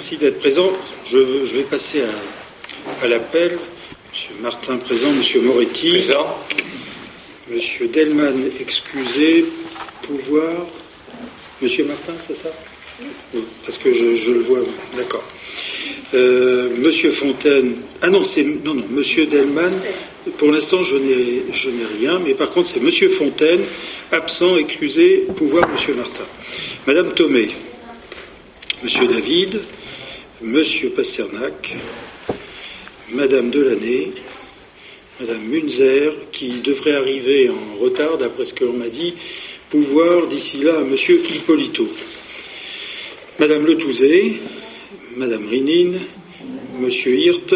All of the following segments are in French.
merci d'être présent. Je, vais passer à, l'appel. Monsieur Martin présent, Monsieur Moretti. Présent. Monsieur Delman excusé. Pouvoir. Monsieur Martin, c'est ça? Oui. Parce que je, le vois. D'accord. Euh, Monsieur Fontaine. Ah non, c'est non non. Monsieur Delman. Pour l'instant, je n'ai je n'ai rien, mais par contre, c'est Monsieur Fontaine, absent, excusé, pouvoir Monsieur Martin. Madame Thomé. Monsieur David, Monsieur Pasternak, Madame Delaney, Madame Munzer, qui devrait arriver en retard, d'après ce que l'on m'a dit, pouvoir d'ici là à Monsieur Hippolito. Madame Letouzé, Madame Rinine, Monsieur Hirt,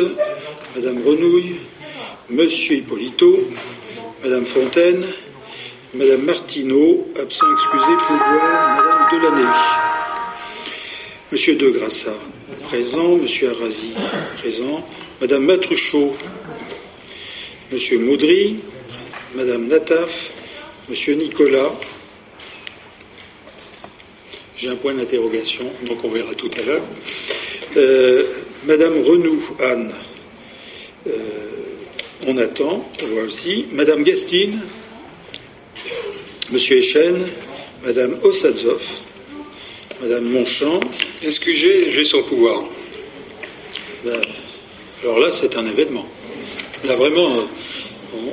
Madame Renouille, Monsieur Hippolito, Madame Fontaine, Madame Martineau, absent excusé, pouvoir Madame Delaney. Monsieur De Grassa, présent. Monsieur Arasi, présent. Madame Matruchot, Monsieur Maudry, Madame Nataf, Monsieur Nicolas. J'ai un point d'interrogation, donc on verra tout à l'heure. Euh, Madame Renou, Anne. Euh, on attend, on voit aussi. Madame Gastine, Monsieur Echen, Madame Ossadzov, Madame Monchamp. Est-ce que j'ai son pouvoir? Ben, Alors là, c'est un événement. Là, vraiment,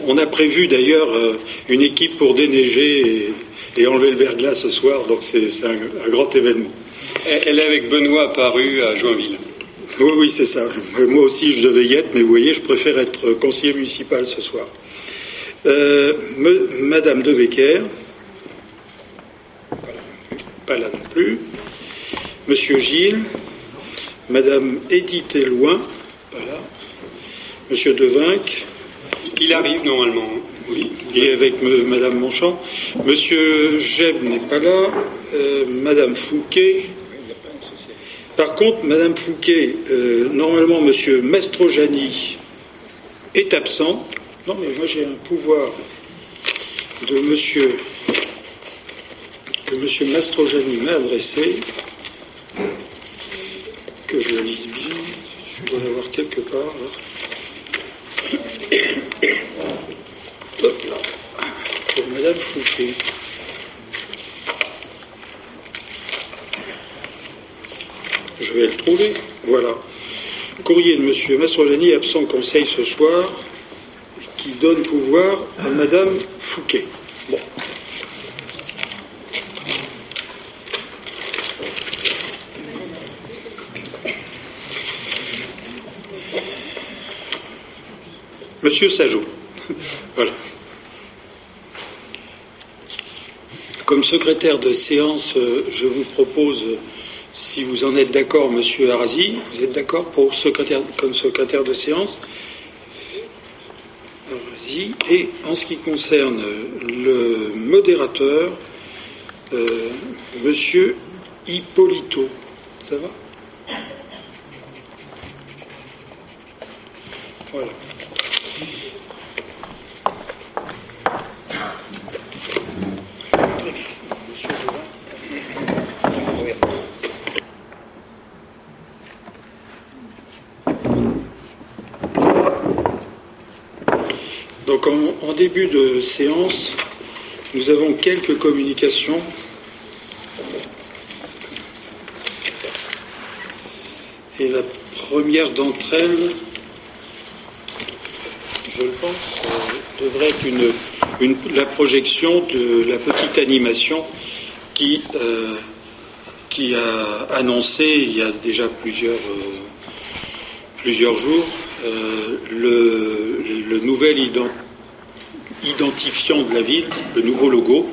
on a prévu d'ailleurs euh, une équipe pour déneiger et, enlever le verglas ce soir, donc c'est un, grand événement. Elle est avec Benoît apparu à Joinville. Oui, oui, c'est ça. Moi aussi, je devais y être, mais vous voyez, je préfère être conseiller municipal ce soir. Euh, Madame de Becker, pas là non plus. Monsieur Gilles, Madame Edith Eloin, voilà. Monsieur Devinck. Il arrive normalement. Oui, il est avec Madame Monchamp. Monsieur Jeb n'est pas là. Euh, Madame Fouquet. Par contre, Madame Fouquet, euh, normalement, Monsieur Mastrojani est absent. Non, mais moi j'ai un pouvoir de Monsieur que Monsieur Mastrojani m'a adressé que je la lise bien. Je dois l'avoir quelque part là. Pour Madame Fouquet. Je vais le trouver. Voilà. Courrier de Monsieur Mastrojani, absent conseil ce soir, qui donne pouvoir à Madame Fouquet. Bon. Monsieur Sajot. voilà. Comme secrétaire de séance, euh, je vous propose, si vous en êtes d'accord, Monsieur Arasi, vous êtes d'accord pour secrétaire, comme secrétaire de séance? Arasi. Et en ce qui concerne le modérateur, euh, Monsieur Hippolito, ça va? Voilà. Donc en, début de séance, nous avons quelques communications. Et la première d'entre elles, je le pense, euh, devrait être une, la projection de la petite animation qui, euh, qui a annoncé il y a déjà plusieurs, euh, plusieurs jours le, le, nouvel identifiant de la ville, le nouveau logo.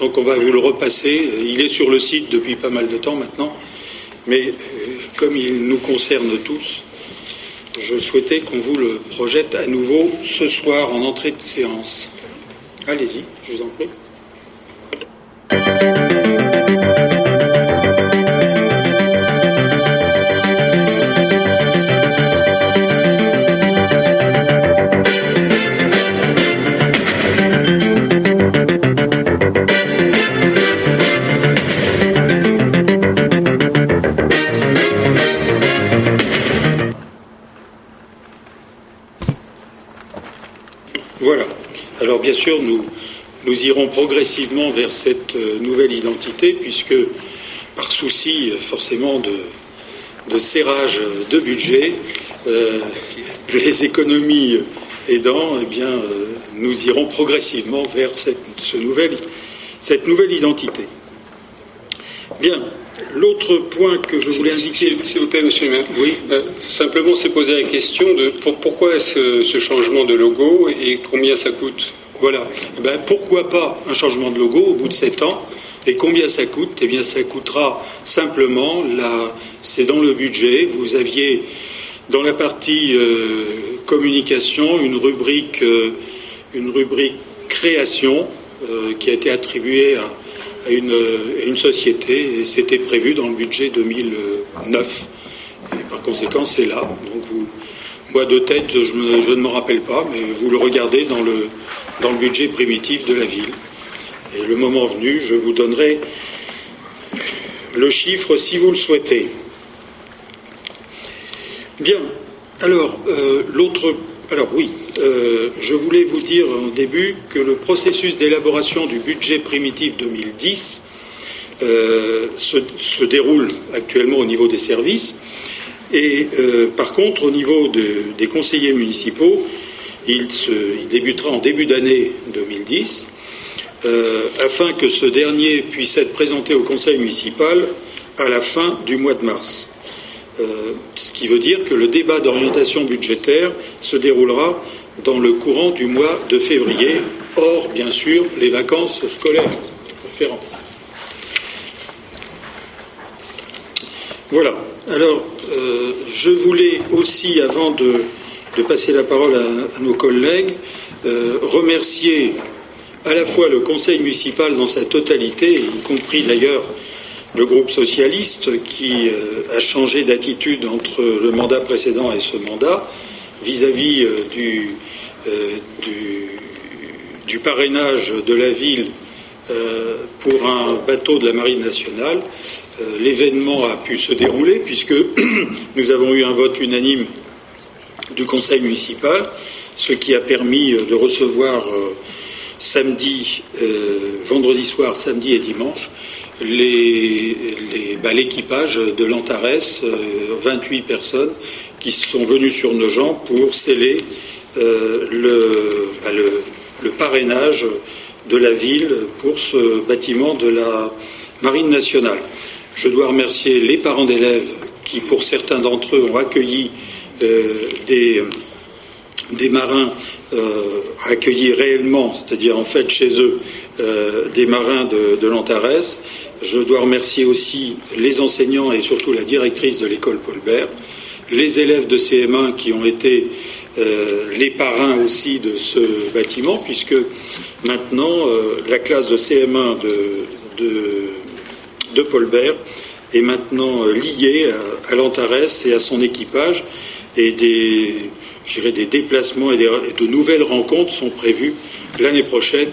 Donc on va vous le repasser. Il est sur le site depuis pas mal de temps maintenant, mais comme il nous concerne tous, je souhaitais qu'on vous le projette à nouveau ce soir en entrée de séance. Allez-y, je vous en prie. Sûr, nous, nous irons progressivement vers cette nouvelle identité, puisque par souci forcément de, de serrage de budget, les économies aidant, eh bien, nous irons progressivement vers cette, ce cette nouvelle identité. Bien, L'autre point que je voulais indiquer. S'il vous plaît, monsieur le maire. Oui. Euh, simplement, c'est poser la question de pourquoi ce, ce changement de logo et combien ça coûte? Voilà. Eh ben, pourquoi pas un changement de logo au bout de sept ans Et combien ça coûte? Eh bien, ça coûtera simplement, c'est dans le budget. Vous aviez dans la partie euh, communication une rubrique, euh, une rubrique création qui a été attribuée à à une, société et c'était prévu dans le budget 2009. Et par conséquent, c'est là. Donc, vous, moi de tête, je, je ne me rappelle pas, mais vous le regardez dans le, dans le budget primitif de la ville. Et le moment venu, je vous donnerai le chiffre si vous le souhaitez. Bien. Alors, euh, l'autre alors oui, euh, je voulais vous dire en début que le processus d'élaboration du budget primitif 2010 euh, se, déroule actuellement au niveau des services et par contre au niveau des conseillers municipaux, il, débutera en début d'année 2010 afin que ce dernier puisse être présenté au conseil municipal à la fin du mois de mars. Euh, ce qui veut dire que le débat d'orientation budgétaire se déroulera dans le courant du mois de février, hors bien sûr les vacances scolaires Voilà. Alors, euh, je voulais aussi, avant de, passer la parole à, nos collègues, euh, remercier à la fois le Conseil municipal dans sa totalité, y compris d'ailleurs le groupe socialiste qui euh, a changé d'attitude entre le mandat précédent et ce mandat vis-à-vis euh, du, parrainage de la ville pour un bateau de la Marine nationale. L'événement a pu se dérouler puisque nous avons eu un vote unanime du conseil municipal, ce qui a permis de recevoir samedi, vendredi soir, samedi et dimanche, bah, l'équipage de l'Antares, 28 euh, personnes qui sont venues sur nos gens pour sceller euh, bah, le, parrainage de la ville pour ce bâtiment de la Marine nationale. Je dois remercier les parents d'élèves qui, pour certains d'entre eux, ont accueilli euh, des, des, marins accueillis réellement, c'est-à-dire en fait chez eux, des marins de, de l'Antares je dois remercier aussi les enseignants et surtout la directrice de l'école Paul Bert, les élèves de CM1 qui ont été euh, les parrains aussi de ce bâtiment, puisque maintenant euh, la classe de CM1 de, de, Paul Bert est maintenant euh, liée à, l'Antares et à son équipage, et des, des déplacements et de nouvelles rencontres sont prévues l'année prochaine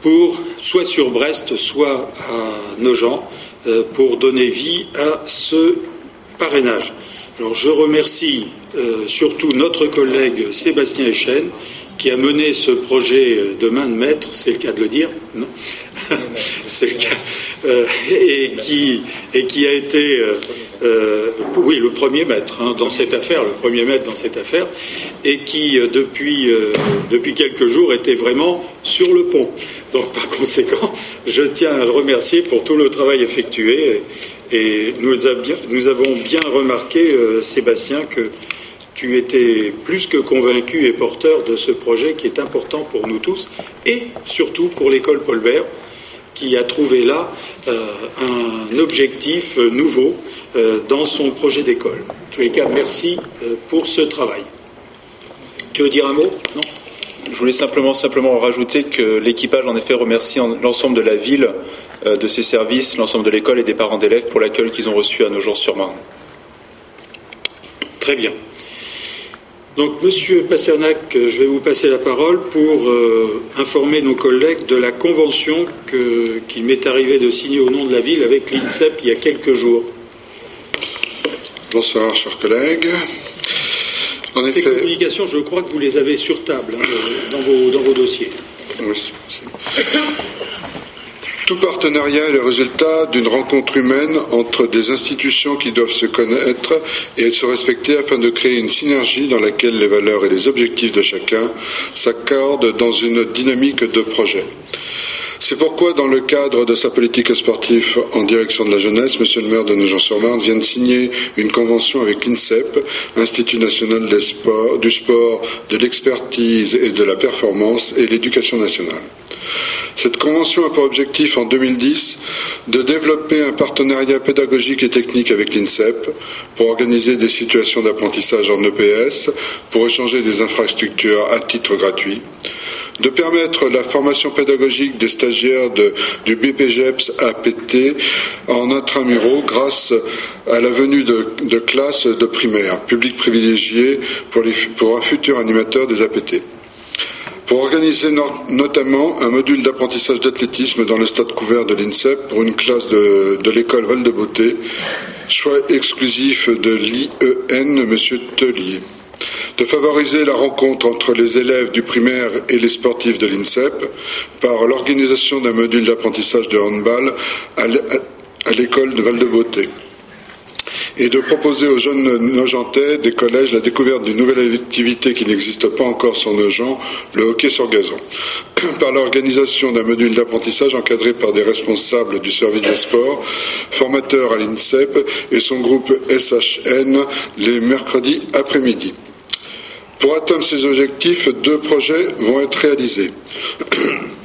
pour soit sur Brest, soit à Nogent, euh, pour donner vie à ce parrainage. Alors je remercie euh, surtout notre collègue Sébastien Echen qui a mené ce projet de main de maître, c'est le cas de le dire, non C'est le cas, euh, et, qui, et qui a été euh, oui, le premier maître hein, dans cette affaire, le premier maître dans cette affaire, et qui euh, depuis, euh, depuis quelques jours était vraiment sur le pont. Donc par conséquent, je tiens à le remercier pour tout le travail effectué. Et, nous, avons bien remarqué, Sébastien, que tu étais plus que convaincu et porteur de ce projet qui est important pour nous tous et surtout pour l'école Paul Bert qui a trouvé là un objectif nouveau euh, dans son projet d'école. En tous les cas, merci euh, pour ce travail. Tu veux dire un mot? Non? Je voulais simplement, simplement rajouter que l'équipage, en effet, remercie l'ensemble de la ville, euh, de ses services, l'ensemble de l'école et des parents d'élèves pour l'accueil qu'ils ont reçu à nos jours sur marne Très bien. Donc, Monsieur Pasternak, je vais vous passer la parole pour informer nos collègues de la convention qu'il m'est arrivé de signer au nom de la ville avec l'INSEP il y a quelques jours. Bonsoir, chers collègues. Ces communications, je crois que vous les avez sur table hein, dans, vos, dans vos dossiers. Oui, tout partenariat est le résultat d'une rencontre humaine entre des institutions qui doivent se connaître et se respecter afin de créer une synergie dans laquelle les valeurs et les objectifs de chacun s'accordent dans une dynamique de projet. C'est pourquoi, dans le cadre de sa politique sportive en direction de la jeunesse, Monsieur le maire de Nogent-sur-Marne vient de signer une convention avec l'INSEP, Institut national du sport, de l'expertise et de la performance, et l'éducation nationale. Cette convention a pour objectif en 2010 de développer un partenariat pédagogique et technique avec l'INSEP pour organiser des situations d'apprentissage en EPS, pour échanger des infrastructures à titre gratuit, de permettre la formation pédagogique des stagiaires du BPGEPS APT en intramuraux grâce à la venue de, classes de primaire, public privilégié pour, pour un futur animateur des APT pour organiser notamment un module d'apprentissage d'athlétisme dans le stade couvert de l'INSEP pour une classe de, de l'école Val-de-Beauté, choix exclusif de l'IEN, M. Tellier de favoriser la rencontre entre les élèves du primaire et les sportifs de l'INSEP par l'organisation d'un module d'apprentissage de handball à l'école de Val-de-Beauté et de proposer aux jeunes Nogentais des collèges la découverte d'une nouvelle activité qui n'existe pas encore sur Nogent, le hockey sur gazon, par l'organisation d'un module d'apprentissage encadré par des responsables du service des sports, formateurs à l'INSEP et son groupe SHN les mercredis après-midi. Pour atteindre ces objectifs, deux projets vont être réalisés.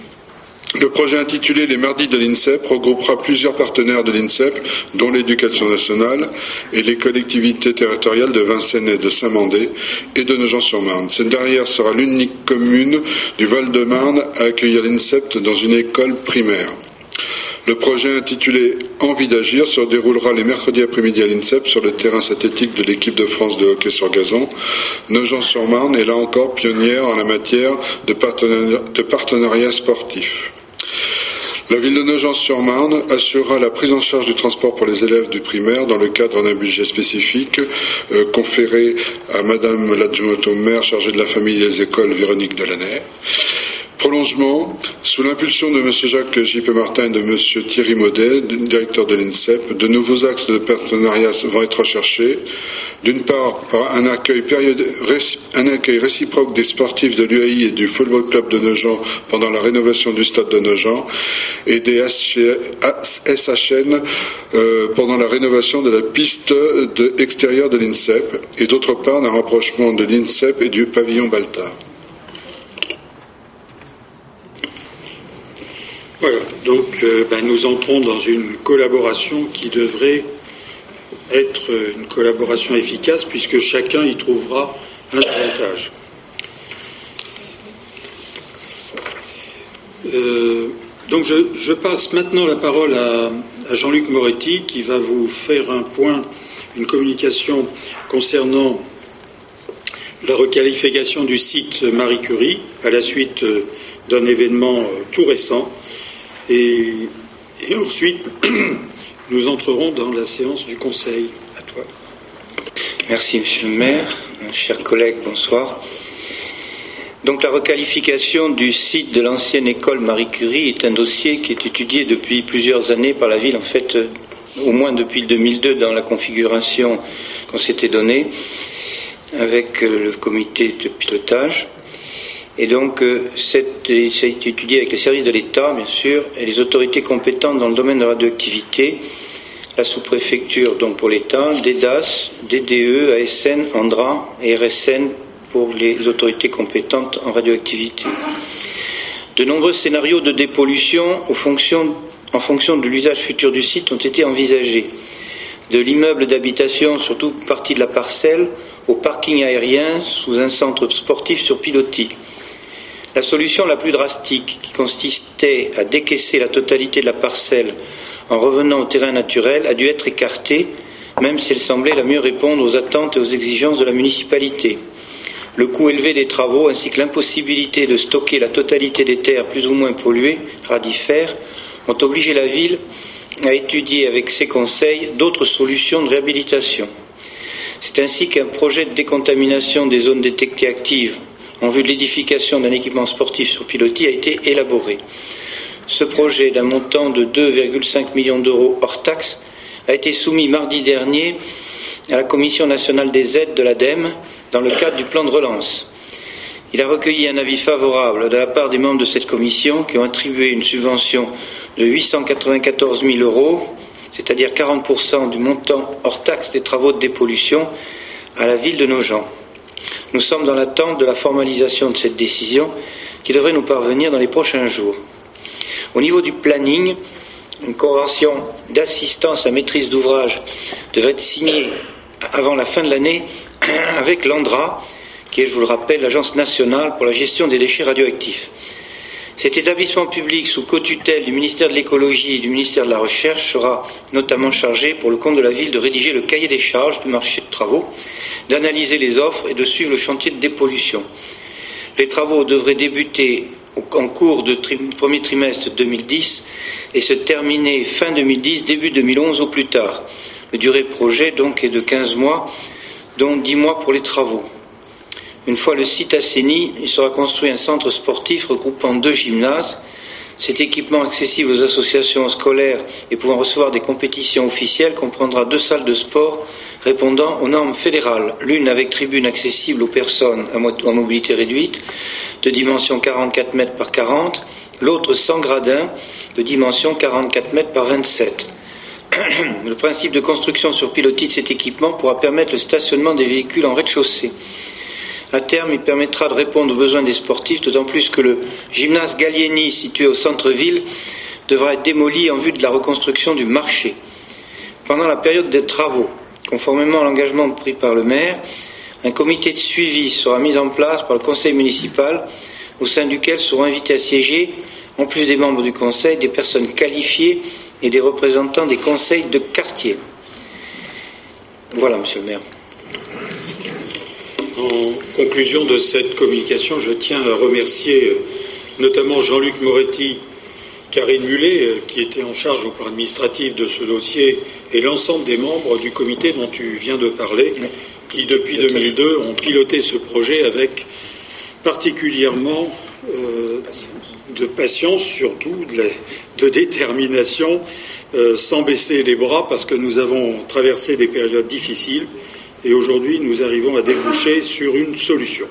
Le projet intitulé Les Mardis de l'INSEP regroupera plusieurs partenaires de l'INSEP, dont l'éducation nationale et les collectivités territoriales de Vincennes et de Saint-Mandé et de Nogent-sur-Marne. Cette dernière sera l'unique commune du Val-de-Marne à accueillir l'INSEP dans une école primaire. Le projet intitulé Envie d'agir se déroulera les mercredis après-midi à l'INSEP sur le terrain synthétique de l'équipe de France de hockey sur gazon. Nogent-sur-Marne est là encore pionnière en la matière de de partenariat sportif. La ville de Nogent-sur-Marne assurera la prise en charge du transport pour les élèves du primaire dans le cadre d'un budget spécifique euh, conféré à Madame l'adjointe au maire chargée de la famille et des écoles, Véronique Delaney. Prolongement, sous l'impulsion de M. Jacques J.P. Martin et de M. Thierry Maudet, directeur de l'INSEP, de nouveaux axes de partenariat vont être recherchés. D'une part, par un accueil, réciproque des sportifs de l'UAI et du Football Club de Nogent pendant la rénovation du stade de Nogent et des SHN euh, pendant la rénovation de la piste extérieure de l'INSEP et d'autre part d'un rapprochement de l'INSEP et du pavillon Baltard. Voilà, donc euh, ben, nous entrons dans une collaboration qui devrait être une collaboration efficace puisque chacun y trouvera un avantage. Euh, donc je, passe maintenant la parole à, à Jean-Luc Moretti qui va vous faire un point, une communication concernant la requalification du site Marie Curie à la suite euh, d'un événement tout récent et, ensuite, nous entrerons dans la séance du Conseil. À toi. Merci, Monsieur le maire. Chers collègues, bonsoir. Donc la requalification du site de l'ancienne école Marie Curie est un dossier qui est étudié depuis plusieurs années par la ville, en fait au moins depuis le 2002 dans la configuration qu'on s'était donnée avec le comité de pilotage. Et donc, euh, été étudié avec les services de l'État, bien sûr, et les autorités compétentes dans le domaine de la radioactivité, la sous-préfecture donc pour l'État, DEDAS, DDE, ASN, ANDRA et RSN pour les autorités compétentes en radioactivité. De nombreux scénarios de dépollution en fonction de l'usage futur du site ont été envisagés. De l'immeuble d'habitation, surtout partie de la parcelle, au parking aérien sous un centre sportif sur pilotis. La solution la plus drastique, qui consistait à décaisser la totalité de la parcelle en revenant au terrain naturel, a dû être écartée, même si elle semblait la mieux répondre aux attentes et aux exigences de la municipalité. Le coût élevé des travaux ainsi que l'impossibilité de stocker la totalité des terres plus ou moins polluées, radifères, ont obligé la ville à étudier avec ses conseils d'autres solutions de réhabilitation. C'est ainsi qu'un projet de décontamination des zones détectées actives en vue de l'édification d'un équipement sportif sur pilotis a été élaboré. Ce projet d'un montant de 2,5 millions d'euros hors taxes a été soumis mardi dernier à la Commission nationale des aides de l'ADEME dans le cadre du plan de relance. Il a recueilli un avis favorable de la part des membres de cette commission qui ont attribué une subvention de 894 000 euros, c'est-à-dire 40% du montant hors taxe des travaux de dépollution, à la ville de Nogent. Nous sommes dans l'attente de la formalisation de cette décision qui devrait nous parvenir dans les prochains jours. Au niveau du planning, une convention d'assistance à maîtrise d'ouvrage devrait être signée avant la fin de l'année avec l'ANDRA, qui est, je vous le rappelle, l'Agence nationale pour la gestion des déchets radioactifs. Cet établissement public sous co-tutelle du ministère de l'écologie et du ministère de la recherche sera notamment chargé pour le compte de la ville de rédiger le cahier des charges du marché de travaux, d'analyser les offres et de suivre le chantier de dépollution. Les travaux devraient débuter en cours de premier trimestre 2010 et se terminer fin 2010, début 2011 au plus tard. La durée projet donc est de 15 mois, dont 10 mois pour les travaux. Une fois le site assaini, il sera construit un centre sportif regroupant deux gymnases. Cet équipement accessible aux associations scolaires et pouvant recevoir des compétitions officielles comprendra deux salles de sport répondant aux normes fédérales, l'une avec tribune accessible aux personnes à mobilité réduite de dimension 44 mètres par 40, l'autre sans gradin de dimension 44 mètres par 27. Le principe de construction sur pilotis de cet équipement pourra permettre le stationnement des véhicules en rez-de-chaussée. À terme, il permettra de répondre aux besoins des sportifs, d'autant plus que le gymnase Gallieni, situé au centre-ville, devra être démoli en vue de la reconstruction du marché. Pendant la période des travaux, conformément à l'engagement pris par le maire, un comité de suivi sera mis en place par le conseil municipal, au sein duquel seront invités à siéger, en plus des membres du conseil, des personnes qualifiées et des représentants des conseils de quartier. Voilà, monsieur le maire. En conclusion de cette communication, je tiens à remercier euh, notamment Jean-Luc Moretti, Karine Mullet, euh, qui était en charge au plan administratif de ce dossier, et l'ensemble des membres du comité dont tu viens de parler, qui depuis 2002 ont piloté ce projet avec particulièrement euh, de patience, surtout de, détermination, sans baisser les bras, parce que nous avons traversé des périodes difficiles et aujourd'hui, nous arrivons à déboucher sur une solution.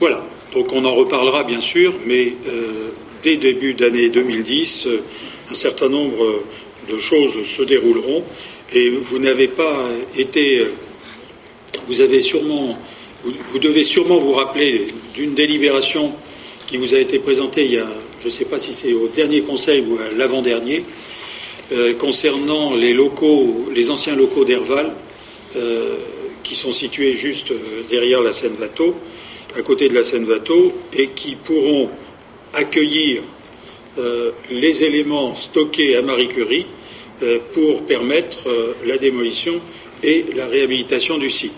Voilà. Donc on en reparlera bien sûr, mais euh, dès début d'année 2010, euh, un certain nombre de choses se dérouleront. Et vous n'avez pas été. Vous avez sûrement. Vous, devez sûrement vous rappeler d'une délibération qui vous a été présentée il y a, je ne sais pas si c'est au dernier conseil ou à l'avant-dernier, euh, concernant les locaux, les anciens locaux d'Herval, euh, qui sont situés juste euh, derrière la Seine-Vato, à côté de la Seine-Vato, et qui pourront accueillir euh, les éléments stockés à Marie Curie pour permettre la démolition et la réhabilitation du site.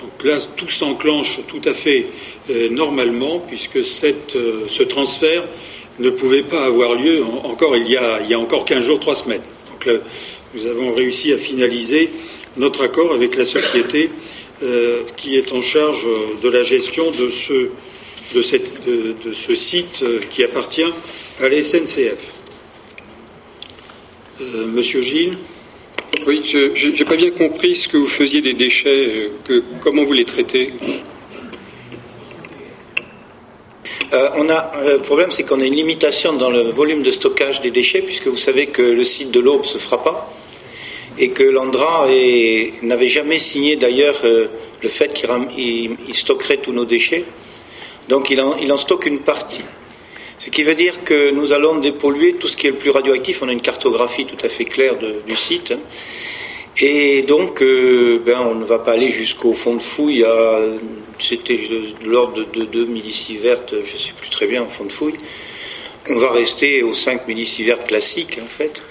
Donc là, tout s'enclenche tout à fait normalement, puisque cette, ce transfert ne pouvait pas avoir lieu encore il y, a, il y a encore 15 jours, 3 semaines. Donc là, nous avons réussi à finaliser notre accord avec la société euh, qui est en charge de la gestion de ce, de cette, de, ce site euh, qui appartient à la SNCF. Euh, Monsieur Gilles Oui, je n'ai pas bien compris ce que vous faisiez des déchets, que, comment vous les traitez? On a, le problème, c'est qu'on a une limitation dans le volume de stockage des déchets, puisque vous savez que le site de l'Aube ne se fera pas et que l'Andra n'avait jamais signé d'ailleurs euh, le fait qu'il stockerait tous nos déchets. Donc il en, stocke une partie. Ce qui veut dire que nous allons dépolluer tout ce qui est le plus radioactif. On a une cartographie tout à fait claire du site. Et donc, euh, ben, on ne va pas aller jusqu'au fond de fouille. C'était de l'ordre de 2 millisieverts, je ne sais plus très bien, au fond de fouille. On va rester aux 5 millisieverts classiques, en fait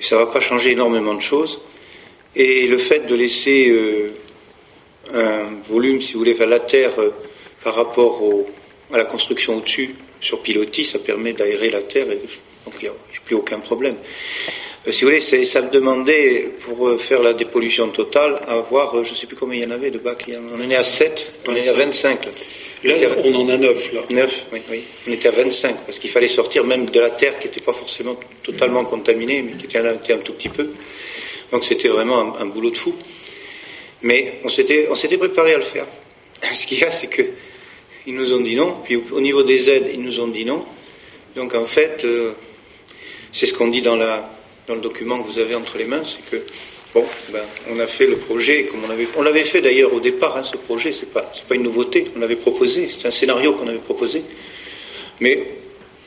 ça ne va pas changer énormément de choses. Et le fait de laisser euh, un volume, si vous voulez, vers la terre euh, par rapport à la construction au-dessus, sur pilotis, ça permet d'aérer la terre, et, donc il n'y a, plus aucun problème. Euh, si vous voulez, ça me demandait, pour faire la dépollution totale, à avoir, je ne sais plus combien il y en avait de bacs. On en est à 7, on est à 25. Là, on en a 9, là. 9, oui, oui. On était à 25, parce qu'il fallait sortir même de la terre qui n'était pas forcément totalement contaminée, mais qui était un, tout petit peu. Donc c'était vraiment un, boulot de fou. Mais on s'était, préparé à le faire. Ce qu'il y a, c'est que ils nous ont dit non. Puis au niveau des aides, ils nous ont dit non. Donc en fait, euh, c'est ce qu'on dit dans le document que vous avez entre les mains, c'est que bon, ben, on a fait le projet comme on avait, on l'avait fait d'ailleurs au départ. Hein, ce projet, c'est pas, pas une nouveauté. On l'avait proposé. C'est un scénario qu'on avait proposé. Mais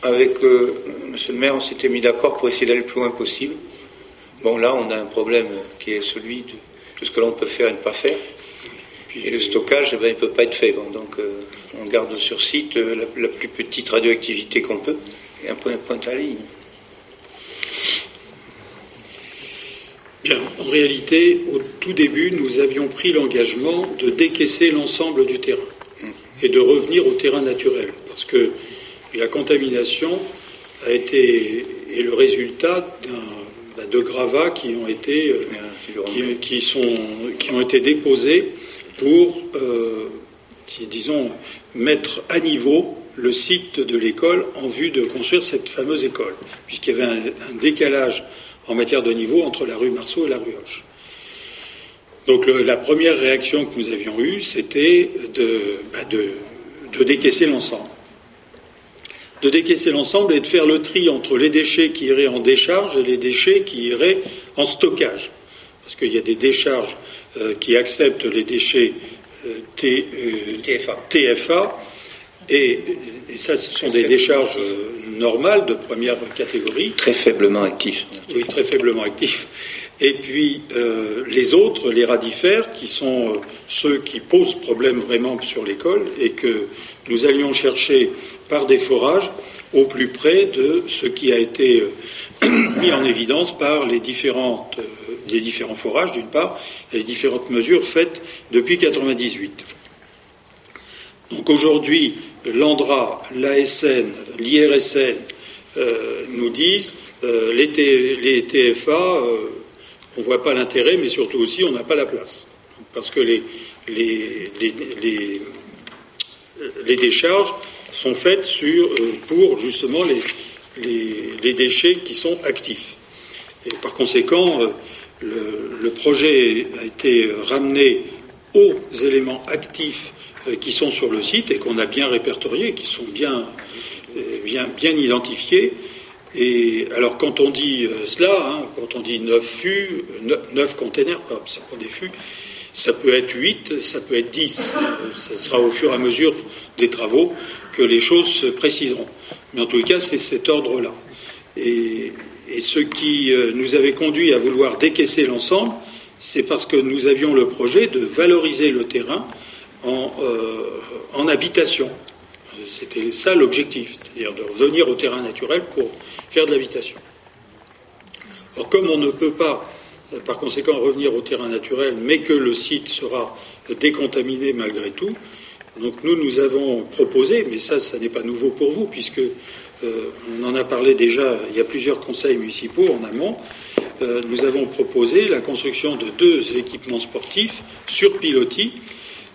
avec euh, Monsieur le Maire, on s'était mis d'accord pour essayer d'aller le plus loin possible. Bon, là, on a un problème qui est celui de, ce que l'on peut faire et ne pas faire. Et le stockage, eh ben, il ne peut pas être fait. donc, euh, on garde sur site euh, la, plus petite radioactivité qu'on peut et un point, point à ligne. Bien, en réalité, au tout début, nous avions pris l'engagement de décaisser l'ensemble du terrain et de revenir au terrain naturel, parce que la contamination a été est le résultat bah, de gravats qui ont été euh, qui, sont qui ont été déposés pour euh, disons mettre à niveau le site de l'école en vue de construire cette fameuse école, puisqu'il y avait un, décalage en matière de niveau entre la rue Marceau et la rue Hoche. Donc la première réaction que nous avions eue, c'était de, bah, de, décaisser l'ensemble. De décaisser l'ensemble et de faire le tri entre les déchets qui iraient en décharge et les déchets qui iraient en stockage. Parce qu'il y a des décharges euh, qui acceptent les déchets TFA. TFA et, ça, ce sont des décharges euh, normales de première catégorie. Très faiblement actifs. Oui, très faiblement actifs. Et puis euh, les autres, les radifères, qui sont euh, ceux qui posent problème vraiment sur l'école et que nous allions chercher par des forages au plus près de ce qui a été mis en évidence par les, différentes, les différents forages, d'une part, et les différentes mesures faites depuis 1998. Donc aujourd'hui, l'ANDRA, l'ASN, l'IRSN euh, nous disent euh, les, TFA, euh, on ne voit pas l'intérêt, mais surtout aussi on n'a pas la place. Parce que les, les, les, décharges sont faites sur, pour justement les, déchets qui sont actifs. Et par conséquent, le, projet a été ramené aux éléments actifs qui sont sur le site et qu'on a bien répertoriés, qui sont bien, euh, bien, bien identifiés. Et alors quand on dit euh, cela, hein, quand on dit 9 fûts, 9 containers, c'est pas des fûts, ça peut être 8, ça peut être 10. Ce sera au fur et à mesure des travaux que les choses se préciseront. Mais en tout cas, c'est cet ordre-là. Et, et, ce qui nous avait conduit à vouloir décaisser l'ensemble, c'est parce que nous avions le projet de valoriser le terrain euh, en, habitation. C'était ça l'objectif, c'est-à-dire de revenir au terrain naturel pour faire de l'habitation. Or, comme on ne peut pas, euh, par conséquent, revenir au terrain naturel, mais que le site sera décontaminé malgré tout, nous, nous avons proposé, mais ça, ça n'est pas nouveau pour vous, puisque euh, on en a parlé déjà, il y a plusieurs conseils municipaux en amont, nous avons proposé la construction de deux équipements sportifs sur pilotis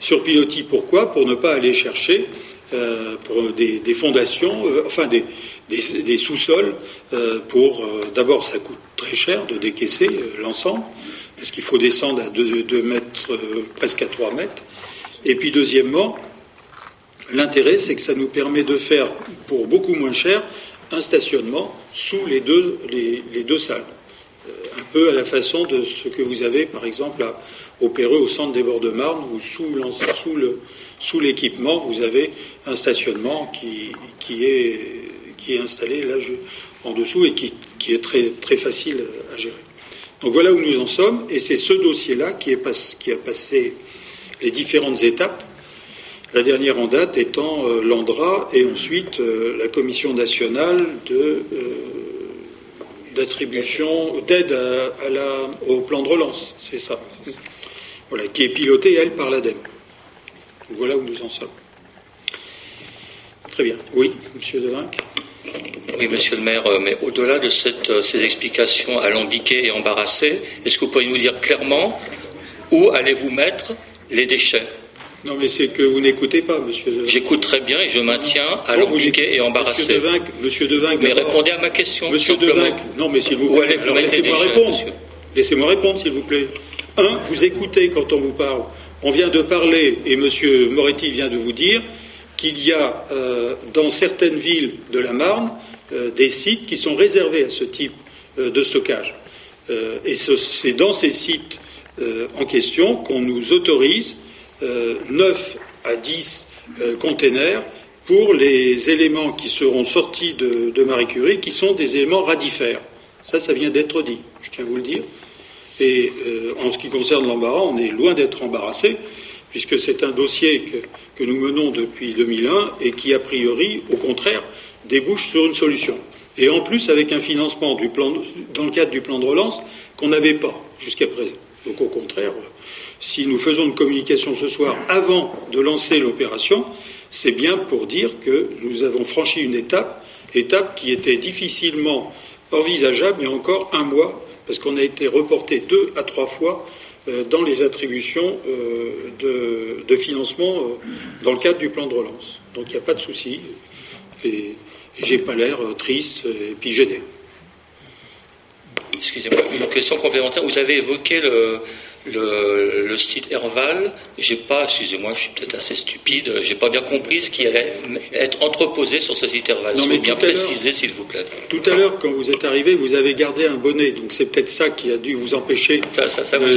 sur pilotis, pourquoi Pour ne pas aller chercher euh, des, fondations, euh, enfin des, sous-sols, euh, pour d'abord ça coûte très cher de décaisser l'ensemble, parce qu'il faut descendre à 2, mètres, presque à 3 mètres. Et puis deuxièmement, l'intérêt c'est que ça nous permet de faire pour beaucoup moins cher un stationnement sous les deux salles. un peu à la façon de ce que vous avez par exemple à, opéreux au centre des bords de Marne, où sous, l'équipement, vous avez un stationnement qui, est, installé là en dessous et qui, est très, facile à gérer. Donc voilà où nous en sommes, et c'est ce dossier-là qui, a passé les différentes étapes. La dernière en date étant euh, l'ANDRA et ensuite euh, la Commission nationale euh, d'attribution d'aide au plan de relance, c'est ça? Voilà, qui est pilotée, elle, par l'ADEME. Voilà où nous en sommes. Très bien. Oui, Monsieur Devinck Oui, monsieur le maire, mais au-delà de ces explications alambiquées et embarrassées, est-ce que vous pourriez nous dire clairement où allez-vous mettre les déchets? Non, mais c'est que vous n'écoutez pas, monsieur. J'écoute très bien et je maintiens alambiqué et embarrassé. Monsieur Devinck, mais répondez à ma question. Monsieur Devinck, non, mais s'il vous plaît, laissez-moi répondre. Laissez-moi répondre, s'il vous plaît. Un, vous écoutez quand on vous parle. On vient de parler, et monsieur Moretti vient de vous dire, qu'il y a euh, dans certaines villes de la Marne euh, des sites qui sont réservés à ce type euh, de stockage. et c'est dans ces sites en question qu'on nous autorise 9 à 10 containers pour les éléments qui seront sortis de, Marie Curie, qui sont des éléments radifères. Ça, ça vient d'être dit, je tiens à vous le dire. Et en ce qui concerne l'embarras, on est loin d'être embarrassé, puisque c'est un dossier que, nous menons depuis 2001 et qui, a priori, au contraire, débouche sur une solution. Et en plus, avec un financement dans le cadre du plan de relance qu'on n'avait pas jusqu'à présent. Donc, au contraire, si nous faisons une communication ce soir avant de lancer l'opération, c'est bien pour dire que nous avons franchi une étape, étape qui était difficilement envisageable il y a encore un mois, parce qu'on a été reporté deux à trois fois euh, dans les attributions euh, de, financement euh, dans le cadre du plan de relance. Donc il n'y a pas de souci. Et, j'ai pas l'air triste et puis gêné. Excusez-moi, une question complémentaire. Vous avez évoqué le, le, site Herval, j'ai pas, excusez-moi, je suis peut-être assez stupide, j'ai pas bien compris ce qui allait être entreposé sur ce site Herval. Non, mais bien préciser, s'il vous plaît. Tout à l'heure, quand vous êtes arrivé, vous avez gardé un bonnet, donc c'est peut-être ça qui a dû vous empêcher ça, ça, ça vous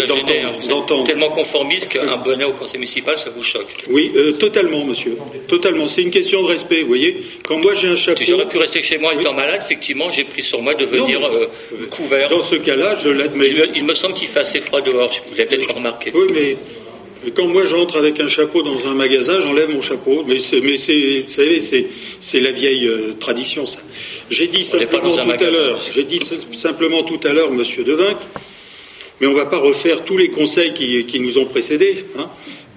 d'entendre. Tellement conformiste qu'un bonnet au conseil municipal, ça vous choque. Oui, euh, totalement, monsieur. Totalement. C'est une question de respect, vous voyez. Quand moi j'ai un chapeau. J'aurais pu rester chez moi étant malade, effectivement, j'ai pris sur moi de venir euh, couvert. Dans ce cas-là, je l'admets. Il, me semble qu'il fait assez froid dehors. Vous avez peut-être remarqué. Oui, mais quand moi j'entre avec un chapeau dans un magasin, j'enlève mon chapeau. Mais, c'est, mais c'est, vous savez, c'est, la vieille euh, tradition, ça. J'ai dit simplement tout à l'heure, j'ai dit simplement tout à l'heure, Monsieur Devinck, mais on ne va pas refaire tous les conseils qui, nous ont précédés, hein,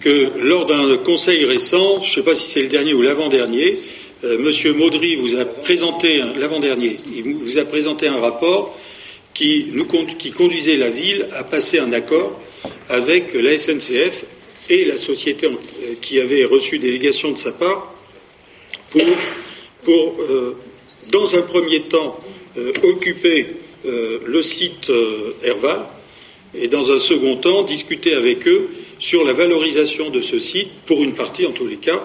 que lors d'un conseil récent, je ne sais pas si c'est le dernier ou l'avant-dernier, euh, Monsieur Maudry vous a présenté l'avant-dernier, il vous a présenté un rapport qui, nous, qui conduisait la ville à passer un accord avec la SNCF et la société euh, qui avait reçu délégation de sa part pour, pour euh, dans un premier temps, euh, occuper le site Herval et dans un second temps, discuter avec eux sur la valorisation de ce site, pour une partie en tous les cas,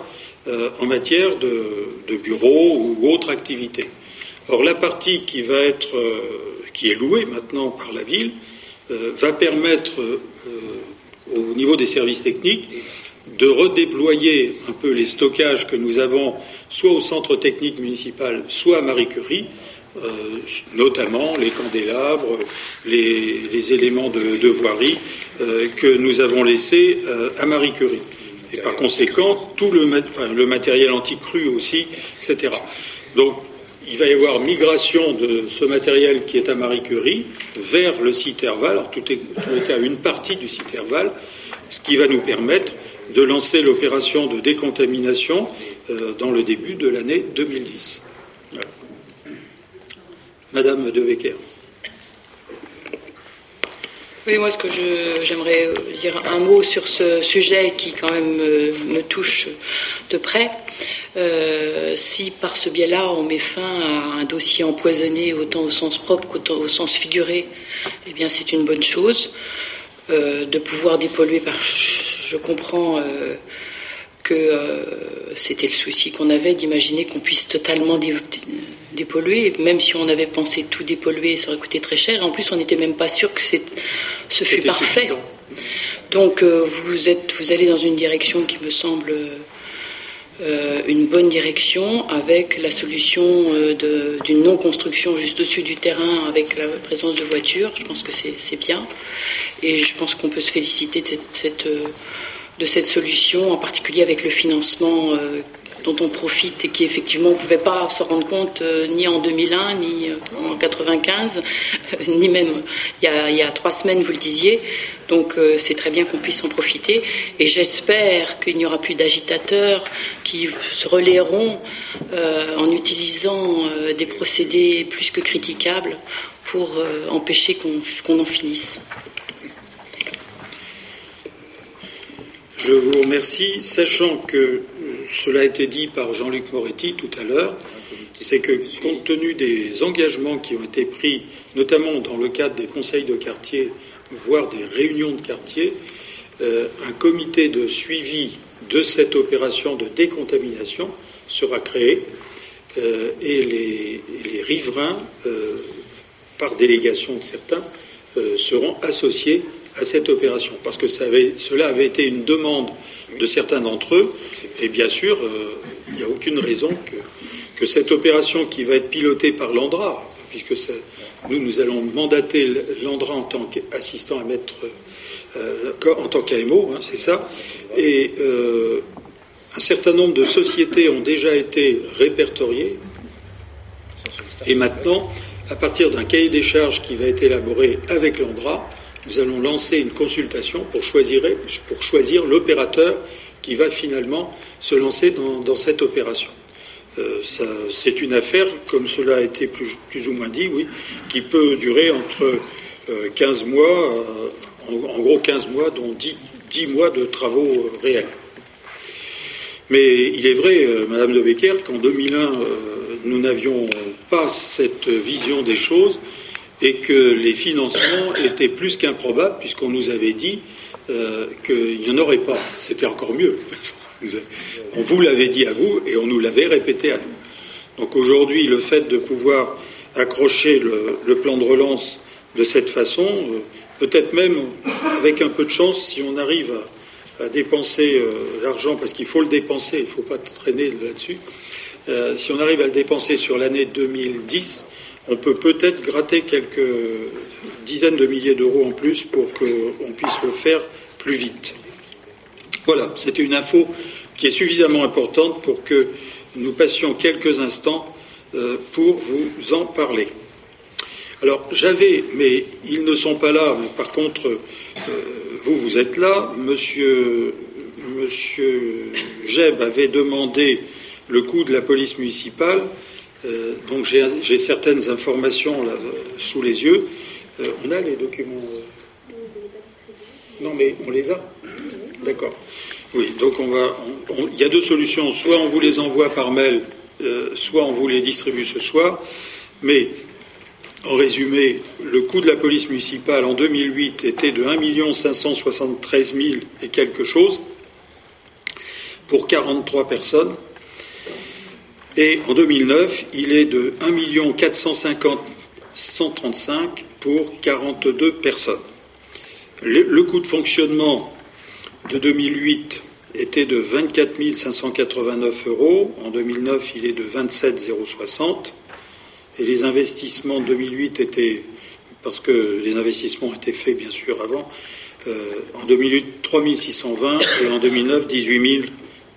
en matière de, de bureaux ou autres activités. Or, la partie qui va être, qui est louée maintenant par la ville, va permettre au niveau des services techniques de redéployer un peu les stockages que nous avons soit au centre technique municipal, soit à Marie Curie, euh, notamment les candélabres, les, éléments de, voirie euh, que nous avons laissés euh, à Marie Curie. Et par conséquent, tout le, le matériel anti-cru aussi, etc. Donc, il va y avoir migration de ce matériel qui est à Marie Curie vers le site Herval, en tout, les cas une partie du site Herval, ce qui va nous permettre de lancer l'opération de décontamination euh, dans le début de l'année 2010. Madame De Becker. Oui, moi, ce que j'aimerais dire un mot sur ce sujet qui, quand même, me touche de près. Euh, si par ce biais-là, on met fin à un dossier empoisonné, autant au sens propre qu'au sens figuré, eh bien, c'est une bonne chose. Euh, de pouvoir dépolluer, par, je comprends euh, que c'était le souci qu'on avait d'imaginer qu'on puisse totalement dépolluer. Même si on avait pensé tout dépolluer, ça aurait coûté très cher. En plus, on n'était même pas sûr que ce fut parfait. Donc, vous, êtes, vous allez dans une direction qui me semble euh, une bonne direction avec la solution euh, d'une non-construction juste au-dessus du terrain avec la présence de voitures. Je pense que c'est bien. Et je pense qu'on peut se féliciter de cette, euh, de cette, solution, en particulier avec le financement dont on profite et qui effectivement on ne pouvait pas se rendre compte ni en 2001, ni en 95, ni même il y, a, il y, a, trois semaines, vous le disiez. Donc c'est très bien qu'on puisse en profiter. Et j'espère qu'il n'y aura plus d'agitateurs qui se relayeront en utilisant des procédés plus que critiquables pour empêcher qu'on en finisse. Je vous remercie, sachant que cela a été dit par Jean-Luc Moretti tout à l'heure, c'est que compte tenu des engagements qui ont été pris, notamment dans le cadre des conseils de quartier, voire des réunions de quartier, euh, un comité de suivi de cette opération de décontamination sera créé euh, et les, riverains, euh, par délégation de certains, seront associés à cette opération, parce que cela avait été une demande de certains d'entre eux, et bien sûr, euh, il n'y a aucune raison que, cette opération qui va être pilotée par l'ANDRA, puisque nous, nous allons mandater l'ANDRA en tant qu'assistant à maître, euh, en tant qu'AMO, hein, c'est ça, et euh, un certain nombre de sociétés ont déjà été répertoriées, et maintenant, à partir d'un cahier des charges qui va être élaboré avec l'ANDRA, nous allons lancer une consultation pour choisir, l'opérateur qui va finalement se lancer dans, cette opération. Euh, c'est une affaire, comme cela a été plus, ou moins dit, oui, qui peut durer entre 15 euh, mois, euh, en, gros 15 mois, dont 10, mois de travaux réels. Mais il est vrai, Madame de Becker, qu'en 2001, nous n'avions pas cette vision des choses et que les financements étaient plus qu'improbables puisqu'on nous avait dit euh, qu'il n'y en aurait pas. C'était encore mieux. On vous l'avait dit à vous et on nous l'avait répété à nous. Donc aujourd'hui, le fait de pouvoir accrocher le, plan de relance de cette façon, euh, peut-être même avec un peu de chance, si on arrive à, dépenser euh, l'argent, parce qu'il faut le dépenser, il ne faut pas traîner là-dessus, si on arrive à le dépenser sur l'année 2010, on peut peut-être gratter quelques dizaines de milliers d'euros en plus pour qu'on puisse le faire plus vite. Voilà, c'était une info qui est suffisamment importante pour que nous passions quelques instants euh, pour vous en parler. Alors j'avais, mais ils ne sont pas là, par contre, euh, vous, vous êtes là, monsieur, monsieur Jeb avait demandé le coût de la police municipale. Euh, donc j'ai certaines informations sous les yeux. Euh, on a les documents euh Non, mais on les a D'accord. Oui, donc on va. il y a deux solutions. Soit on vous les envoie par mail, soit on vous les distribue ce soir. Mais en résumé, le coût de la police municipale en 2008 était de 1 573 000 et quelque chose pour 43 personnes. Et en 2009, il est de 1 450 135 pour 42 personnes. Le, coût de fonctionnement de 2008 était de 24 589 euros. En 2009, il est de 27 060. Et les investissements de 2008 étaient, parce que les investissements été faits bien sûr avant, euh, en 2008 3 620 et en 2009 18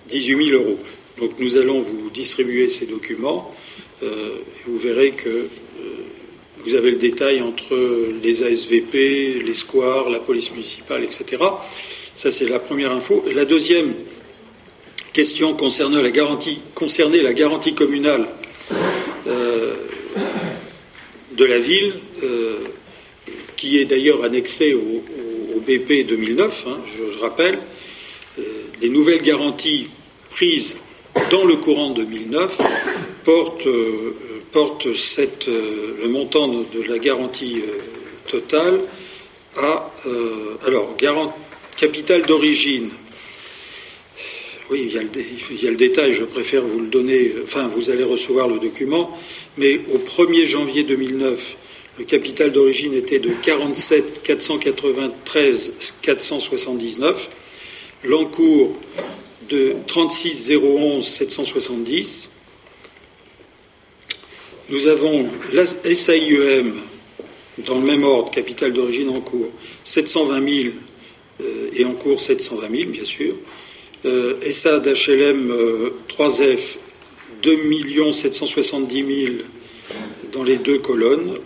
18 000 euros. Donc nous allons vous distribuer ces documents euh, vous verrez que euh, vous avez le détail entre les ASVP, les squares, la police municipale, etc. Ça, c'est la première info. la deuxième question concernait la garantie, concernait la garantie communale euh, de la ville, qui est d'ailleurs annexée au, BP 2009, hein, je, rappelle. les nouvelles garanties prises dans le courant 2009, porte, euh, porte cette, euh, le montant de, la garantie euh, totale à. alors, capital d'origine. Oui, il y, a le, il y, a le, détail, je préfère vous le donner, enfin, vous allez recevoir le document, mais au 1er janvier 2009, le capital d'origine était de 47 493 479. L'encours de 36 011 770. Nous avons la SAIEM dans le même ordre, capital d'origine en cours, 720 000 euh, et en cours 720 000, bien sûr. SA d'HLM 3F, 2 770 000 dans les deux colonnes.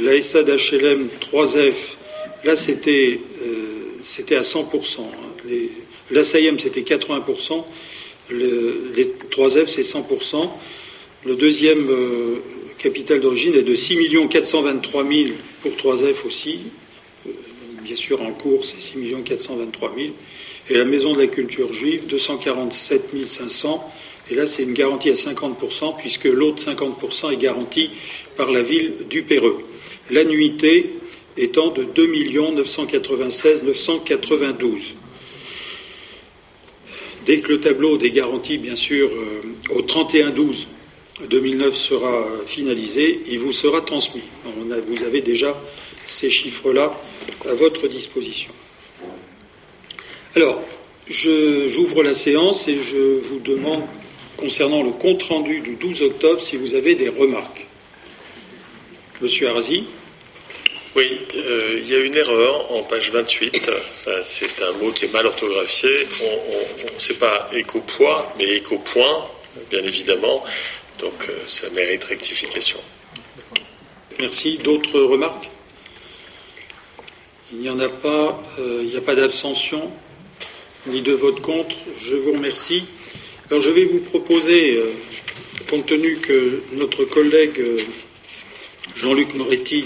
La SA d'HLM 3F, là c'était c'était à 100%. Hein. L'ASAIM c'était 80%, les 3F c'est 100%. Le deuxième capital d'origine est de 6 423 000 pour 3F aussi. Euh, bien sûr, en cours, c'est 6 423 000. Et la Maison de la Culture Juive, 247 500. Et là, c'est une garantie à 50%, puisque l'autre 50% est garanti par la ville du Péreux. L'annuité étant de 2 996 992. Dès que le tableau des garanties, bien sûr, euh, au 31-12 2009 sera finalisé, il vous sera transmis. vous avez déjà ces chiffres-là à votre disposition. Alors, j'ouvre la séance et je vous demande, concernant le compte-rendu du 12 octobre, si vous avez des remarques. Monsieur Arasi Oui, euh, il y a une erreur en page 28. C'est un mot qui est mal orthographié. On ne sait pas éco-poids, mais éco-point, bien évidemment. Donc euh, ça mérite rectification. Merci. D'autres remarques? Il n'y en a pas. Euh, il n'y a pas d'abstention ni de vote contre. Je vous remercie. Alors je vais vous proposer, euh, compte tenu que notre collègue Jean-Luc Moretti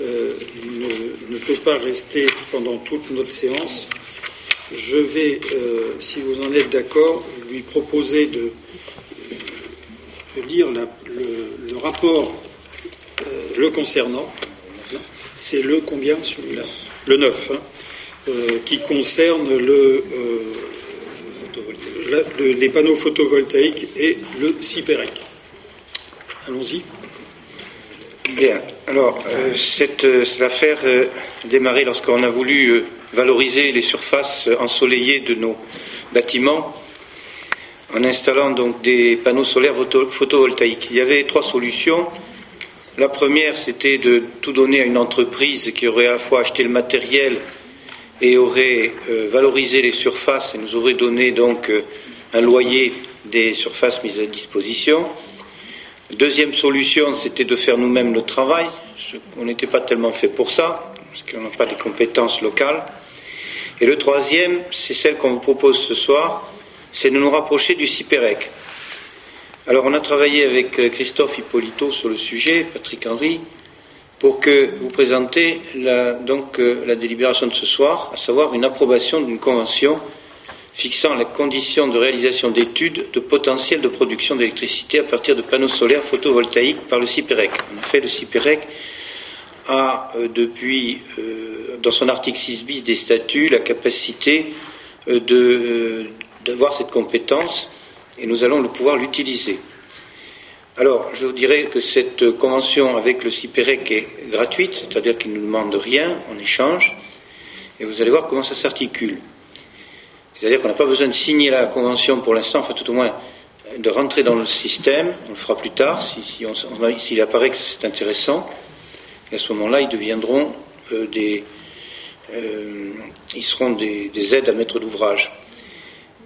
ne, ne, peut pas rester pendant toute notre séance, je vais, si vous en êtes d'accord, lui proposer de lire le, rapport euh, le concernant. C'est le combien celui-là? Le 9, hein, euh, qui concerne le, euh, les panneaux photovoltaïques et le CIPEREC. Allons-y. Bien. Alors, cette, cette, affaire démarré lorsqu'on a voulu valoriser les surfaces ensoleillées de nos bâtiments en installant donc des panneaux solaires photovoltaïques. Il y avait trois solutions. La première, c'était de tout donner à une entreprise qui aurait à la fois acheté le matériel et aurait euh, valorisé les surfaces et nous aurait donné donc euh, un loyer des surfaces mises à disposition. Deuxième solution, c'était de faire nous-mêmes le travail. On n'était pas tellement fait pour ça, parce qu'on n'a pas des compétences locales. Et le troisième, c'est celle qu'on vous propose ce soir, c'est de nous rapprocher du CIPEREC. Alors on a travaillé avec euh, Christophe Hippolito sur le sujet, Patrick Henry, pour que vous présentez la, donc, euh, la délibération de ce soir, à savoir une approbation d'une convention fixant les conditions de réalisation d'études de potentiel de production d'électricité à partir de panneaux solaires photovoltaïques par le CIPEREC. En effet, le CIPEREC a, euh, depuis, dans son article 6 bis des statuts, la capacité de, d'avoir cette compétence et nous allons pouvoir l'utiliser. Alors, je vous dirais que cette convention avec le CIPEREC est gratuite, c'est-à-dire qu'il ne nous demande rien en échange, et vous allez voir comment ça s'articule. C'est-à-dire qu'on n'a pas besoin de signer la convention pour l'instant, enfin tout au moins de rentrer dans le système, on le fera plus tard, s'il si, apparaît que c'est intéressant, et à ce moment-là, ils deviendront euh, des... Euh, ils seront des aides à maître d'ouvrage.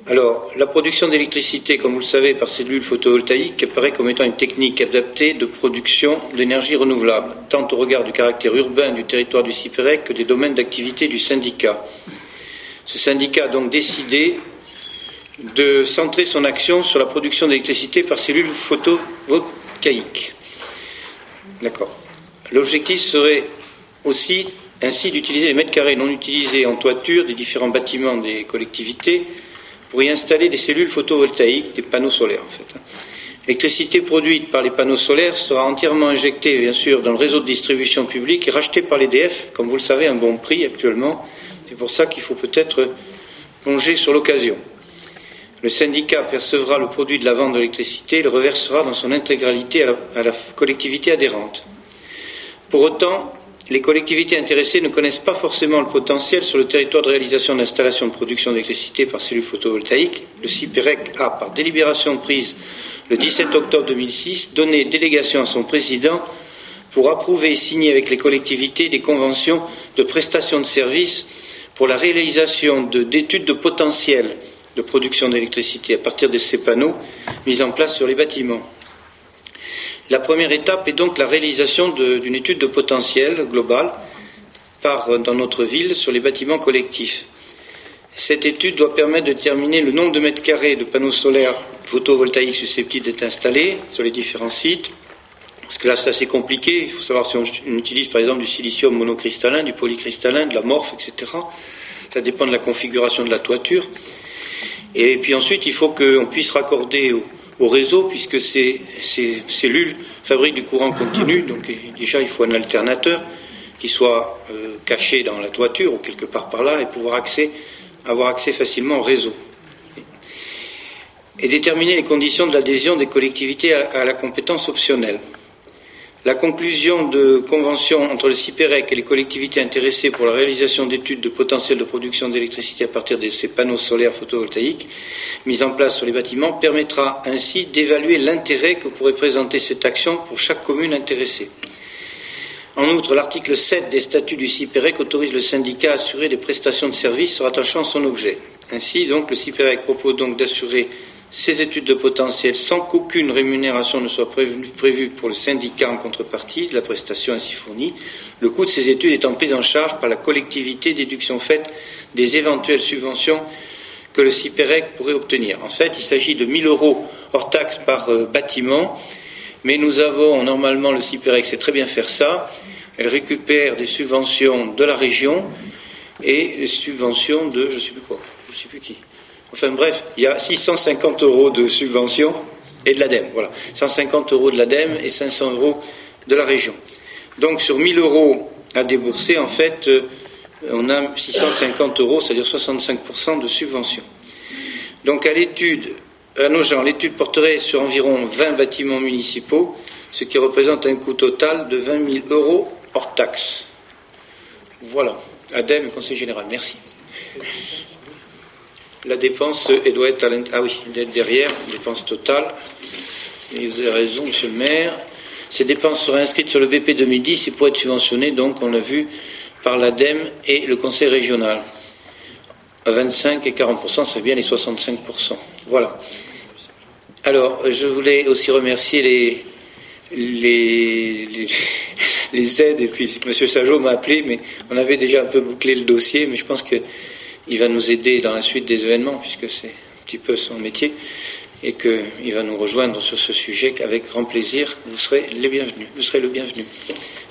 Alors, la production d'électricité, comme vous le savez, par cellules photovoltaïques apparaît comme étant une technique adaptée de production d'énergie renouvelable, tant au regard du caractère urbain du territoire du CIPEREC que des domaines d'activité du syndicat. Ce syndicat a donc décidé de centrer son action sur la production d'électricité par cellules photovoltaïques. L'objectif serait aussi ainsi d'utiliser les mètres carrés non utilisés en toiture des différents bâtiments des collectivités pour y installer des cellules photovoltaïques, des panneaux solaires en fait. L'électricité produite par les panneaux solaires sera entièrement injectée, bien sûr, dans le réseau de distribution publique et rachetée par l'EDF, comme vous le savez, à un bon prix actuellement. C'est pour ça qu'il faut peut-être plonger sur l'occasion. Le syndicat percevra le produit de la vente de l'électricité et le reversera dans son intégralité à la collectivité adhérente. Pour autant, les collectivités intéressées ne connaissent pas forcément le potentiel sur le territoire de réalisation d'installations de production d'électricité par cellules photovoltaïques. Le CIPEREC a, par délibération prise le 17 octobre 2006, donné délégation à son président pour approuver et signer avec les collectivités des conventions de prestation de services pour la réalisation d'études de, potentiel de production d'électricité à partir de ces panneaux mis en place sur les bâtiments. La première étape est donc la réalisation d'une étude de potentiel global par, dans notre ville sur les bâtiments collectifs. Cette étude doit permettre de déterminer le nombre de mètres carrés de panneaux solaires photovoltaïques susceptibles d'être installés sur les différents sites. Parce que là, c'est assez compliqué. Il faut savoir si on utilise par exemple du silicium monocristallin, du polycristallin, de la morphe, etc. Ça dépend de la configuration de la toiture. Et puis ensuite, il faut qu'on puisse raccorder au, réseau, puisque ces, cellules fabriquent du courant continu. Donc déjà, il faut un alternateur qui soit euh, caché dans la toiture ou quelque part par là et pouvoir avoir accès facilement au réseau. Et déterminer les conditions de l'adhésion des collectivités à la compétence optionnelle. La conclusion de convention entre le CIPEREC et les collectivités intéressées pour la réalisation d'études de potentiel de production d'électricité à partir de ces panneaux solaires photovoltaïques mis en place sur les bâtiments permettra ainsi d'évaluer l'intérêt que pourrait présenter cette action pour chaque commune intéressée. En outre, l'article 7 des statuts du CIPEREC autorise le syndicat à assurer des prestations de services se rattachant son objet. Ainsi, donc, le CIPEREC propose donc d'assurer ces études de potentiel sans qu'aucune rémunération ne soit prévue pour le syndicat en contrepartie de la prestation ainsi fournie, le coût de ces études étant pris en charge par la collectivité, déduction faite des éventuelles subventions que le CIPEREC pourrait obtenir. En fait, il s'agit de 1000 euros hors taxe par euh, bâtiment, mais nous avons normalement, le CIPEREC sait très bien faire ça, elle récupère des subventions de la région et des subventions de, je ne sais plus quoi, je ne sais plus qui. Enfin bref, il y a 650 euros de subvention et de l'ADEME. Voilà, 150 euros de l'ADEME et 500 euros de la région. Donc sur 1000 euros à débourser, en fait, euh, on a 650 euros, c'est-à-dire 65% de subvention. Donc à l'étude, à nos gens, l'étude porterait sur environ 20 bâtiments municipaux, ce qui représente un coût total de 20 000 euros hors taxe. Voilà. ADEME, Conseil général. Merci. La dépense, doit être à Ah oui, derrière, dépense totale. Vous avez raison, monsieur le maire. Ces dépenses seraient inscrites sur le BP 2010 et pourraient être subventionnées, donc, on l'a vu, par l'ADEME et le Conseil régional. À 25 et 40% c'est bien les 65% Voilà. Alors, je voulais aussi remercier les, les, les, aides, et puis M. Sajot m'a appelé, mais on avait déjà un peu bouclé le dossier, mais je pense que il va nous aider dans la suite des événements, puisque c'est un petit peu son métier, et qu'il va nous rejoindre sur ce sujet avec grand plaisir. Vous serez les bienvenus. Vous serez le bienvenu.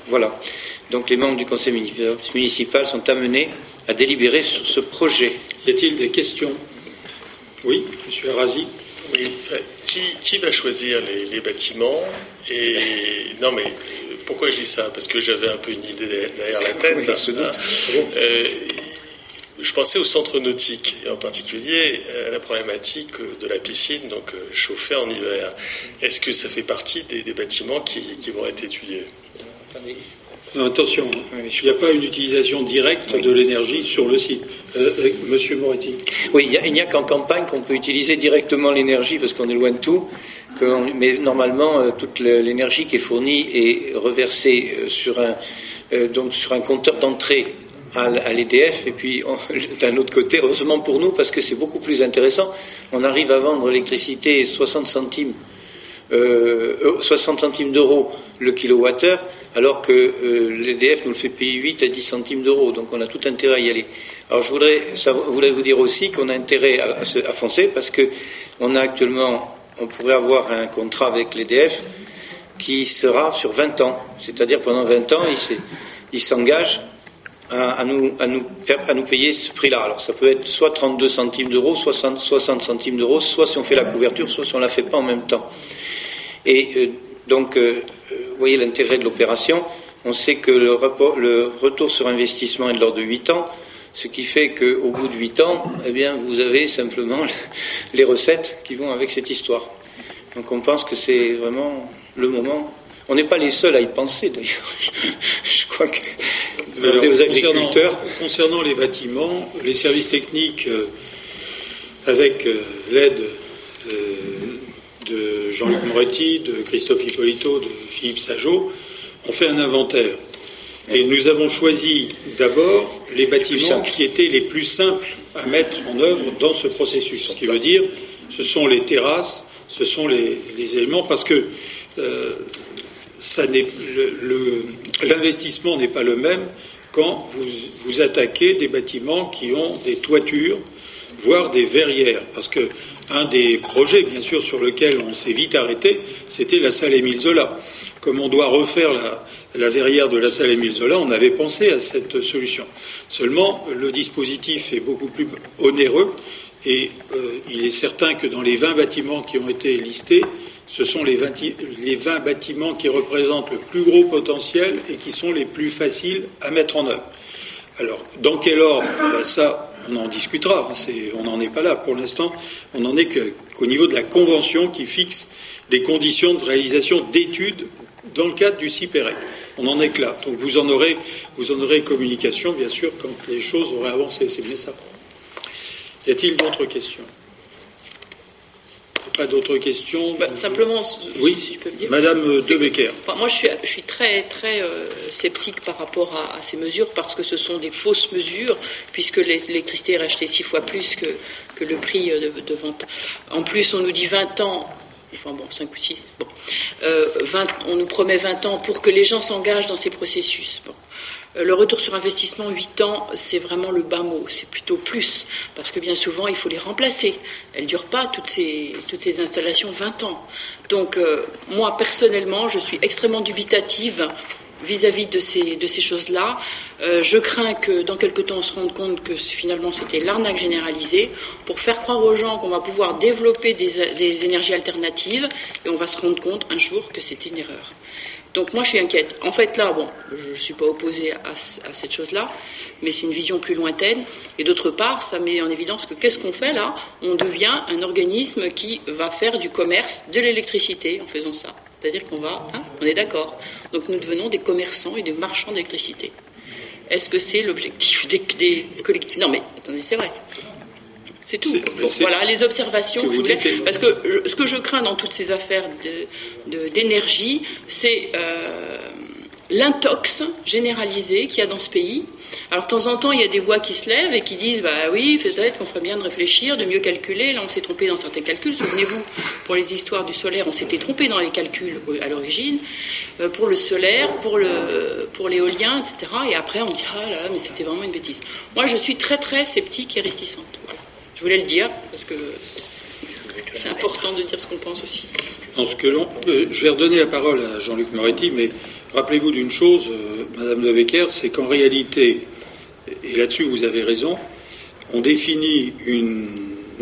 Voilà. Donc les membres du conseil municipal sont amenés à délibérer sur ce projet. Y a-t-il des questions? Oui, Monsieur Arasi. Oui. Qui, qui, va choisir les, bâtiments? Et non, mais pourquoi je dis ça? Parce que j'avais un peu une idée derrière la tête. Oui, hein. euh, je pensais au centre nautique, et en particulier à la problématique de la piscine, donc euh, chauffée en hiver. Est-ce que ça fait partie des, bâtiments qui, vont être étudiés? Attention, hein. il n'y a pas une utilisation directe de l'énergie sur le site. Euh, euh, monsieur Moretti. Oui, il n'y a, qu'en campagne qu'on peut utiliser directement l'énergie parce qu'on est loin de tout. mais normalement, toute l'énergie qui est fournie est reversée sur un, donc sur un compteur d'entrée à l'EDF. Et puis, d'un autre côté, heureusement pour nous, parce que c'est beaucoup plus intéressant, on arrive à vendre l'électricité 60 centimes, 60 euh, centimes d'euros le kilowattheure, alors que euh, l'EDF nous le fait payer 8 à 10 centimes d'euros. Donc on a tout intérêt à y aller. Alors je voudrais, voudrais vous dire aussi qu'on a intérêt à, à, foncer, parce que on a actuellement, on pourrait avoir un contrat avec l'EDF qui sera sur 20 ans. C'est-à-dire pendant 20 ans, il s'engage à, nous, payer ce prix-là. Alors ça peut être soit 32 centimes d'euros, soit 60 centimes d'euros, soit si on fait la couverture, soit si on ne la fait pas en même temps. Et euh, donc, euh, vous voyez l'intérêt de l'opération. On sait que le, retour sur investissement est de l'ordre de 8 ans, ce qui fait qu'au bout de 8 ans, eh vous avez simplement les recettes qui vont avec cette histoire. Donc on pense que c'est vraiment le moment. On n'est pas les seuls à y penser d'ailleurs. Je crois que Concernant, les bâtiments, les services techniques, euh, avec euh, l'aide euh, de Jean-Luc Moretti, de Christophe Hippolito, de Philippe Sajot, ont fait un inventaire. Et nous avons choisi d'abord les bâtiments qui étaient les plus simples à mettre en œuvre dans ce processus. Ce qui veut dire, ce sont les terrasses, ce sont les, éléments, parce que euh, l'investissement n'est pas le même quand vous, vous attaquez des bâtiments qui ont des toitures, voire des verrières. Parce que un des projets, bien sûr, sur lequel on s'est vite arrêté, c'était la salle Émile Zola. Comme on doit refaire la, verrière de la salle Émile Zola, on avait pensé à cette solution. Seulement, le dispositif est beaucoup plus onéreux et euh, il est certain que dans les 20 bâtiments qui ont été listés, ce sont les 20, les 20, bâtiments qui représentent le plus gros potentiel et qui sont les plus faciles à mettre en œuvre. Alors, dans quel ordre? Ben Ça, on en discutera. on n'en est pas là. Pour l'instant, on n'en est qu'au niveau de la convention qui fixe les conditions de réalisation d'études dans le cadre du CIPEREC. On en est que là. Donc vous en aurez, vous en aurez communication, bien sûr, quand les choses auraient avancé. C'est bien ça. Y a-t-il d'autres questions? Pas d'autres questions bah, Simplement, oui. si je peux me dire. Madame De Becker. moi, je suis, très, très euh, sceptique par rapport à, ces mesures parce que ce sont des fausses mesures, puisque l'électricité est rachetée six fois plus que, que le prix euh, de, vente. En plus, on nous dit 20 ans. Enfin bon, 5 ou 6. Bon. Euh, on nous promet 20 ans pour que les gens s'engagent dans ces processus. Bon. Euh, le retour sur investissement, 8 ans, c'est vraiment le bas mot, c'est plutôt plus, parce que bien souvent, il faut les remplacer. Elles ne durent pas, toutes ces, toutes ces installations, 20 ans. Donc, euh, moi, personnellement, je suis extrêmement dubitative vis-à-vis de ces, de ces choses-là. Euh, je crains que dans quelques temps, on se rende compte que finalement, c'était l'arnaque généralisée pour faire croire aux gens qu'on va pouvoir développer des, des énergies alternatives, et on va se rendre compte un jour que c'était une erreur. Donc moi je suis inquiète. En fait là, bon, je ne suis pas opposée à, cette chose-là, mais c'est une vision plus lointaine. Et d'autre part, ça met en évidence que qu'est-ce qu'on fait là? On devient un organisme qui va faire du commerce de l'électricité en faisant ça. C'est-à-dire qu'on va, hein, on est d'accord. Donc nous devenons des commerçants et des marchands d'électricité. Est-ce que c'est l'objectif des, des collectivités? Non mais attendez, c'est vrai. C'est tout. voilà les observations que, je voulais. Parce que ce que je crains dans toutes ces affaires d'énergie, de, c'est euh, l'intox généralisé qu'il y a dans ce pays. Alors de temps en temps, il y a des voix qui se lèvent et qui disent bah oui, peut-être qu'on ferait bien de réfléchir, de mieux calculer. Là, on s'est trompé dans certains calculs. Souvenez-vous, pour les histoires du solaire, on s'était trompé dans les calculs à l'origine. Euh, pour le solaire, pour le pour l'éolien, etc. Et après, on dira ah là, mais c'était vraiment une bêtise. Moi, je suis très très sceptique et réticente. Je voulais le dire parce que c'est important de dire ce qu'on pense aussi. ce que euh, je vais redonner la parole à Jean-Luc Moretti, mais rappelez-vous d'une chose, euh, Madame de Becker, c'est qu'en réalité, et là-dessus vous avez raison, on définit une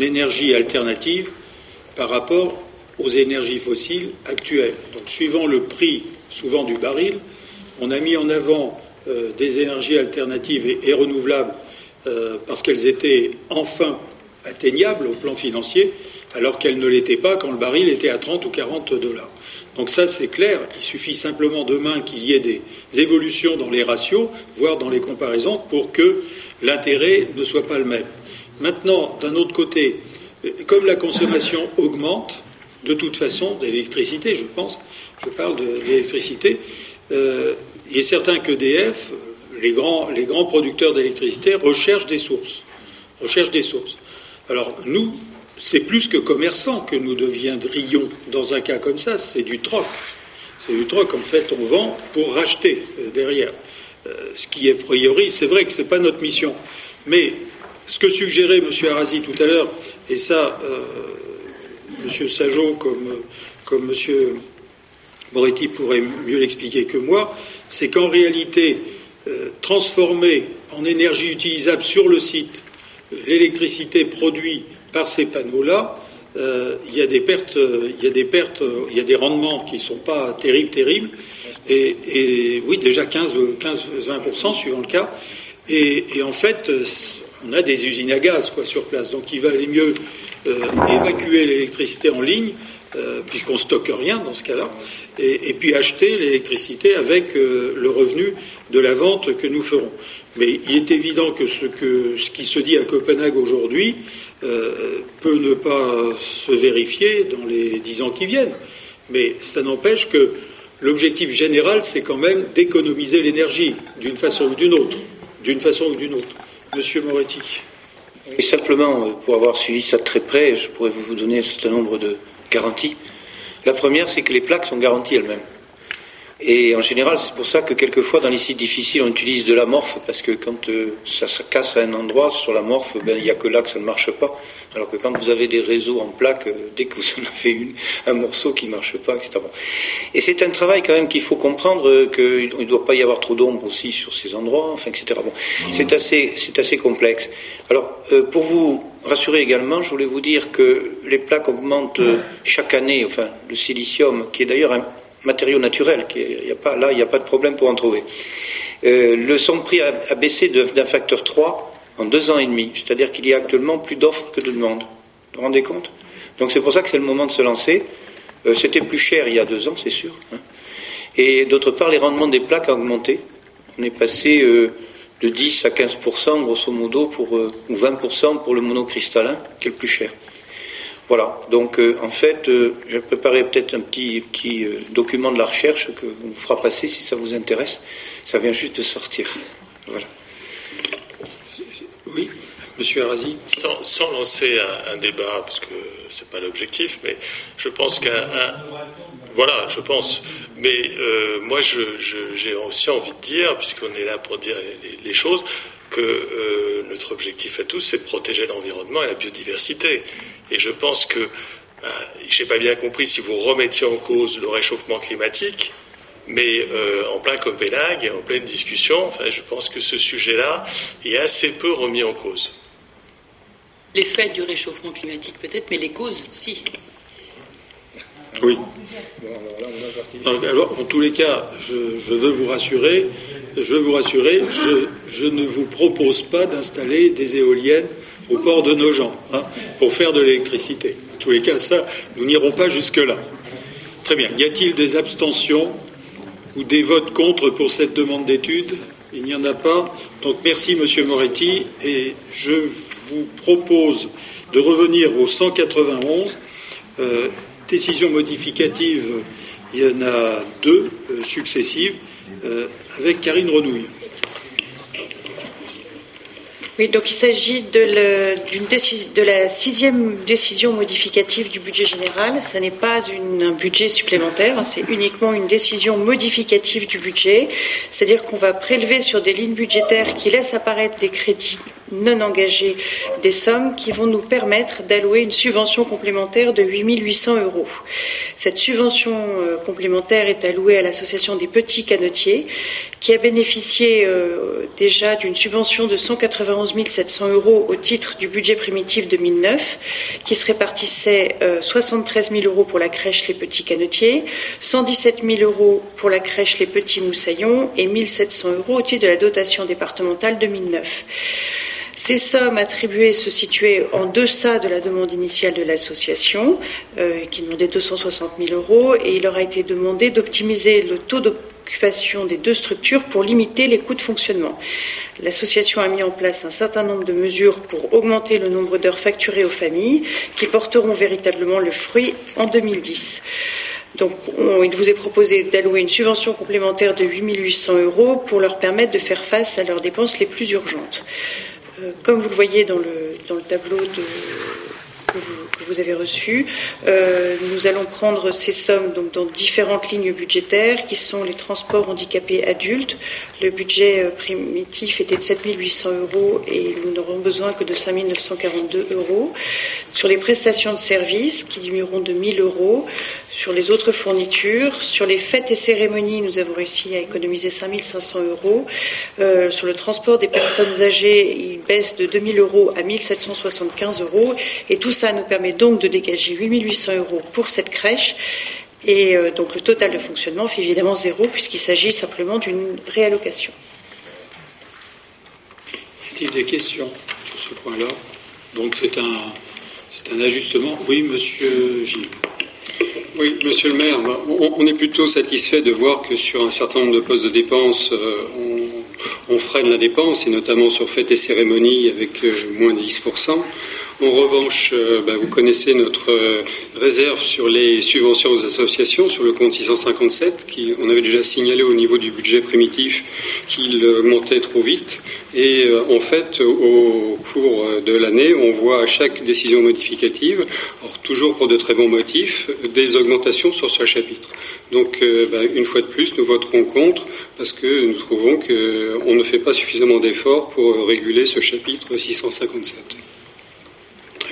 énergie alternative par rapport aux énergies fossiles actuelles. Donc, suivant le prix souvent du baril, on a mis en avant euh, des énergies alternatives et, renouvelables parce qu'elles étaient enfin atteignable au plan financier, alors qu'elle ne l'était pas quand le baril était à 30 ou 40 dollars. Donc ça, c'est clair. Il suffit simplement demain qu'il y ait des évolutions dans les ratios, voire dans les comparaisons, pour que l'intérêt ne soit pas le même. Maintenant, d'un autre côté, comme la consommation augmente, de toute façon, d'électricité, je pense, je parle de l'électricité, euh, il est certain qu'EDF, les grands, les grands producteurs d'électricité, recherchent des sources. Recherchent des sources. Alors nous, c'est plus que commerçants que nous deviendrions dans un cas comme ça, c'est du troc. C'est du troc, en fait, on vend pour racheter euh, derrière. Euh, ce qui est a priori, c'est vrai que ce n'est pas notre mission. Mais ce que suggérait M. Arasi tout à l'heure, et ça, euh, M. Sajot comme, comme M. Moretti pourrait mieux l'expliquer que moi, c'est qu'en réalité, transformer en énergie utilisable sur le site l'électricité produite par ces panneaux-là, euh, il y a des pertes, il y a des il y a des rendements qui ne sont pas terribles, terribles, et, oui, déjà 15-20% suivant le cas. Et, en fait, on a des usines à gaz quoi, sur place, donc il valait mieux euh, évacuer l'électricité en ligne, euh, puisqu'on stocke rien dans ce cas-là, et, puis acheter l'électricité avec le revenu de la vente que nous ferons. Mais il est évident que ce, qui se dit à Copenhague aujourd'hui euh, peut ne pas se vérifier dans les dix ans qui viennent. Mais ça n'empêche que l'objectif général, c'est quand même d'économiser l'énergie, d'une façon ou d'une autre. Ou d'une autre. Monsieur Moretti. Et simplement, euh, pour avoir suivi ça de très près, je pourrais vous donner un certain nombre de garanties. La première, c'est que les plaques sont garanties elles-mêmes. Et en général, c'est pour ça que quelquefois, dans les sites difficiles, on utilise de l'amorphe, parce que quand euh, ça se casse à un endroit, sur l'amorphe, ben, il n'y a que là que ça ne marche pas. Alors que quand vous avez des réseaux en plaques, euh, dès que vous en avez une, un morceau qui ne marche pas, etc. Et c'est un travail quand même qu'il faut comprendre euh, qu'il ne doit pas y avoir trop d'ombre aussi sur ces endroits, enfin, etc. Bon, c'est assez, c'est assez complexe. Alors, pour vous rassurer également, je voulais vous dire que les plaques augmentent chaque année, enfin, le silicium, qui est d'ailleurs un matériaux naturels. Pas, là, il n'y a pas de problème pour en trouver. Euh, le son prix a, baissé d'un facteur 3 en deux ans et demi. C'est-à-dire qu'il y a actuellement plus d'offres que de demandes. Vous vous rendez compte? Donc c'est pour ça que c'est le moment de se lancer. Euh, c'était plus cher il y a deux ans, c'est sûr. Hein. Et d'autre part, les rendements des plaques ont augmenté. On est passé euh, de 10 à 15% grosso modo, pour, ou 20 pour le monocristallin, qui est le plus cher. Voilà, donc euh, en fait, euh, j'ai préparé peut-être un petit, petit euh, document de la recherche que vous fera passer si ça vous intéresse. Ça vient juste de sortir. Voilà. Oui, Monsieur Arasi. Sans, lancer un, débat, parce que ce n'est pas l'objectif, mais je pense qu'un. Voilà, je pense. Mais moi, j'ai aussi envie de dire, puisqu'on est là pour dire les choses, que notre objectif à tous, c'est de protéger l'environnement et la biodiversité. Et je pense que, euh, je n'ai pas bien compris si vous remettiez en cause le réchauffement climatique, mais euh, en plein Copenhague, en pleine discussion, je pense que ce sujet-là est assez peu remis en cause. L'effet du réchauffement climatique peut-être, mais les causes, si. Oui. Alors, en tous les cas, je, veux vous rassurer, je veux vous rassurer, je, ne vous propose pas d'installer des éoliennes au port de nos gens hein, pour faire de l'électricité. En tous les cas, ça, nous n'irons pas jusque-là. Très bien. Y a-t-il des abstentions ou des votes contre pour cette demande d'étude? Il n'y en a pas. Donc merci, Monsieur Moretti. Et je vous propose de revenir au 191. Euh, décision modificative, il y en a deux euh, successives, euh, avec Karine Renouille. Oui, donc il s'agit de, de, la sixième décision modificative du budget général. Ce n'est pas un budget supplémentaire, hein, c'est uniquement une décision modificative du budget. C'est-à-dire qu'on va prélever sur des lignes budgétaires qui laissent apparaître des crédits non engagés des sommes qui vont nous permettre d'allouer une subvention complémentaire de 8 800 euros. Cette subvention euh, complémentaire est allouée à l'association des petits canotiers qui a bénéficié euh, déjà d'une subvention de 191 700 euros au titre du budget primitif 2009 qui se répartissait 73 euh, 000 euros pour la crèche Les Petits Canotiers, 117 000 euros pour la crèche Les Petits Moussaillons et 1 700 euros au titre de la dotation départementale 2009. Ces sommes attribuées se situaient en deçà de la demande initiale de l'association, euh, qui demandait 260 000 euros, et il leur a été demandé d'optimiser le taux d'occupation des deux structures pour limiter les coûts de fonctionnement. L'association a mis en place un certain nombre de mesures pour augmenter le nombre d'heures facturées aux familles, qui porteront véritablement le fruit en 2010. Donc, il vous est proposé d'allouer une subvention complémentaire de 8 800 euros pour leur permettre de faire face à leurs dépenses les plus urgentes. Comme vous le voyez dans le, tableau que, vous, avez reçu, euh, nous allons prendre ces sommes dans différentes lignes budgétaires qui sont les transports handicapés adultes. Le budget euh, primitif était de 7 800 euros et nous n'aurons besoin que de 5 942 euros. Sur les prestations de services qui diminueront de 1 000 euros, sur les autres fournitures. Sur les fêtes et cérémonies, nous avons réussi à économiser 5 500 euros. Euh, sur le transport des personnes âgées, il baisse de 2 000 euros à 1 775 euros. Et tout ça nous permet donc de dégager 8 800 euros pour cette crèche. Et euh, donc le total de fonctionnement fait évidemment zéro puisqu'il s'agit simplement d'une réallocation. Y a-t-il des questions sur ce point-là? Donc c'est un, c'est un ajustement. Oui, monsieur Gilles. Oui, monsieur le maire, on, est plutôt satisfait de voir que sur un certain nombre de postes de dépenses, euh, on, freine la dépense, et notamment sur fêtes et cérémonies avec euh, moins de 10%. En revanche, euh, ben, vous connaissez notre euh, réserve sur les subventions aux associations, sur le compte 657, qui, on avait déjà signalé au niveau du budget primitif qu'il montait trop vite. Et en fait, au cours de l'année, on voit à chaque décision modificative, toujours pour de très bons motifs, des augmentations sur ce chapitre. Donc, ben, une fois de plus, nous voterons contre parce que nous trouvons qu'on ne fait pas suffisamment d'efforts pour réguler ce chapitre 657.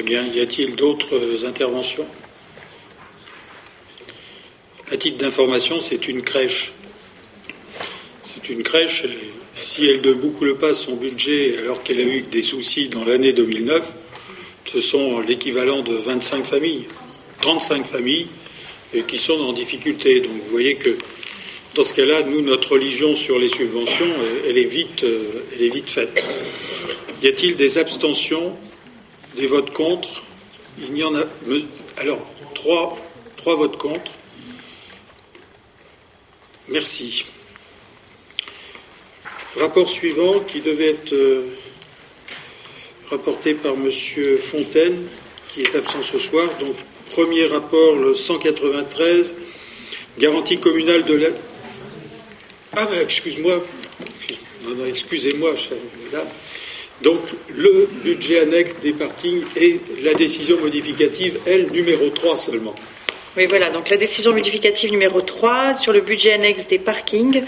Très bien. Y a-t-il d'autres interventions? À titre d'information, c'est une crèche. C'est une crèche. Si elle ne boucle pas son budget alors qu'elle a eu des soucis dans l'année 2009, ce sont l'équivalent de 25 familles, 35 familles qui sont en difficulté. Donc vous voyez que dans ce cas-là, nous, notre religion sur les subventions, elle est vite, elle est vite faite. Y a-t-il des abstentions? Des votes contre. Il n'y en a. Alors, trois, trois votes contre. Merci. Rapport suivant qui devait être euh, rapporté par M. Fontaine, qui est absent ce soir. Donc, premier rapport, le 193, garantie communale de l'aide. Ah, excuse-moi. Excusez-moi, chère madame. Donc le budget annexe des parkings et la décision modificative, elle, numéro 3 seulement. Oui, voilà. Donc la décision modificative numéro 3 sur le budget annexe des parkings.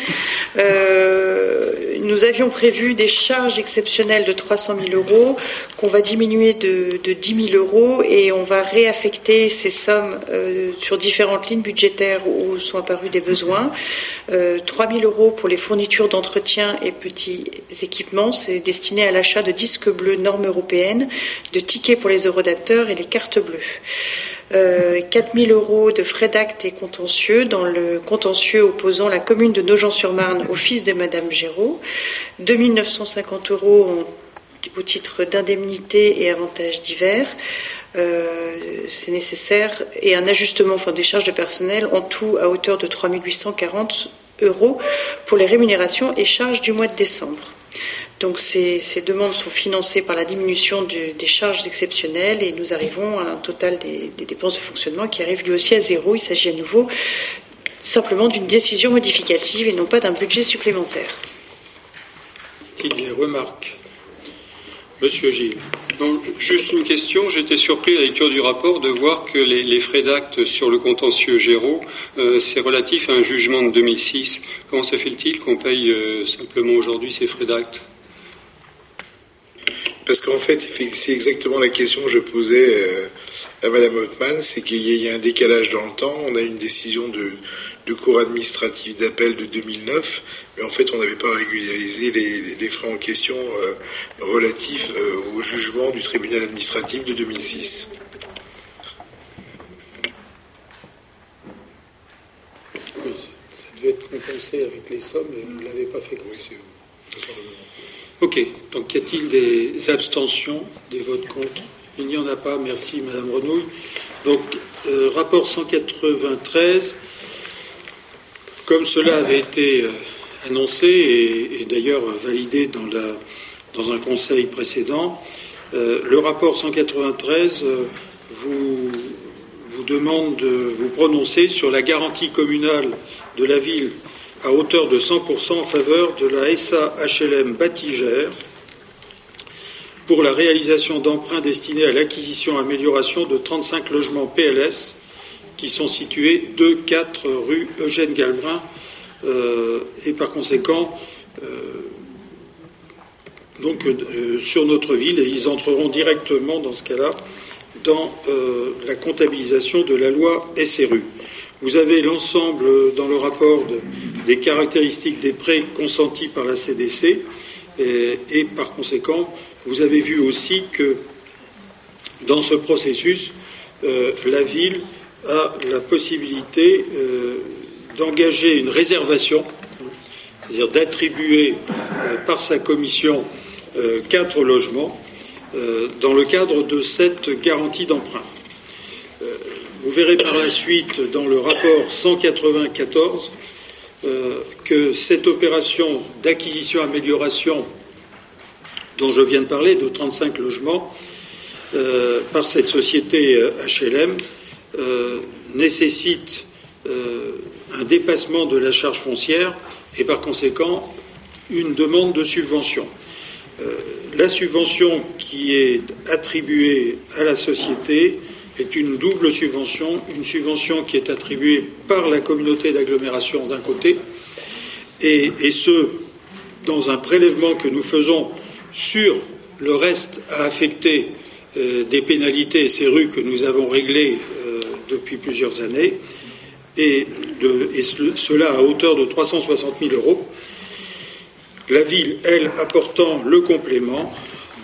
Euh, nous avions prévu des charges exceptionnelles de 300 000 euros qu'on va diminuer de, 10 000 euros et on va réaffecter ces sommes euh, sur différentes lignes budgétaires où sont apparus des besoins. Euh, 3 000 euros pour les fournitures d'entretien et petits équipements. C'est destiné à l'achat de disques bleus normes européennes, de tickets pour les eurodateurs et les cartes bleues. 4 euh, 000 euros de frais d'acte et contentieux dans le contentieux opposant la commune de Nogent-sur-Marne au fils de Madame Géraud, 2 950 euros au titre d'indemnité et avantages divers. Euh, c'est nécessaire et un ajustement des charges de personnel en tout à hauteur de 3 840 euros pour les rémunérations et charges du mois de décembre. Donc ces, demandes sont financées par la diminution des charges exceptionnelles et nous arrivons à un total des, dépenses de fonctionnement qui arrive lui aussi à zéro. Il s'agit à nouveau simplement d'une décision modificative et non pas d'un budget supplémentaire. Qu'il y ait remarques? Monsieur Gilles. juste une question. J'étais surpris à la lecture du rapport de voir que les, frais d'acte sur le contentieux Géraud, euh, c'est relatif à un jugement de 2006. Comment se fait-il qu'on paye euh, simplement aujourd'hui ces frais d'acte parce qu'en fait, c'est exactement la question que je posais euh, à Mme Hottman, c'est qu'il y a un décalage dans le temps. On a une décision de, cour administrative d'appel de 2009, mais en fait, on n'avait pas régularisé les, frais en question euh, relatifs euh, au jugement du tribunal administratif de 2006. Oui, ça devait être compensé avec les sommes, et on ne l'avait pas fait comme ça. Ok, donc y a-t-il des abstentions, des votes contre? Il n'y en a pas, merci Madame Renouille. Donc, euh, rapport 193, comme cela avait été euh, annoncé et, d'ailleurs validé dans, un conseil précédent, euh, le rapport 193 vous, vous demande de vous prononcer sur la garantie communale de la ville à hauteur de 100% en faveur de la SA HLM Batigère pour la réalisation d'emprunts destinés à l'acquisition et amélioration de 35 logements PLS qui sont situés 2-4 rue Eugène Galbrin euh, et par conséquent euh, donc, euh, sur notre ville et ils entreront directement dans ce cas-là dans la comptabilisation de la loi SRU. Vous avez l'ensemble dans le rapport des caractéristiques des prêts consentis par la CDC et, par conséquent, vous avez vu aussi que dans ce processus, euh, la ville a la possibilité euh, d'engager une réservation, c'est-à-dire d'attribuer euh, par sa commission quatre logements dans le cadre de cette garantie d'emprunt. Vous verrez par la suite dans le rapport 194 euh, que cette opération d'acquisition-amélioration dont je viens de parler, de 35 logements, euh, par cette société HLM nécessite un dépassement de la charge foncière et par conséquent une demande de subvention. la subvention qui est attribuée à la société est une double subvention, une subvention qui est attribuée par la communauté d'agglomération d'un côté, et, ce, dans un prélèvement que nous faisons sur le reste à affecter euh, des pénalités et ces rues que nous avons réglées euh, depuis plusieurs années, et, cela à hauteur de 360 000 euros. La ville, elle, apportant le complément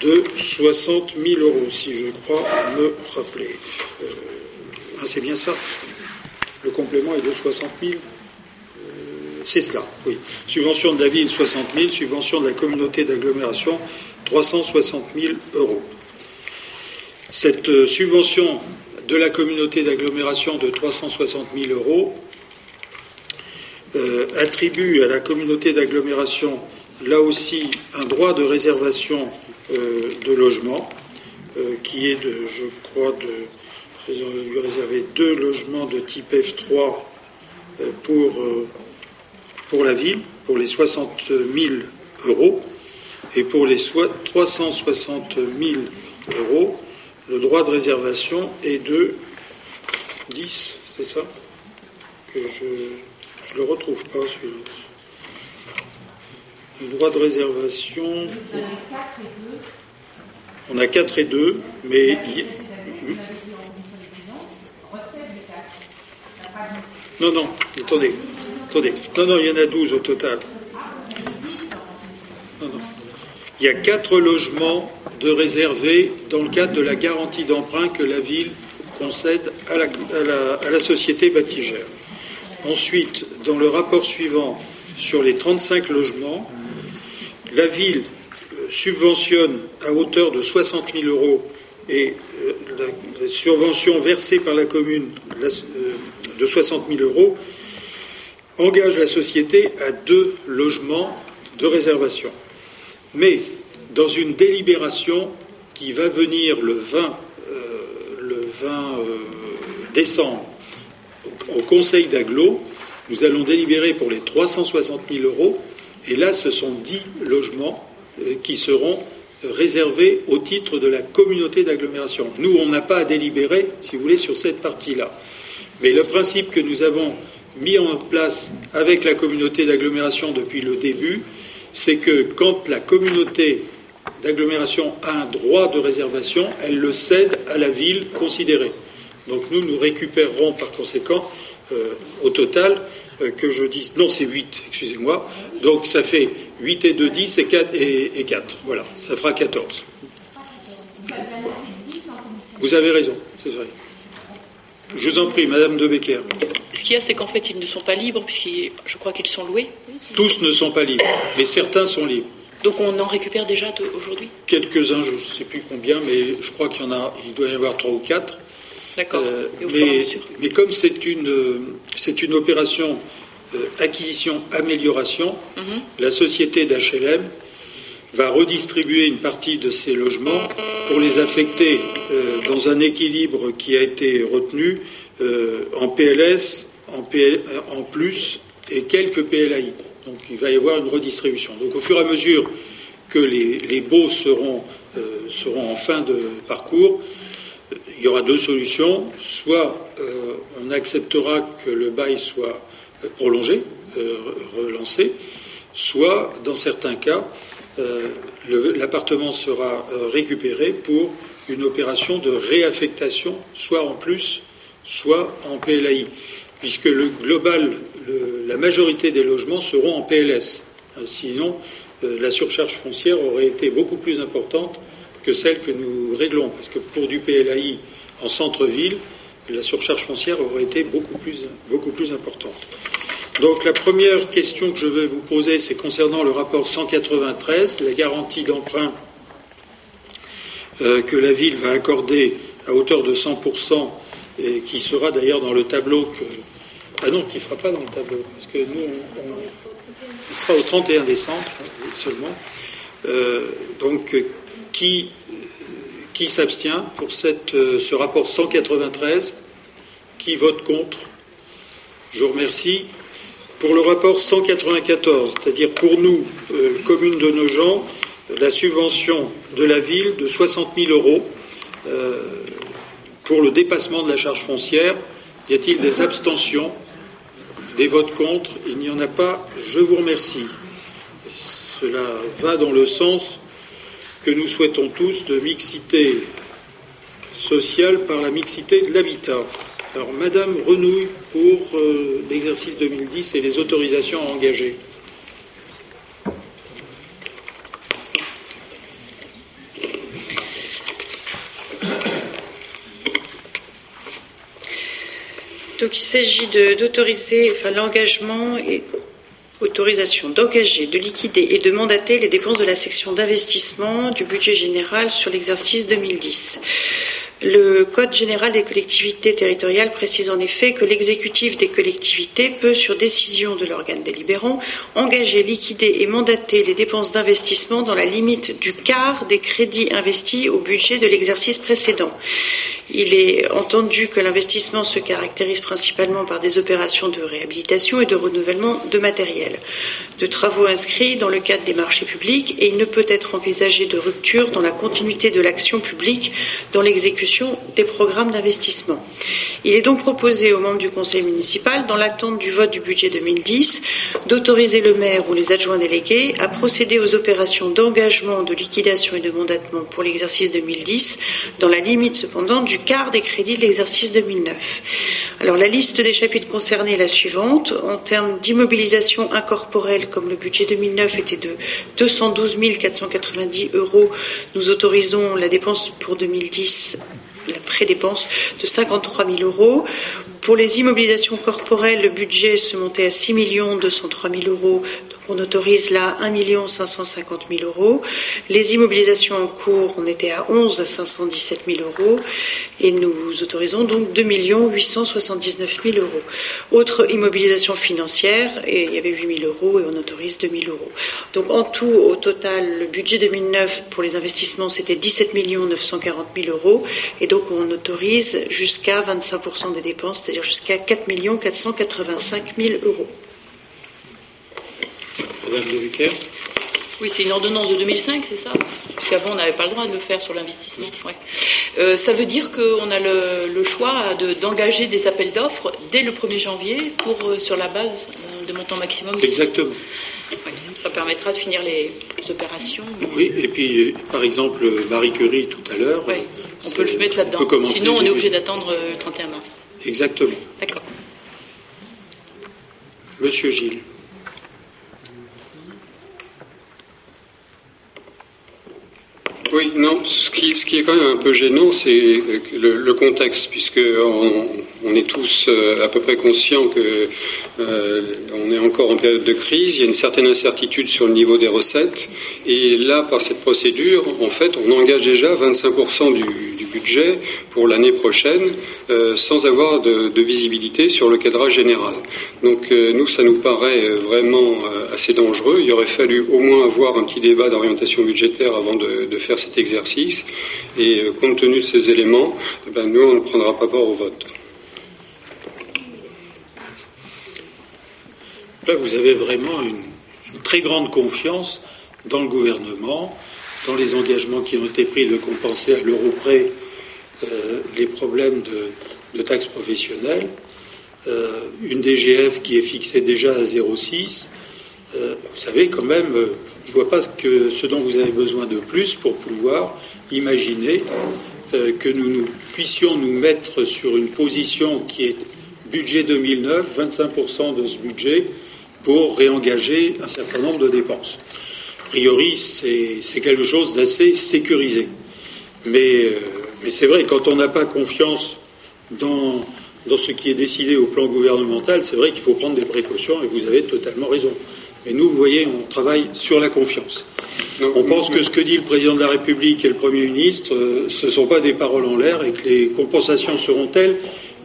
de 60 000 euros, si je crois me rappeler. Euh, ah, c'est bien ça. Le complément est de 60 000. Euh, c'est cela, oui. Subvention de la ville, 60 000. Subvention de la communauté d'agglomération, 360 000 euros. Cette euh, subvention de la communauté d'agglomération de 360 000 euros attribue à la communauté d'agglomération, là aussi, un droit de réservation de logement, euh, qui est de, je crois, de réserver deux logements de type F3 euh, pour, la ville, pour les 60 000 euros, et pour les 360 000 euros, le droit de réservation est de 10, c'est ça? Que je ne le retrouve pas, celui-là. Le droit de réservation. On a 4 et 2, mais. Non, non, attendez, attendez. Non, non, il y en a 12 au total. Il y a 4 logements de réservés dans le cadre de la garantie d'emprunt que la ville concède à la, à la société bâtigère. Ensuite, dans le rapport suivant sur les 35 logements, la ville euh, subventionne à hauteur de 60 000 euros et euh, la, subvention versée par la commune euh, de 60 000 euros engage la société à deux logements de réservation. Mais dans une délibération qui va venir le 20, le 20 décembre au, au Conseil d'Aglo, nous allons délibérer pour les 360 000 euros et là, ce sont dix logements euh, qui seront réservés au titre de la communauté d'agglomération. Nous, on n'a pas à délibérer, si vous voulez, sur cette partie-là. Mais le principe que nous avons mis en place avec la communauté d'agglomération depuis le début, c'est que quand la communauté d'agglomération a un droit de réservation, elle le cède à la ville considérée. Donc nous, nous récupérerons par conséquent, euh, au total, euh, que je dise. Non, c'est 8, excusez-moi. Donc ça fait 8 et 2, 10 et 4, et, 4. Voilà, ça fera 14. Vous avez raison, c'est vrai. Je vous en prie, Madame de Becker. Ce qu'il y a, c'est qu'en fait, ils ne sont pas libres, puisque je crois qu'ils sont loués. Tous ne sont pas libres, mais certains sont libres. Donc on en récupère déjà aujourd'hui? Quelques-uns, je ne sais plus combien, mais je crois qu'il y en a, il doit y en avoir trois ou quatre. D'accord. Euh, mais, comme c'est une, c'est une opération euh, acquisition-amélioration, mhm. la société d'HLM va redistribuer une partie de ces logements pour les affecter euh, dans un équilibre qui a été retenu en PLS, en, en plus et quelques PLAI. Donc il va y avoir une redistribution. Donc au fur et à mesure que les, les baux seront, seront en fin de parcours, il y aura deux solutions. Soit euh, on acceptera que le bail soit euh, prolongé, euh, relancé, soit, dans certains cas, l'appartement sera récupéré pour une opération de réaffectation, soit en plus, soit en PLAI, puisque le global, la majorité des logements seront en PLS. Sinon, la surcharge foncière aurait été beaucoup plus importante que celle que nous réglons. Parce que pour du PLAI en centre-ville, la surcharge foncière aurait été beaucoup plus, beaucoup plus importante. Donc la première question que je vais vous poser, c'est concernant le rapport 193, la garantie d'emprunt euh, que la ville va accorder à hauteur de 100%, et qui sera d'ailleurs dans le tableau que... Ah non, qui ne sera pas dans le tableau, parce que nous, il sera au 31 décembre seulement. Euh, donc qui s'abstient pour euh, ce rapport 193 Qui vote contre Je vous remercie. Pour le rapport 194, c'est-à-dire pour nous, euh, commune de Nogent, la subvention de la ville de 60 000 euros euh, pour le dépassement de la charge foncière. Y a-t-il des abstentions? Des votes contre? Il n'y en a pas. Je vous remercie. Cela va dans le sens que nous souhaitons tous de mixité sociale par la mixité de l'habitat. Alors, Madame Renouille pour euh, l'exercice 2010 et les autorisations à engager. Donc il s'agit d'autoriser enfin, l'engagement et autorisation d'engager, de liquider et de mandater les dépenses de la section d'investissement du budget général sur l'exercice 2010. Le Code général des collectivités territoriales précise en effet que l'exécutif des collectivités peut, sur décision de l'organe délibérant, engager, liquider et mandater les dépenses d'investissement dans la limite du quart des crédits investis au budget de l'exercice précédent. Il est entendu que l'investissement se caractérise principalement par des opérations de réhabilitation et de renouvellement de matériel, de travaux inscrits dans le cadre des marchés publics et il ne peut être envisagé de rupture dans la continuité de l'action publique dans l'exécution des programmes d'investissement. Il est donc proposé aux membres du Conseil municipal, dans l'attente du vote du budget 2010, d'autoriser le maire ou les adjoints délégués à procéder aux opérations d'engagement, de liquidation et de mandatement pour l'exercice 2010, dans la limite cependant du quart des crédits de l'exercice 2009. Alors la liste des chapitres concernés est la suivante. En termes d'immobilisation incorporelle, comme le budget 2009 était de 212 490 euros, nous autorisons la dépense pour 2010 la prédépense de 53 000 euros. Pour les immobilisations corporelles, le budget se montait à 6 203 000 euros. On autorise là 1 550 000 euros. Les immobilisations en cours, on était à 11 à 517 000 euros. Et nous autorisons donc 2 879 000 euros. Autre immobilisation financière, et il y avait 8 000 euros et on autorise 2 000 euros. Donc en tout, au total, le budget 2009 pour les investissements, c'était 17 940 000 euros. Et donc on autorise jusqu'à 25% des dépenses, c'est-à-dire jusqu'à 4 485 000 euros. Madame Oui, c'est une ordonnance de 2005, c'est ça? Parce qu'avant, on n'avait pas le droit de le faire sur l'investissement. Euh, ça veut dire qu'on a le, choix d'engager des appels d'offres dès le 1er janvier pour, euh, sur la base euh, de montant maximum. Exactement. ça permettra de finir les opérations. Oui, et puis, par exemple, Marie Curie tout à l'heure. On peut le mettre là-dedans. Sinon, on est obligé d'attendre le 31 mars. Exactement. D'accord. Monsieur Gilles. Oui, non, ce qui, ce qui, est quand même un peu gênant, c'est le, contexte, puisque on, est tous euh, à peu près conscients que euh, on est encore en période de crise, il y a une certaine incertitude sur le niveau des recettes, et là, par cette procédure, en fait, on engage déjà 25% du, budget pour l'année prochaine euh, sans avoir de, visibilité sur le cadrage général. Donc euh, nous, ça nous paraît euh, vraiment assez dangereux. Il aurait fallu au moins avoir un petit débat d'orientation budgétaire avant de, faire cet exercice. Et compte tenu de ces éléments, eh ben, nous, on ne prendra pas part au vote. Là, vous avez vraiment une, une très grande confiance dans le gouvernement dans les engagements qui ont été pris de compenser à l'euro près euh, les problèmes de, taxes professionnelles, euh, une DGF qui est fixée déjà à 0,6. Euh, vous savez, quand même, je ne vois pas ce, dont vous avez besoin de plus pour pouvoir imaginer que nous, puissions nous mettre sur une position qui est budget 2009, 25% de ce budget, pour réengager un certain nombre de dépenses priori, c'est quelque chose d'assez sécurisé. Mais, euh, mais c'est vrai, quand on n'a pas confiance dans, dans ce qui est décidé au plan gouvernemental, c'est vrai qu'il faut prendre des précautions et vous avez totalement raison. Mais nous, vous voyez, on travaille sur la confiance. on pense que ce que dit le président de la République et le Premier ministre, euh, ce ne sont pas des paroles en l'air et que les compensations seront telles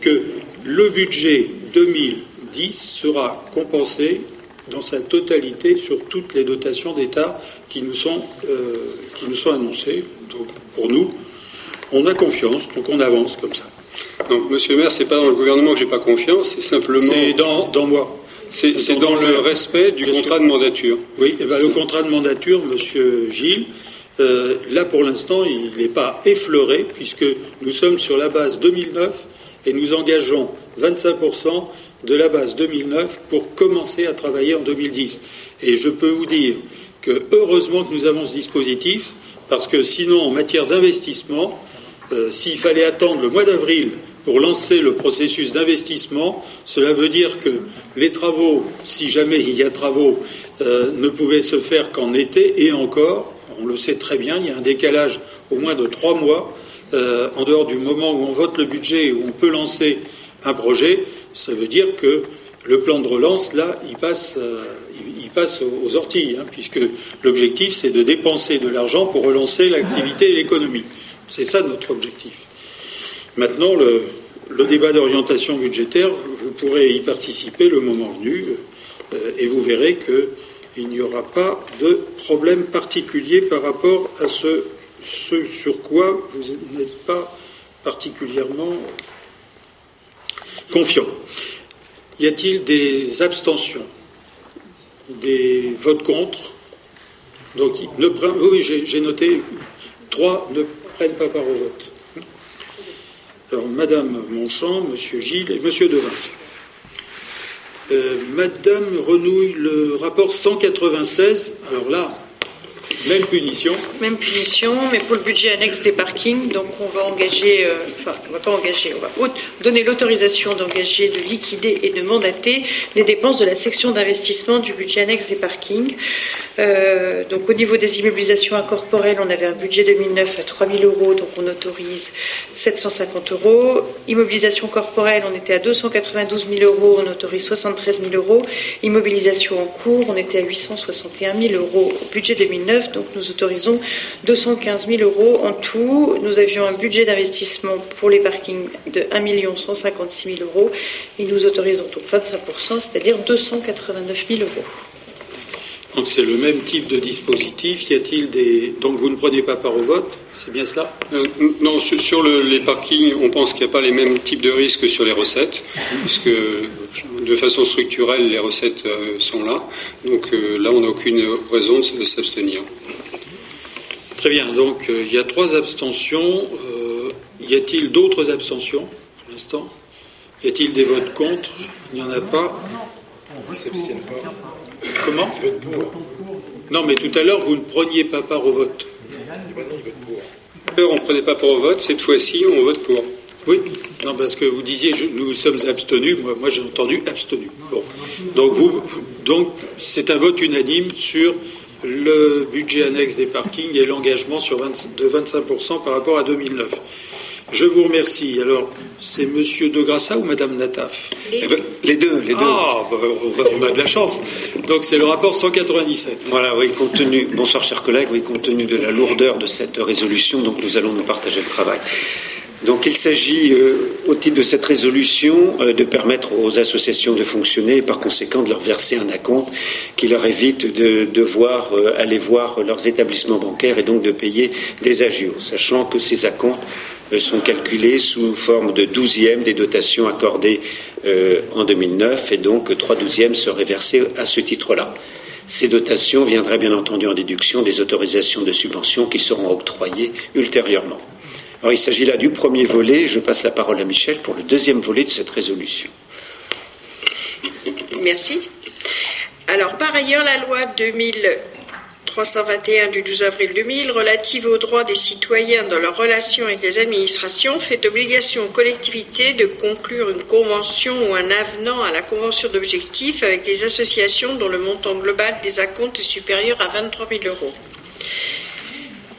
que le budget 2010 sera compensé dans sa totalité sur toutes les dotations d'État qui, nous sont, euh, qui nous sont annoncées. Donc pour nous, on a confiance, donc on avance comme ça. Non, Monsieur le maire, c'est pas dans le gouvernement que j'ai pas confiance, c'est simplement. C'est dans, dans moi. C'est dans le respect du contrat de mandature. Oui, et ben, le contrat de mandature, Monsieur Gilles, euh, là pour l'instant, il n'est pas effleuré, puisque nous sommes sur la base 2009 et nous engageons 25% de la base 2009 pour commencer à travailler en 2010. Et je peux vous dire que heureusement que nous avons ce dispositif, parce que sinon, en matière d'investissement, euh, s'il fallait attendre le mois d'avril pour lancer le processus d'investissement, cela veut dire que les travaux, si jamais il y a travaux, euh, ne pouvaient se faire qu'en été et encore, on le sait très bien, il y a un décalage au moins de trois mois euh, en dehors du moment où on vote le budget et où on peut lancer un projet. Ça veut dire que le plan de relance, là, il passe, euh, aux orties, hein, puisque l'objectif, c'est de dépenser de l'argent pour relancer l'activité et l'économie. C'est ça notre objectif. Maintenant, le, débat d'orientation budgétaire, vous pourrez y participer le moment venu, euh, et vous verrez qu'il n'y aura pas de problème particulier par rapport à ce sur quoi vous n'êtes pas particulièrement confiant. Y a-t-il des abstentions? Des votes contre? Donc, ne, oui, j'ai noté trois ne prennent pas part au vote. Alors, Madame Monchamp, Monsieur Gilles et Monsieur Devin. Euh, Madame renouille le rapport 196. Alors là, même punition. Même punition, mais pour le budget annexe des parkings, donc on va engager, euh, enfin, on va pas engager, on va donner l'autorisation d'engager, de liquider et de mandater les dépenses de la section d'investissement du budget annexe des parkings. Euh, donc au niveau des immobilisations incorporelles, on avait un budget 2009 à 3 000 euros, donc on autorise 750 euros. Immobilisation corporelle, on était à 292 000 euros, on autorise 73 000 euros. Immobilisation en cours, on était à 861 000 euros au budget 2009, donc nous autorisons 215 000 euros en tout. Nous avions un budget d'investissement pour les parkings de 1 156 000 euros et nous autorisons donc 25%, c'est-à-dire 289 000 euros. Donc c'est le même type de dispositif. Y a-t-il des donc vous ne prenez pas part au vote? C'est bien cela? Euh, Non, sur, les parkings, on pense qu'il n'y a pas les mêmes types de risques sur les recettes, puisque de façon structurelle les recettes euh, sont là. Donc euh, là, on n'a aucune raison de s'abstenir. Très bien. Donc il y a trois abstentions. y a-t-il d'autres abstentions pour l'instant? Y a-t-il des votes contre? Il n'y en a pas. Ils s'abstiennent pas. Comment Non, mais tout à l'heure, vous ne preniez pas part au vote. Tout à l'heure, on ne prenait pas part au vote. Cette fois-ci, on vote pour. Oui, non, parce que vous disiez, nous sommes abstenus. Moi, moi j'ai entendu abstenu. Bon. Donc, vous, donc, c'est un vote unanime sur le budget annexe des parkings et l'engagement de 25% par rapport à 2009. Je vous remercie. Alors, c'est Monsieur De Grassa ou Madame Nataf eh ben, Les deux, les deux. Ah, bah, on, a de la chance. Donc, c'est le rapport 197. Voilà, oui, compte tenu, bonsoir chers collègues, oui, compte tenu de la lourdeur de cette résolution, donc nous allons nous partager le travail. Il s'agit, euh, au titre de cette résolution, euh, de permettre aux associations de fonctionner et par conséquent de leur verser un acompte qui leur évite de devoir euh, aller voir leurs établissements bancaires et donc de payer des agios, sachant que ces acomptes sont calculés sous forme de douzième des dotations accordées en 2009 et donc trois douzièmes seraient versés à ce titre-là. Ces dotations viendraient bien entendu en déduction des autorisations de subvention qui seront octroyées ultérieurement. Alors, il s'agit là du premier volet. Je passe la parole à Michel pour le deuxième volet de cette résolution. Merci. Alors, par ailleurs, la loi 2000 321 du 12 avril 2000 relative aux droits des citoyens dans leurs relations avec les administrations fait obligation aux collectivités de conclure une convention ou un avenant à la convention d'objectifs avec les associations dont le montant global des acomptes est supérieur à 23 000 euros.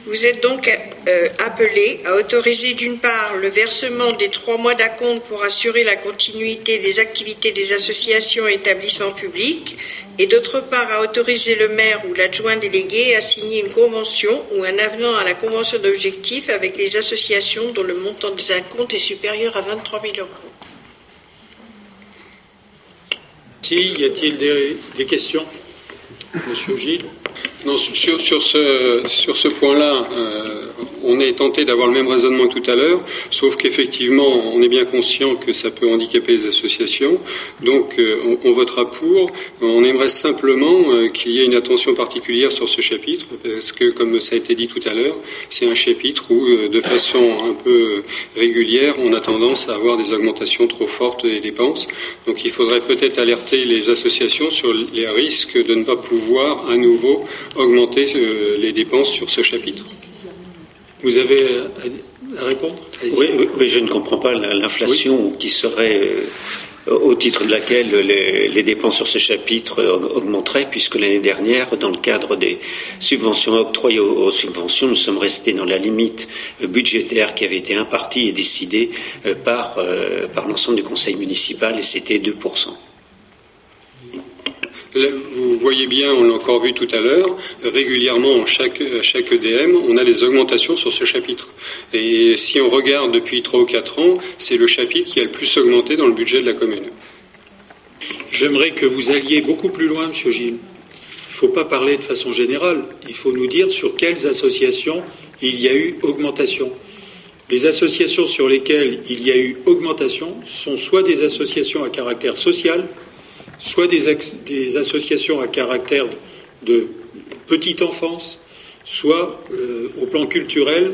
Vous êtes donc euh, appelé à autoriser d'une part le versement des trois mois d'acompte pour assurer la continuité des activités des associations et établissements publics et d'autre part à autoriser le maire ou l'adjoint délégué à signer une convention ou un avenant à la convention d'objectifs avec les associations dont le montant des acomptes est supérieur à 23 000 euros. Si, y a-t-il des questions? Monsieur Gilles? Non, sur, sur ce, sur ce point-là, euh, on est tenté d'avoir le même raisonnement que tout à l'heure, sauf qu'effectivement, on est bien conscient que ça peut handicaper les associations. Donc, euh, on, votera pour. On aimerait simplement euh, qu'il y ait une attention particulière sur ce chapitre, parce que, comme ça a été dit tout à l'heure, c'est un chapitre où, de façon un peu régulière, on a tendance à avoir des augmentations trop fortes des dépenses. Donc, il faudrait peut-être alerter les associations sur les risques de ne pas pouvoir à nouveau augmenter euh, les dépenses sur ce chapitre. Vous avez à répondre? Oui, oui, je ne comprends pas l'inflation qui serait euh, au titre de laquelle les, dépenses sur ce chapitre augmenteraient, puisque l'année dernière, dans le cadre des subventions octroyées aux, subventions, nous sommes restés dans la limite budgétaire qui avait été impartie et décidée euh, par, par l'ensemble du conseil municipal, et c'était 2%. Vous voyez bien, on l'a encore vu tout à l'heure, régulièrement, à chaque, chaque EDM, on a des augmentations sur ce chapitre. Et si on regarde depuis trois ou quatre ans, c'est le chapitre qui a le plus augmenté dans le budget de la commune. J'aimerais que vous alliez beaucoup plus loin, Monsieur Gilles. Il ne faut pas parler de façon générale. Il faut nous dire sur quelles associations il y a eu augmentation. Les associations sur lesquelles il y a eu augmentation sont soit des associations à caractère social, soit des, associations à caractère de petite enfance, soit euh, au plan culturel,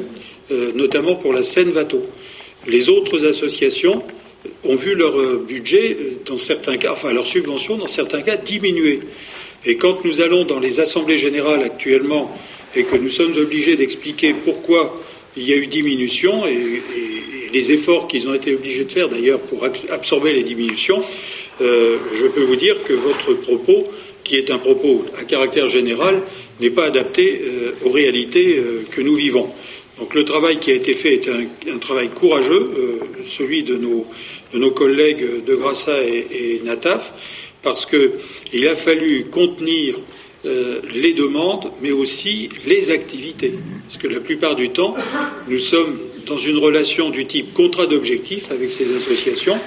euh, notamment pour la Seine-Vato. Les autres associations ont vu leur euh, budget, dans certains cas, enfin leur subvention, dans certains cas, diminuer. Et quand nous allons dans les assemblées générales actuellement et que nous sommes obligés d'expliquer pourquoi il y a eu diminution et les efforts qu'ils ont été obligés de faire d'ailleurs pour absorber les diminutions, euh, je peux vous dire que votre propos, qui est un propos à caractère général, n'est pas adapté euh, aux réalités euh, que nous vivons. Donc le travail qui a été fait est un, travail courageux, celui de nos, collègues de Grassa et, et Nataf, parce qu'il a fallu contenir les demandes, mais aussi les activités. Parce que la plupart du temps, nous sommes dans une relation du type contrat d'objectif avec ces associations,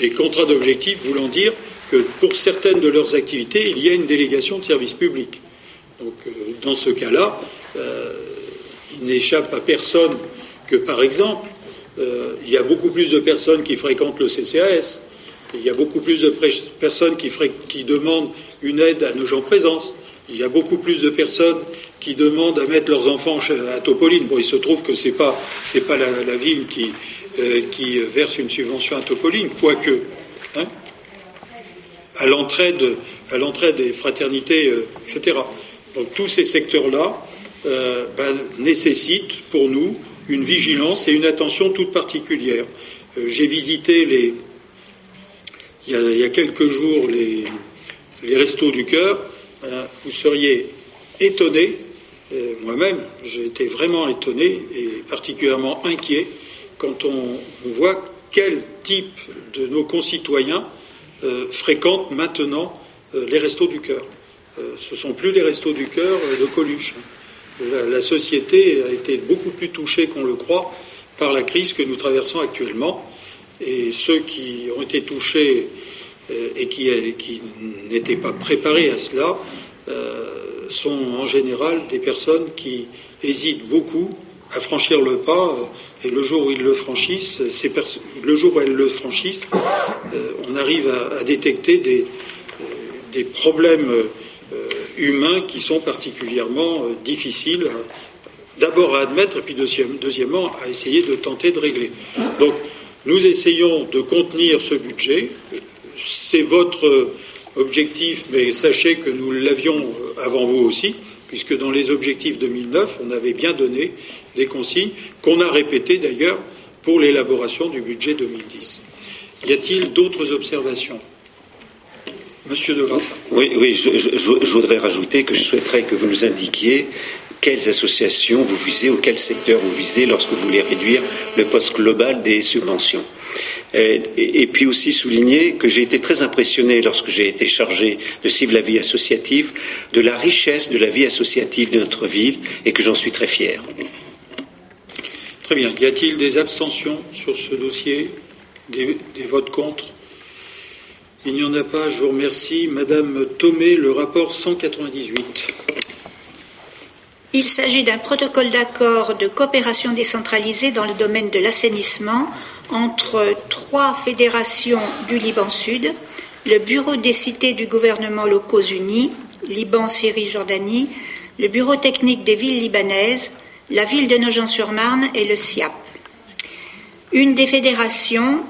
et contrat d'objectif voulant dire que pour certaines de leurs activités, il y a une délégation de service public. Donc, euh, dans ce cas-là, euh, il n'échappe à personne que, par exemple, euh, il y a beaucoup plus de personnes qui fréquentent le CCAS, il y a beaucoup plus de personnes qui, demandent une aide à nos gens présence, il y a beaucoup plus de personnes qui demandent à mettre leurs enfants à Topoline. Bon, il se trouve que ce n'est pas, pas la, ville qui, euh, qui verse une subvention à Topoline, quoique, hein, à l'entrée des fraternités, euh, etc. Donc tous ces secteurs-là euh, ben, nécessitent pour nous une vigilance et une attention toute particulière. J'ai visité les, il y, a, quelques jours les, les restos du cœur. Ben, vous seriez étonné, moi-même, j'ai été vraiment étonné et particulièrement inquiet quand on, voit quel type de nos concitoyens euh, fréquentent maintenant euh, les restos du cœur. Euh, ce ne sont plus les restos du cœur de Coluche. La, société a été beaucoup plus touchée qu'on le croit par la crise que nous traversons actuellement. Et ceux qui ont été touchés et qui, qui n'étaient pas préparés à cela sont en général des personnes qui hésitent beaucoup à franchir le pas et le jour où ils le franchissent, le jour où elles le franchissent, euh, on arrive à, détecter des, euh, des problèmes euh, humains qui sont particulièrement difficiles, d'abord à admettre, et puis deuxièmement à essayer de tenter de régler. Donc, nous essayons de contenir ce budget. C'est votre objectif, mais sachez que nous l'avions avant vous aussi, puisque dans les objectifs 2009, on avait bien donné des consignes qu'on a répétées d'ailleurs pour l'élaboration du budget 2010. Y a-t-il d'autres observations? Monsieur de Grassa. Oui, oui je, voudrais rajouter que je souhaiterais que vous nous indiquiez quelles associations vous visez ou quel secteur vous visez lorsque vous voulez réduire le poste global des subventions. Et, et, puis aussi souligner que j'ai été très impressionné lorsque j'ai été chargé de suivre la vie associative, de la richesse de la vie associative de notre ville et que j'en suis très fier. Très bien. Y a-t-il des abstentions sur ce dossier des, votes contre? Il n'y en a pas. Je vous remercie. Madame Thomé, le rapport 198. Il s'agit d'un protocole d'accord de coopération décentralisée dans le domaine de l'assainissement entre trois fédérations du Liban Sud, le Bureau des cités du gouvernement locaux unis, Liban, Syrie, Jordanie, le Bureau technique des villes libanaises, la ville de Nogent-sur-Marne et le SIAP. Une des fédérations,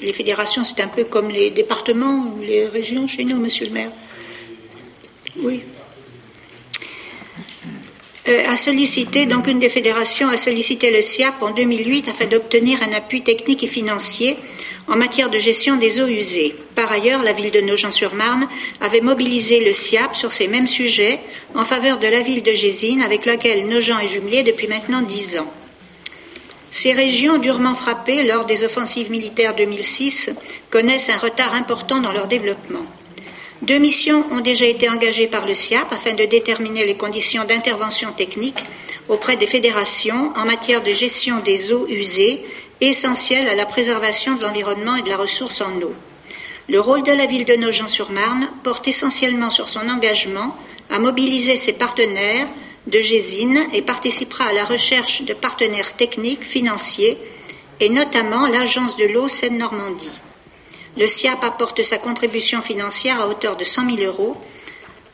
les fédérations c'est un peu comme les départements ou les régions chez nous, monsieur le maire. Oui. Euh, a sollicité, donc une des fédérations a sollicité le SIAP en 2008 afin d'obtenir un appui technique et financier en matière de gestion des eaux usées. Par ailleurs, la ville de Nogent-sur-Marne avait mobilisé le SIAP sur ces mêmes sujets en faveur de la ville de Gésine, avec laquelle Nogent est jumelé depuis maintenant dix ans. Ces régions durement frappées lors des offensives militaires 2006 connaissent un retard important dans leur développement. Deux missions ont déjà été engagées par le SIAP afin de déterminer les conditions d'intervention technique auprès des fédérations en matière de gestion des eaux usées essentiel à la préservation de l'environnement et de la ressource en eau. Le rôle de la ville de Nogent-sur-Marne porte essentiellement sur son engagement à mobiliser ses partenaires de Gésine et participera à la recherche de partenaires techniques, financiers et notamment l'Agence de l'eau Seine-Normandie. Le SIAP apporte sa contribution financière à hauteur de 100 000 euros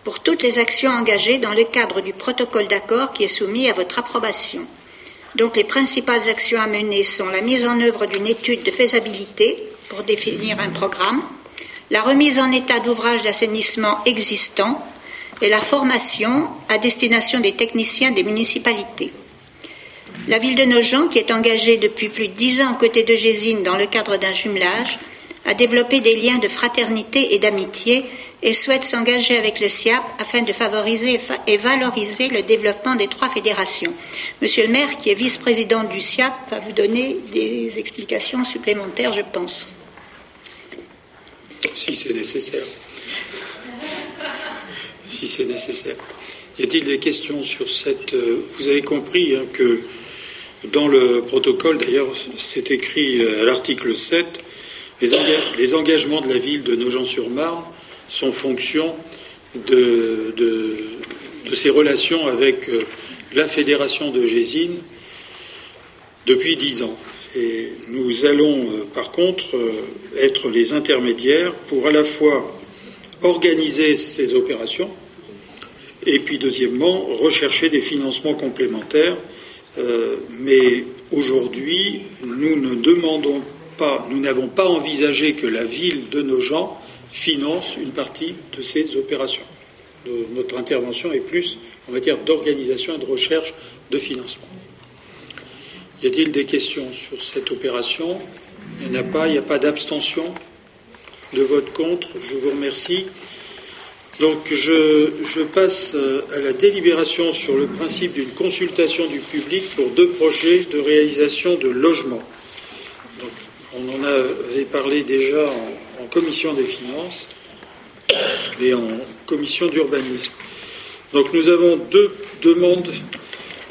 pour toutes les actions engagées dans le cadre du protocole d'accord qui est soumis à votre approbation. Donc les principales actions à mener sont la mise en œuvre d'une étude de faisabilité pour définir un programme, la remise en état d'ouvrages d'assainissement existants et la formation à destination des techniciens des municipalités. La ville de Nogent, qui est engagée depuis plus de dix ans aux côtés de Gésine dans le cadre d'un jumelage, a développé des liens de fraternité et d'amitié et souhaite s'engager avec le SIAP afin de favoriser et valoriser le développement des trois fédérations. Monsieur le maire, qui est vice-président du SIAP, va vous donner des explications supplémentaires, je pense. Si c'est nécessaire. Si c'est nécessaire. Y a-t-il des questions sur cette. Euh, vous avez compris hein, que dans le protocole, d'ailleurs, c'est écrit euh, à l'article 7, les, les engagements de la ville de Nogent-sur-Marne sont fonction de, de, ses relations avec euh, la fédération de Gésine depuis dix ans. Et nous allons, euh, par contre, euh, être les intermédiaires pour à la fois organiser ces opérations et puis, deuxièmement, rechercher des financements complémentaires. mais aujourd'hui, nous ne demandons pas, nous n'avons pas envisagé que la ville de nos gens finance une partie de ces opérations. Notre intervention est plus en matière d'organisation et de recherche de financement. Y a-t-il des questions sur cette opération? Il n'y en a pas, il n'y a pas d'abstention de vote contre. Je vous remercie. Donc je, passe à la délibération sur le principe d'une consultation du public pour deux projets de réalisation de logement. on en avait parlé déjà en commission des finances et en commission d'urbanisme. Donc nous avons deux demandes,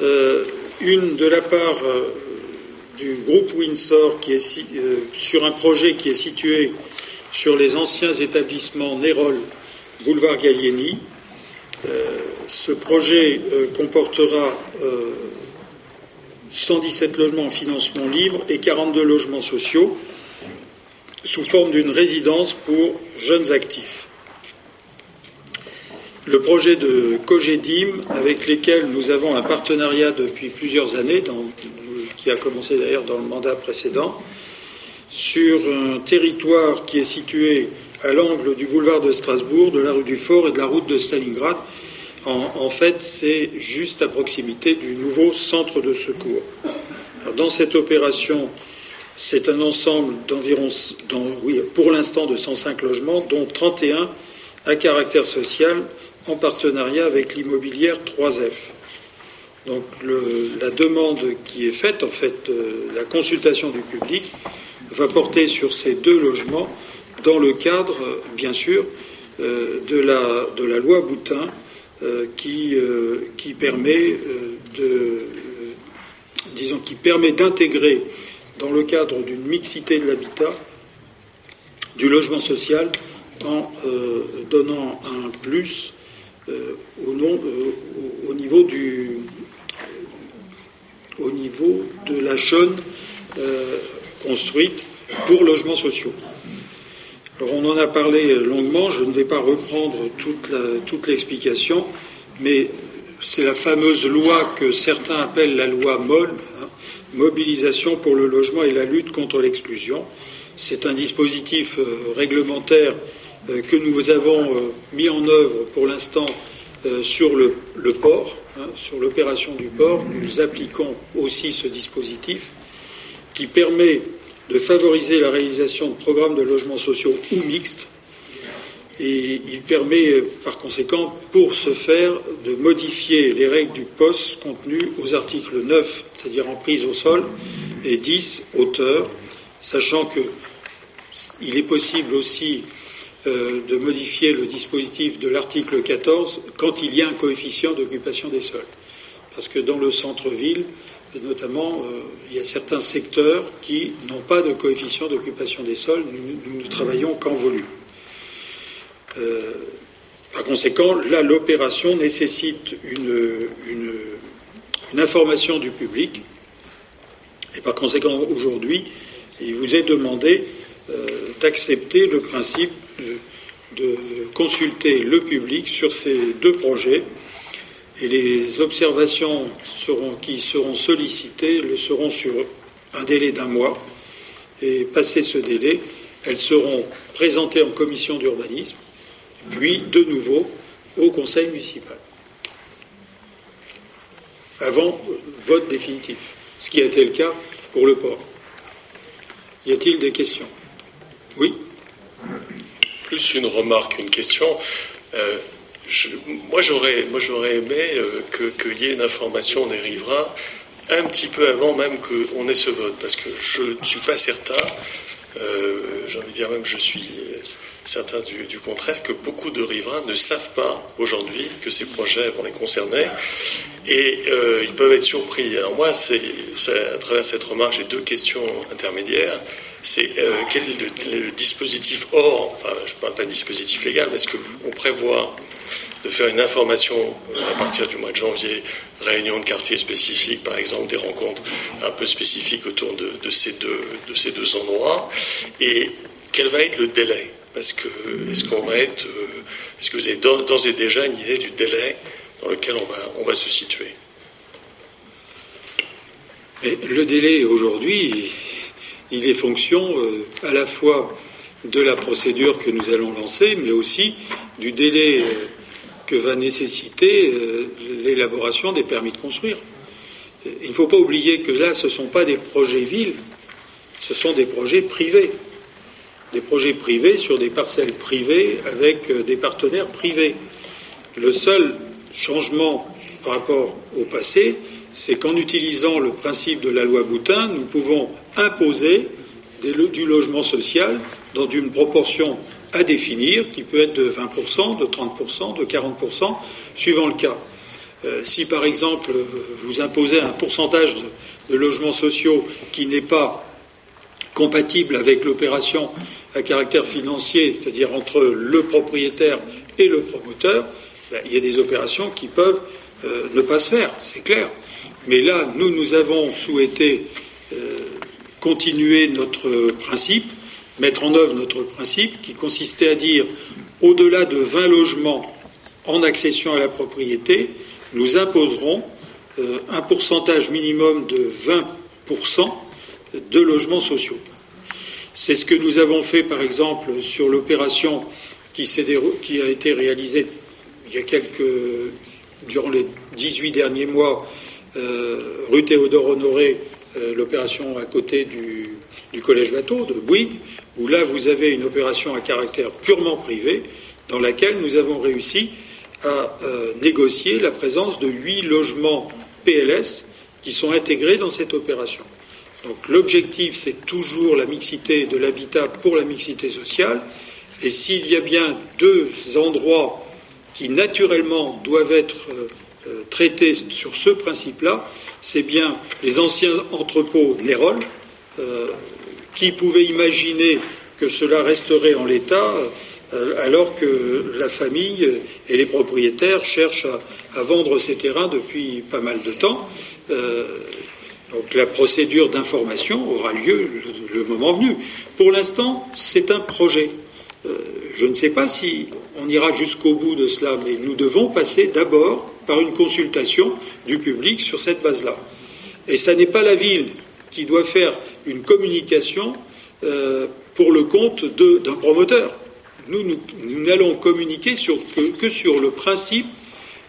euh, une de la part euh, du groupe Windsor qui est euh, sur un projet qui est situé sur les anciens établissements Nérol, boulevard Gallieni. ce projet comportera 117 logements en financement libre et 42 logements sociaux sous forme d'une résidence pour jeunes actifs. Le projet de COGEDIM, avec lesquels nous avons un partenariat depuis plusieurs années, qui a commencé d'ailleurs dans le mandat précédent, sur un territoire qui est situé à l'angle du boulevard de Strasbourg, de la rue du Fort et de la route de Stalingrad. En, fait, c'est juste à proximité du nouveau centre de secours. dans cette opération, c'est un ensemble d'environ, pour l'instant, de 105 logements, dont 31 à caractère social en partenariat avec l'immobilière 3F. Donc la demande qui est faite, en fait, euh, la consultation du public, va porter sur ces deux logements dans le cadre, bien sûr, euh, de, la, de, la, loi Boutin euh, qui, qui, permet de, disons, qui permet d'intégrer dans le cadre d'une mixité de l'habitat, du logement social, en euh, donnant un plus euh, euh, au, niveau du, au niveau de la chaîne construite pour logements sociaux. Alors on en a parlé longuement, je ne vais pas reprendre toute l'explication, mais c'est la fameuse loi que certains appellent la loi MOL, hein, Mobilisation pour le logement et la lutte contre l'exclusion. C'est un dispositif euh, réglementaire euh, que nous avons euh, mis en œuvre pour l'instant sur le, port, hein, sur l'opération du port. Nous appliquons aussi ce dispositif qui permet de favoriser la réalisation de programmes de logements sociaux ou mixtes. Il permet par conséquent, pour ce faire, de modifier les règles du poste contenues aux articles 9, c'est-à-dire en prise au sol, et 10, hauteur, sachant qu'il est possible aussi euh, de modifier le dispositif de l'article 14 quand il y a un coefficient d'occupation des sols. Parce que dans le centre-ville, notamment, euh, il y a certains secteurs qui n'ont pas de coefficient d'occupation des sols. Nous, ne travaillons qu'en volume. Euh, par conséquent, là, l'opération nécessite une, information du public. Et par conséquent, aujourd'hui, il vous est demandé euh, d'accepter le principe de consulter le public sur ces deux projets et les observations qui seront sollicitées le seront sur un délai d'un mois. Et passé ce délai, elles seront présentées en commission d'urbanisme, puis de nouveau au conseil municipal. Avant vote définitif, ce qui a été le cas pour le port. Y a-t-il des questions? Oui Plus une remarque, une question. Euh, moi, j'aurais, moi, j'aurais aimé euh, qu'il y ait une information des riverains un petit peu avant même qu'on ait ce vote, parce que je ne suis pas certain, euh, j'ai envie de dire même je suis certain du, contraire, que beaucoup de riverains ne savent pas aujourd'hui que ces projets vont les concerner et euh, ils peuvent être surpris. Alors moi, à travers cette remarque, j'ai deux questions intermédiaires. C'est quel est le, dispositif hors, je ne parle pas de dispositif légal, mais est-ce qu'on prévoit de faire une information à partir du mois de janvier, réunion de quartier spécifiques, par exemple, des rencontres un peu spécifiques autour de ces deux endroits, et quel va être le délai Parce que est-ce qu'on va être, euh, est-ce que vous avez d'ores et déjà une idée du délai dans lequel on va, on va se situer? Le délai aujourd'hui, il est fonction euh, à la fois de la procédure que nous allons lancer, mais aussi du délai euh, que va nécessiter l'élaboration des permis de construire. Il ne faut pas oublier que là, ce ne sont pas des projets villes, ce sont des projets privés. Des projets privés sur des parcelles privées avec euh, des partenaires privés. Le seul changement par rapport au passé, c'est qu'en utilisant le principe de la loi Boutin, nous pouvons imposer du logement social dans une proportion à définir, qui peut être de 20%, de 30%, de 40%, suivant le cas. Euh, si par exemple vous imposez un pourcentage de, logements sociaux qui n'est pas compatible avec l'opération à caractère financier, c'est-à-dire entre le propriétaire et le promoteur, ben, il y a des opérations qui peuvent euh, ne pas se faire, c'est clair. Mais là, nous, nous avons souhaité euh, continuer notre principe mettre en œuvre notre principe qui consistait à dire au-delà de 20 logements en accession à la propriété, nous imposerons euh, un pourcentage minimum de 20% de logements sociaux. C'est ce que nous avons fait, par exemple, sur l'opération qui, a été réalisée il y a quelques, durant les 18 derniers mois, euh, rue Théodore Honoré, euh, l'opération à côté du, du Collège Bateau de Bouygues, où là vous avez une opération à caractère purement privé, dans laquelle nous avons réussi à euh, négocier la présence de huit logements PLS qui sont intégrés dans cette opération. Donc l'objectif, c'est toujours la mixité de l'habitat pour la mixité sociale. Et s'il y a bien deux endroits qui naturellement doivent être euh, euh, traités sur ce principe-là, c'est bien les anciens entrepôts Nérol, qui pouvait imaginer que cela resterait en l'état alors que la famille et les propriétaires cherchent à, vendre ces terrains depuis pas mal de temps. Donc la procédure d'information aura lieu le, moment venu. Pour l'instant, c'est un projet. je ne sais pas si on ira jusqu'au bout de cela, mais nous devons passer d'abord par une consultation du public sur cette base-là. Et ce n'est pas la ville qui doit faire une communication euh, pour le compte d'un promoteur. Nous, n'allons communiquer que, sur le principe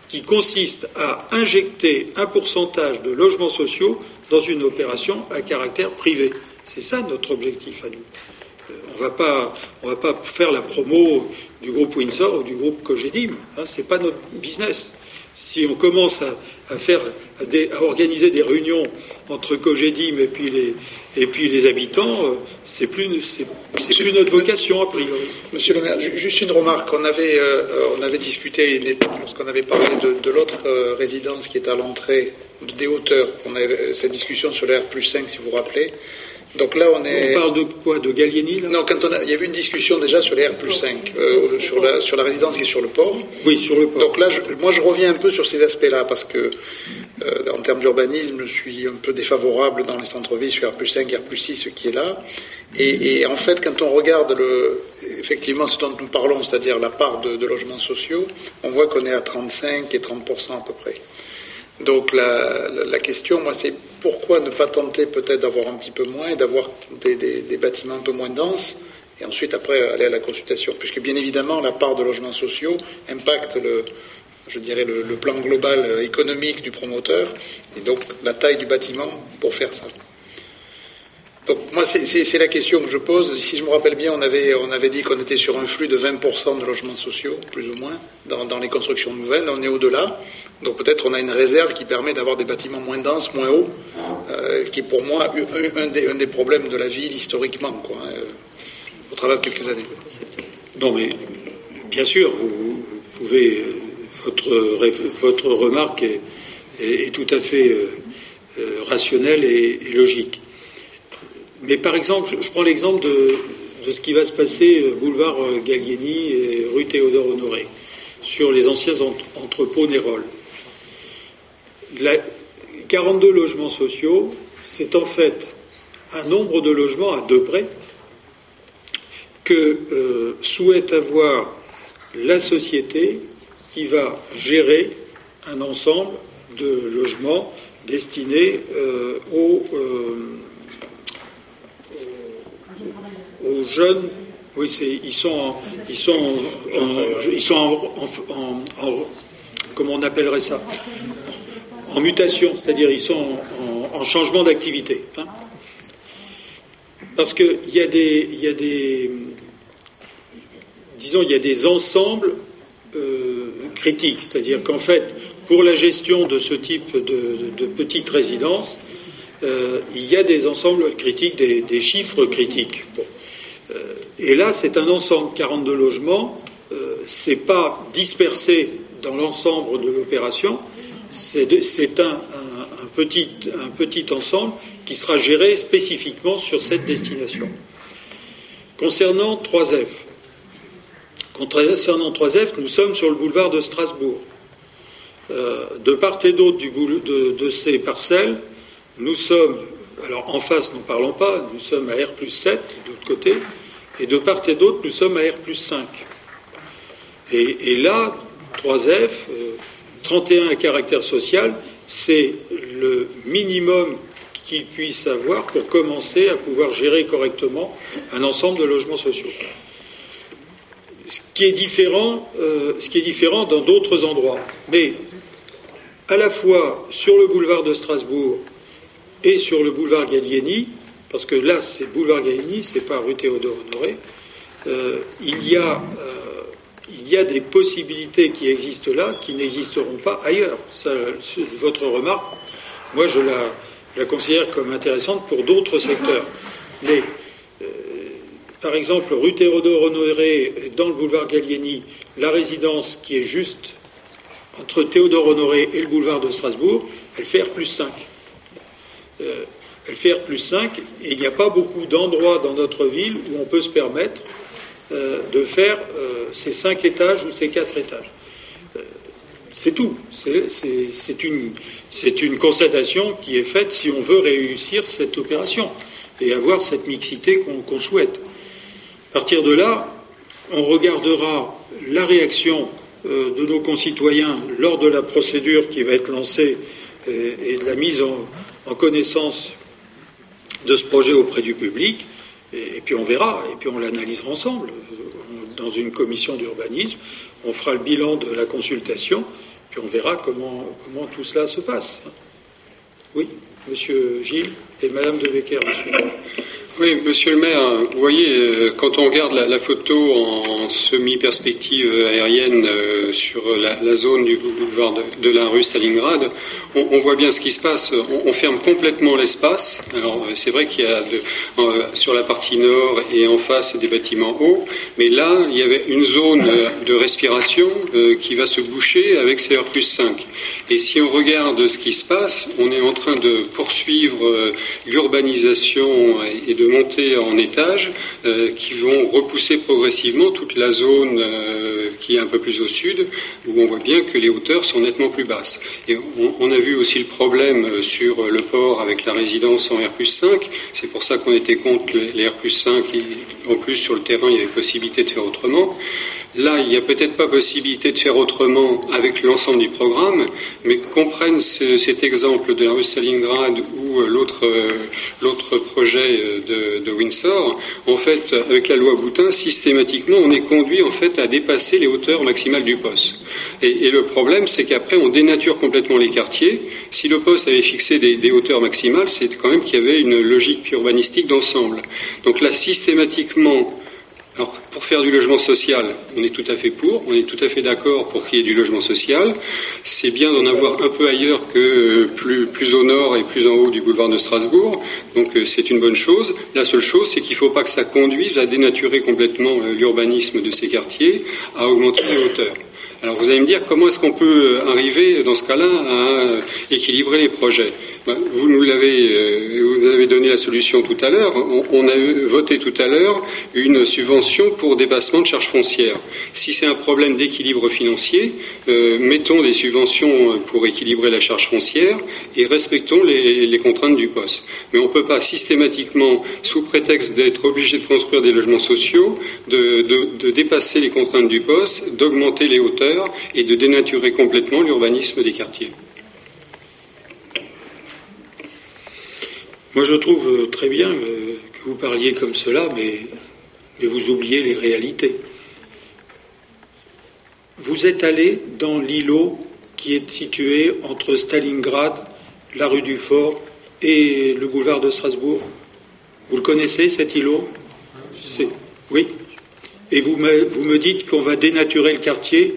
qui consiste à injecter un pourcentage de logements sociaux dans une opération à caractère privé. C'est ça notre objectif à nous. Euh, on ne va pas faire la promo du groupe Windsor ou du groupe Cogedim. Hein, Ce n'est pas notre business. Si on commence à, faire, à, organiser des réunions entre Cogedim et puis les, et puis les habitants, euh, c'est plus, c'est, plus notre vocation a priori. Monsieur le maire, juste une remarque. On avait, euh, on avait discuté lorsqu'on avait parlé de, l'autre euh, résidence qui est à l'entrée des hauteurs. On avait cette discussion sur l'air plus 5, si vous vous rappelez. Donc là, on est. On parle de quoi De Gallieni Non, quand on a... il y avait une discussion déjà sur les R 5, euh, sur, la, sur la résidence qui est sur le port. Oui, sur le port. Donc là, moi, je reviens un peu sur ces aspects-là parce que, euh, en termes d'urbanisme, je suis un peu défavorable dans les centres-villes sur R 5, R 6, ce qui est là. Et, en fait, quand on regarde le, effectivement ce dont nous parlons, c'est-à-dire la part de, de logements sociaux, on voit qu'on est à 35 et 30% à peu près. Donc la, question, moi, c'est pourquoi ne pas tenter peut-être d'avoir un petit peu moins et d'avoir des, bâtiments un peu moins denses et ensuite après aller à la consultation, puisque bien évidemment la part de logements sociaux impacte le, je dirais le, le plan global économique du promoteur et donc la taille du bâtiment pour faire ça. Donc moi, c'est la question que je pose. Si je me rappelle bien, on avait, dit qu'on était sur un flux de 20% de logements sociaux, plus ou moins, dans, les constructions nouvelles. On est au-delà. Donc peut-être on a une réserve qui permet d'avoir des bâtiments moins denses, moins hauts, euh, qui est pour moi un, des, problèmes de la ville historiquement, quoi, hein, au travers de quelques années. Non, mais bien sûr, vous, pouvez. Votre, votre remarque est, tout à fait euh, euh, rationnelle et logique. Mais par exemple, je, prends l'exemple de, ce qui va se passer euh, boulevard euh, Gallieni et rue Théodore Honoré, sur les anciens entrepôts Nérol. 42 logements sociaux, c'est en fait un nombre de logements à deux près que euh, souhaite avoir la société qui va gérer un ensemble de logements destinés aux aux jeunes, oui, ils sont, ils sont, ils sont en, comment on appellerait ça? En mutation, c'est-à-dire ils sont en, changement d'activité. Hein. Parce qu'il y a des, il y a des, disons, il y a des ensembles euh, critiques, c'est-à-dire qu'en fait, pour la gestion de ce type de, de petites résidences, euh, il y a des ensembles critiques, des, chiffres critiques. Et là, c'est un ensemble, 42 logements, euh, c'est pas dispersé dans l'ensemble de l'opération, c'est un, petit, ensemble qui sera géré spécifiquement sur cette destination. Concernant 3F, concernant 3F, nous sommes sur le boulevard de Strasbourg. de part et d'autre de, de, ces parcelles, nous sommes, alors en face, n'en parlons pas, nous sommes à R plus 7 de l'autre côté, et de part et d'autre, nous sommes à R plus 5. Et, là, 3F, 31 euh, à caractère social, c'est le minimum qu'il puisse avoir pour commencer à pouvoir gérer correctement un ensemble de logements sociaux. Ce qui est différent, euh, ce qui est différent dans d'autres endroits. Mais à la fois sur le boulevard de Strasbourg et sur le boulevard Gallieni, parce que là c'est boulevard Gallieni, c'est pas rue Théodore Honoré, euh, il, y a, euh, il y a des possibilités qui existent là qui n'existeront pas ailleurs. votre remarque, moi je la, la, considère comme intéressante pour d'autres secteurs. Mais euh, par exemple, rue Théodore Honoré, dans le boulevard Gallieni, la résidence qui est juste entre Théodore Honoré et le boulevard de Strasbourg, elle fait R plus 5 elle fait R plus 5, et il n'y a pas beaucoup d'endroits dans notre ville où on peut se permettre de faire ces cinq étages ou ces quatre étages. C'est tout. C'est une, une, constatation qui est faite si on veut réussir cette opération et avoir cette mixité qu'on souhaite. À partir de là, on regardera la réaction euh, de nos concitoyens lors de la procédure qui va être lancée euh, et, de la mise en, connaissance de ce projet auprès du public. Et, puis on verra, et puis on l'analysera ensemble dans une commission d'urbanisme. On fera le bilan de la consultation, puis on verra comment, comment tout cela se passe. Oui, Monsieur Gilles et Madame de Becker ensuite. Oui, monsieur le maire, vous voyez, euh, quand on regarde la, photo en semi-perspective aérienne euh, sur la, zone du boulevard de, la rue Stalingrad, on, voit bien ce qui se passe. On, ferme complètement l'espace. Alors, euh, c'est vrai qu'il y a sur la partie nord et en face des bâtiments hauts, mais là, il y avait une zone de respiration qui va se boucher avec CR 5. Et si on regarde ce qui se passe, on est en train de poursuivre l'urbanisation et de de monter en étage euh, qui vont repousser progressivement toute la zone euh, qui est un peu plus au sud, où on voit bien que les hauteurs sont nettement plus basses. Et on, a vu aussi le problème euh, sur le port avec la résidence en R 5. C'est pour ça qu'on était contre les R 5 et en plus sur le terrain il y avait possibilité de faire autrement. Là, il n'y a peut-être pas possibilité de faire autrement avec l'ensemble du programme, mais qu'on prenne cet exemple de la rue Stalingrad ou euh, euh, l'autre projet euh, de, Windsor, en fait, avec la loi Boutin, systématiquement, on est conduit en fait à dépasser les hauteurs maximales du poste. Et, le problème, c'est qu'après, on dénature complètement les quartiers. Si le poste avait fixé des, des hauteurs maximales, c'est quand même qu'il y avait une logique urbanistique d'ensemble. Donc là, systématiquement, alors, pour faire du logement social, on est tout à fait pour, on est tout à fait d'accord pour qu'il y ait du logement social. C'est bien d'en avoir un peu ailleurs que euh, plus, plus au nord et plus en haut du boulevard de Strasbourg, donc euh, c'est une bonne chose. La seule chose, c'est qu'il ne faut pas que ça conduise à dénaturer complètement euh, l'urbanisme de ces quartiers, à augmenter les hauteurs. Alors vous allez me dire comment est-ce qu'on peut arriver dans ce cas-là à équilibrer les projets? Ben, Vous nous vous avez donné la solution tout à l'heure. On, a voté tout à l'heure une subvention pour dépassement de charges foncières. Si c'est un problème d'équilibre financier, euh, mettons des subventions pour équilibrer la charge foncière et respectons les, contraintes du poste. Mais on ne peut pas systématiquement, sous prétexte d'être obligé de construire des logements sociaux, de dépasser les contraintes du poste, d'augmenter les hauteurs et de dénaturer complètement l'urbanisme des quartiers. Moi, je trouve euh, très bien euh, que vous parliez comme cela, mais, vous oubliez les réalités. Vous êtes allé dans l'îlot qui est situé entre Stalingrad, la rue du Fort et le boulevard de Strasbourg. Vous le connaissez, cet îlot? Oui. Et vous me, vous me dites qu'on va dénaturer le quartier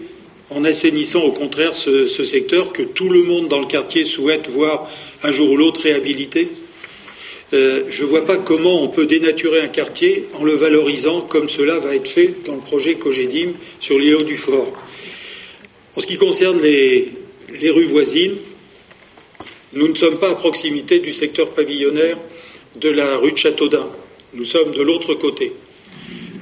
en assainissant au contraire ce, secteur que tout le monde dans le quartier souhaite voir un jour ou l'autre réhabilité euh, je ne vois pas comment on peut dénaturer un quartier en le valorisant comme cela va être fait dans le projet Cogedim sur l'îlot du Fort. En ce qui concerne les, rues voisines, nous ne sommes pas à proximité du secteur pavillonnaire de la rue de Châteaudun. Nous sommes de l'autre côté.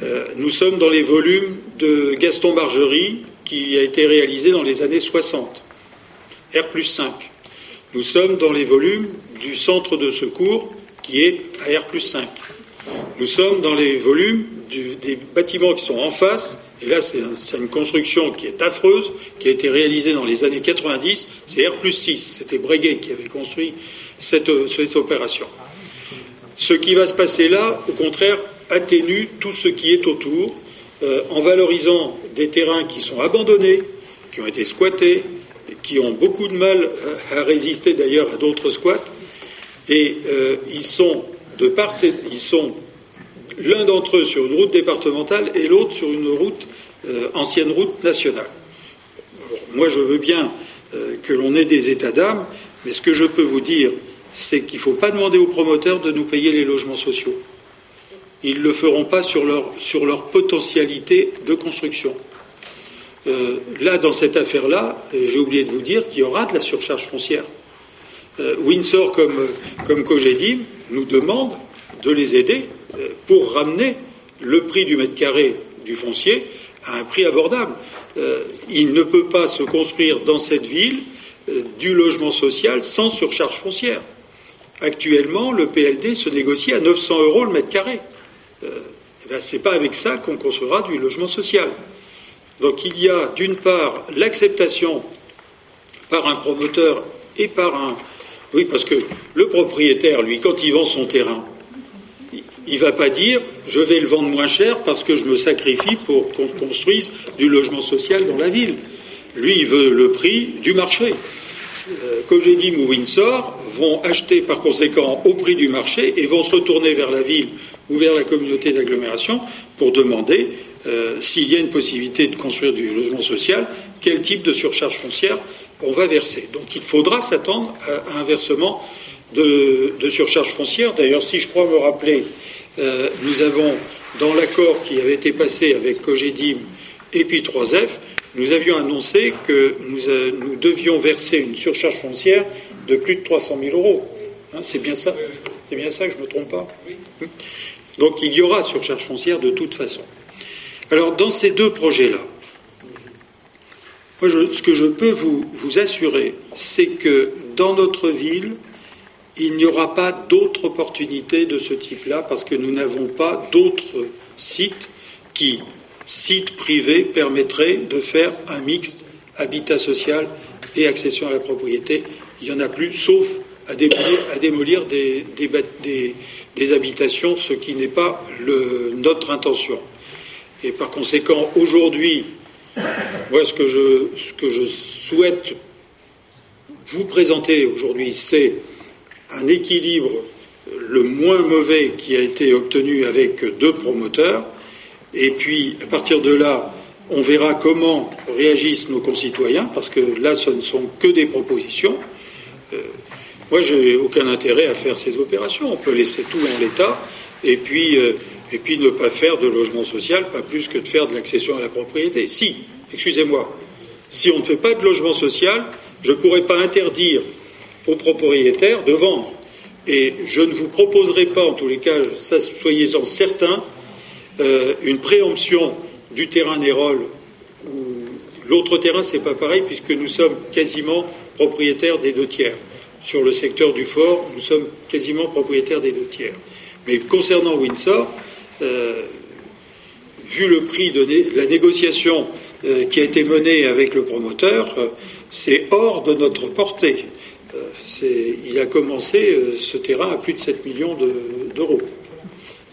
Euh, nous sommes dans les volumes de Gaston Bargerie qui a été réalisé dans les années 60, R plus 5. Nous sommes dans les volumes du centre de secours qui est à R plus 5. Nous sommes dans les volumes des bâtiments qui sont en face, et là c'est une construction qui est affreuse, qui a été réalisée dans les années 90, c'est R plus 6, c'était Breguet qui avait construit cette, opération. Ce qui va se passer là, au contraire, atténue tout ce qui est autour, euh, en valorisant des terrains qui sont abandonnés, qui ont été squattés, qui ont beaucoup de mal à résister d'ailleurs à d'autres squats, et euh, ils sont de part ils sont l'un d'entre eux sur une route départementale et l'autre sur une euh, ancienne route nationale. moi, je veux bien euh, que l'on ait des états d'âme, mais ce que je peux vous dire, c'est qu'il ne faut pas demander aux promoteurs de nous payer les logements sociaux. Ils ne le feront pas sur leur, sur leur potentialité de construction. là, dans cette affaire-là, j'ai oublié de vous dire qu'il y aura de la surcharge foncière. Euh, Windsor comme, comme nous demande de les aider euh, pour ramener le prix du mètre carré du foncier à un prix abordable. il ne peut pas se construire dans cette ville du logement social sans surcharge foncière. Actuellement, le PLD se négocie à 900 euros le mètre carré. Eh Ce n'est pas avec ça qu'on construira du logement social. Donc il y a d'une part l'acceptation par un promoteur et par un. Oui, parce que le propriétaire, lui, quand il vend son terrain, il ne va pas dire je vais le vendre moins cher parce que je me sacrifie pour qu'on construise du logement social dans la ville. Lui, il veut le prix du marché. Euh, Cogedim ou Windsor vont acheter par conséquent au prix du marché et vont se retourner vers la ville ou vers la communauté d'agglomération pour demander euh, s'il y a une possibilité de construire du logement social, quel type de surcharge foncière on va verser. Donc il faudra s'attendre à, un versement de, surcharge foncière. D'ailleurs, si je crois me rappeler, euh, nous avons, dans l'accord qui avait été passé avec Cogedim et puis 3F, nous avions annoncé que euh, nous, devions verser une surcharge foncière de plus de 300 000 euros. Hein, c'est bien ça? C'est bien ça que je ne me trompe pas? Donc il y aura surcharge foncière de toute façon. Alors dans ces deux projets-là, ce que je peux vous, assurer, c'est que dans notre ville, il n'y aura pas d'autres opportunités de ce type-là parce que nous n'avons pas d'autres sites qui, sites privés, permettraient de faire un mix habitat social et accession à la propriété. Il n'y en a plus, sauf à démolir, démolir des, des, habitations, ce qui n'est pas notre intention. Et par conséquent, aujourd'hui, moi, ce que, je, ce que je souhaite vous présenter aujourd'hui, c'est un équilibre le moins mauvais qui a été obtenu avec deux promoteurs. Et puis, à partir de là, on verra comment réagissent nos concitoyens, parce que là, ce ne sont que des propositions. Euh, moi, j'ai aucun intérêt à faire ces opérations. On peut laisser tout en l'état, et puis euh, et puis ne pas faire de logement social, pas plus que de faire de l'accession à la propriété. Si, excusez-moi, si on ne fait pas de logement social, je ne pourrais pas interdire aux propriétaires de vendre. Et je ne vous proposerai pas, en tous les cas, soyez-en certains, euh, une préemption du terrain Nérol. L'autre terrain, c'est pas pareil, puisque nous sommes quasiment propriétaires des deux tiers. Sur le secteur du fort, nous sommes quasiment propriétaires des deux tiers. Mais concernant Windsor, euh, vu le prix de la négociation euh, qui a été menée avec le promoteur, euh, c'est hors de notre portée. il a commencé ce terrain à plus de 7 millions d'euros.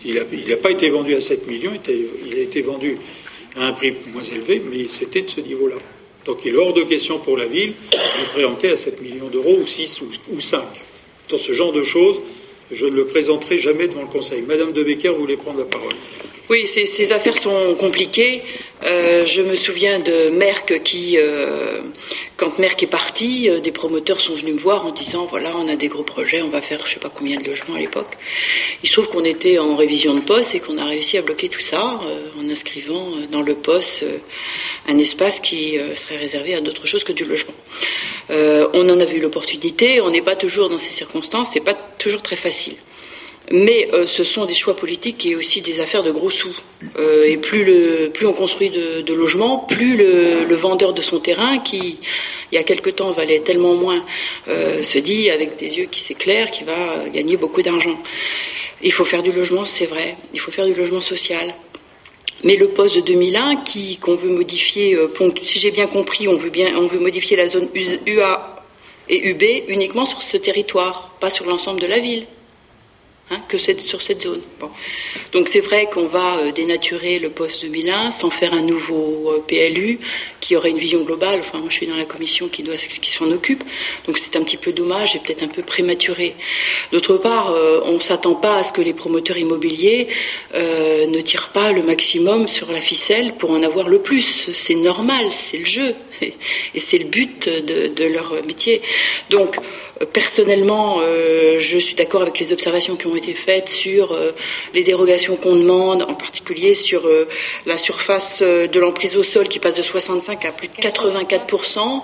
il n'a pas été vendu à 7 millions, il a été vendu à un prix moins élevé, mais c'était de ce niveau-là. Donc il est hors de question pour la ville de préempter à 7 millions d'euros ou 6 ou 5. Dans ce genre de choses, je ne le présenterai jamais devant le Conseil. Madame de Becker voulait prendre la parole. Oui, ces, affaires sont compliquées. Euh, je me souviens de Merck qui, euh, quand Merck est parti, euh, des promoteurs sont venus me voir en disant voilà, on a des gros projets, on va faire je ne sais pas combien de logements à l'époque. Il se trouve qu'on était en révision de poste et qu'on a réussi à bloquer tout ça en inscrivant dans le poste un espace qui serait réservé à d'autres choses que du logement. on en a vu l'opportunité, on n'est pas toujours dans ces circonstances, c'est pas toujours très facile mais euh, ce sont des choix politiques et aussi des affaires de gros sous. Euh, et plus, on construit de, logements, plus le, vendeur de son terrain, qui il y a quelque temps valait tellement moins, euh, se dit avec des yeux qui s'éclairent qu'il va gagner beaucoup d'argent. Il faut faire du logement, c'est vrai. Il faut faire du logement social. Mais le poste de 2001, qui qu'on veut modifier, si j'ai bien compris, on veut modifier la zone UA et UB uniquement sur ce territoire, pas sur l'ensemble de la ville. Hein, que sur cette zone. Donc c'est vrai qu'on va euh, dénaturer le poste 2001 sans faire un nouveau euh, PLU qui aurait une vision globale. Enfin, moi je suis dans la commission qui, doit, qui s'en occupe, donc c'est un petit peu dommage et peut-être un peu prématuré. D'autre part, euh, on ne s'attend pas à ce que les promoteurs immobiliers ne tirent pas le maximum sur la ficelle pour en avoir le plus. C'est normal, c'est le jeu. Et c'est le but de, leur métier. Donc, euh, personnellement, euh, je suis d'accord avec les observations qui ont été faites sur les dérogations qu'on demande, en particulier sur la surface de l'emprise au sol qui passe de 65 à plus de 84%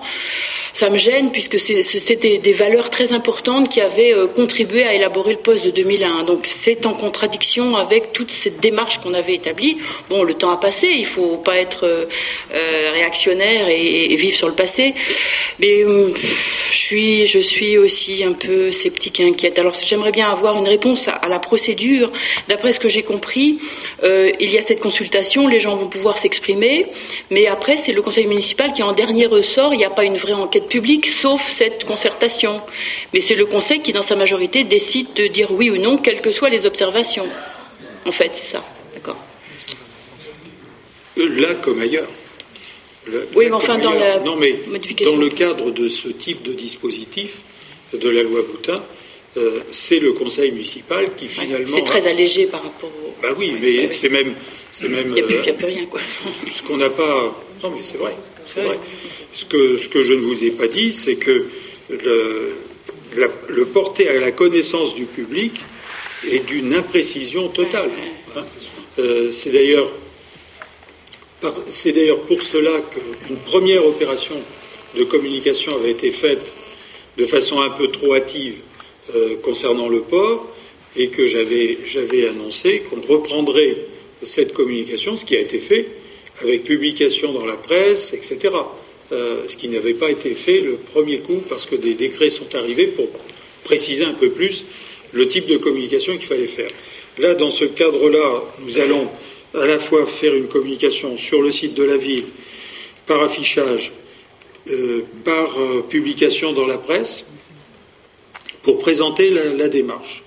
ça me gêne puisque c'était des valeurs très importantes qui avaient euh, contribué à élaborer le poste de 2001. Donc c'est en contradiction avec toute cette démarche qu'on avait établie. Bon, le temps a passé, il faut pas être euh, euh, réactionnaire et, vivre sur le passé. Mais je suis, je suis aussi un peu sceptique et inquiète. Alors j'aimerais bien avoir une réponse à, la procédure. D'après ce que j'ai compris, il y a cette consultation, les gens vont pouvoir s'exprimer, mais après c'est le conseil municipal qui en dernier ressort. Il n'y a pas une vraie enquête public, sauf cette concertation. Mais c'est le Conseil qui, dans sa majorité, décide de dire oui ou non, quelles que soient les observations. En fait, c'est ça. D'accord. Euh, là comme ailleurs. Oui, mais enfin, dans la non, mais dans le cadre de ce type de dispositif de la loi Boutin, euh, c'est le conseil municipal qui finalement. c'est très allégé par rapport au. Bah oui, mais c'est même. C'est même. Il n'y a, plus euh, rien, quoi. Ce qu'on n'a pas. Non, mais c'est vrai. C'est vrai. Ce que, ce que je ne vous ai pas dit, c'est que le, le, porter à la connaissance du public est d'une imprécision totale. Hein. Euh, c'est d'ailleurs c'est d'ailleurs pour cela qu'une première opération de communication avait été faite de façon un peu trop hâtive euh, concernant le port et que j'avais annoncé qu'on reprendrait cette communication, ce qui a été fait, avec publication dans la presse, etc. Euh, ce qui n'avait pas été fait le premier coup parce que des décrets sont arrivés pour préciser un peu plus le type de communication qu'il fallait faire. Là, dans ce cadre-là, nous allons à la fois faire une communication sur le site de la ville, par affichage, euh, par euh, publication dans la presse, pour présenter la, démarche.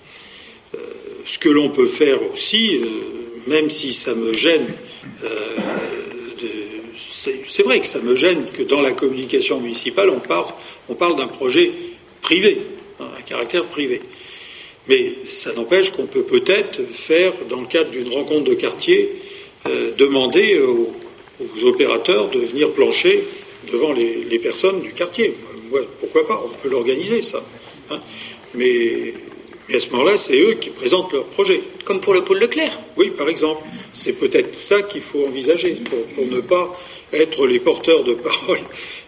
ce que l'on peut faire aussi, même si ça me gêne c'est vrai que ça me gêne que dans la communication municipale, on parle, d'un projet privé, un hein, caractère privé. Mais ça n'empêche qu'on peut peut-être faire, dans le cadre d'une rencontre de quartier, euh, demander aux, opérateurs de venir plancher devant les, personnes du quartier. pourquoi pas On peut l'organiser, ça. Hein. mais, à ce moment-là, c'est eux qui présentent leur projet. Comme pour le pôle Leclerc Oui, par exemple. C'est peut-être ça qu'il faut envisager, pour ne pas être les porteurs de parole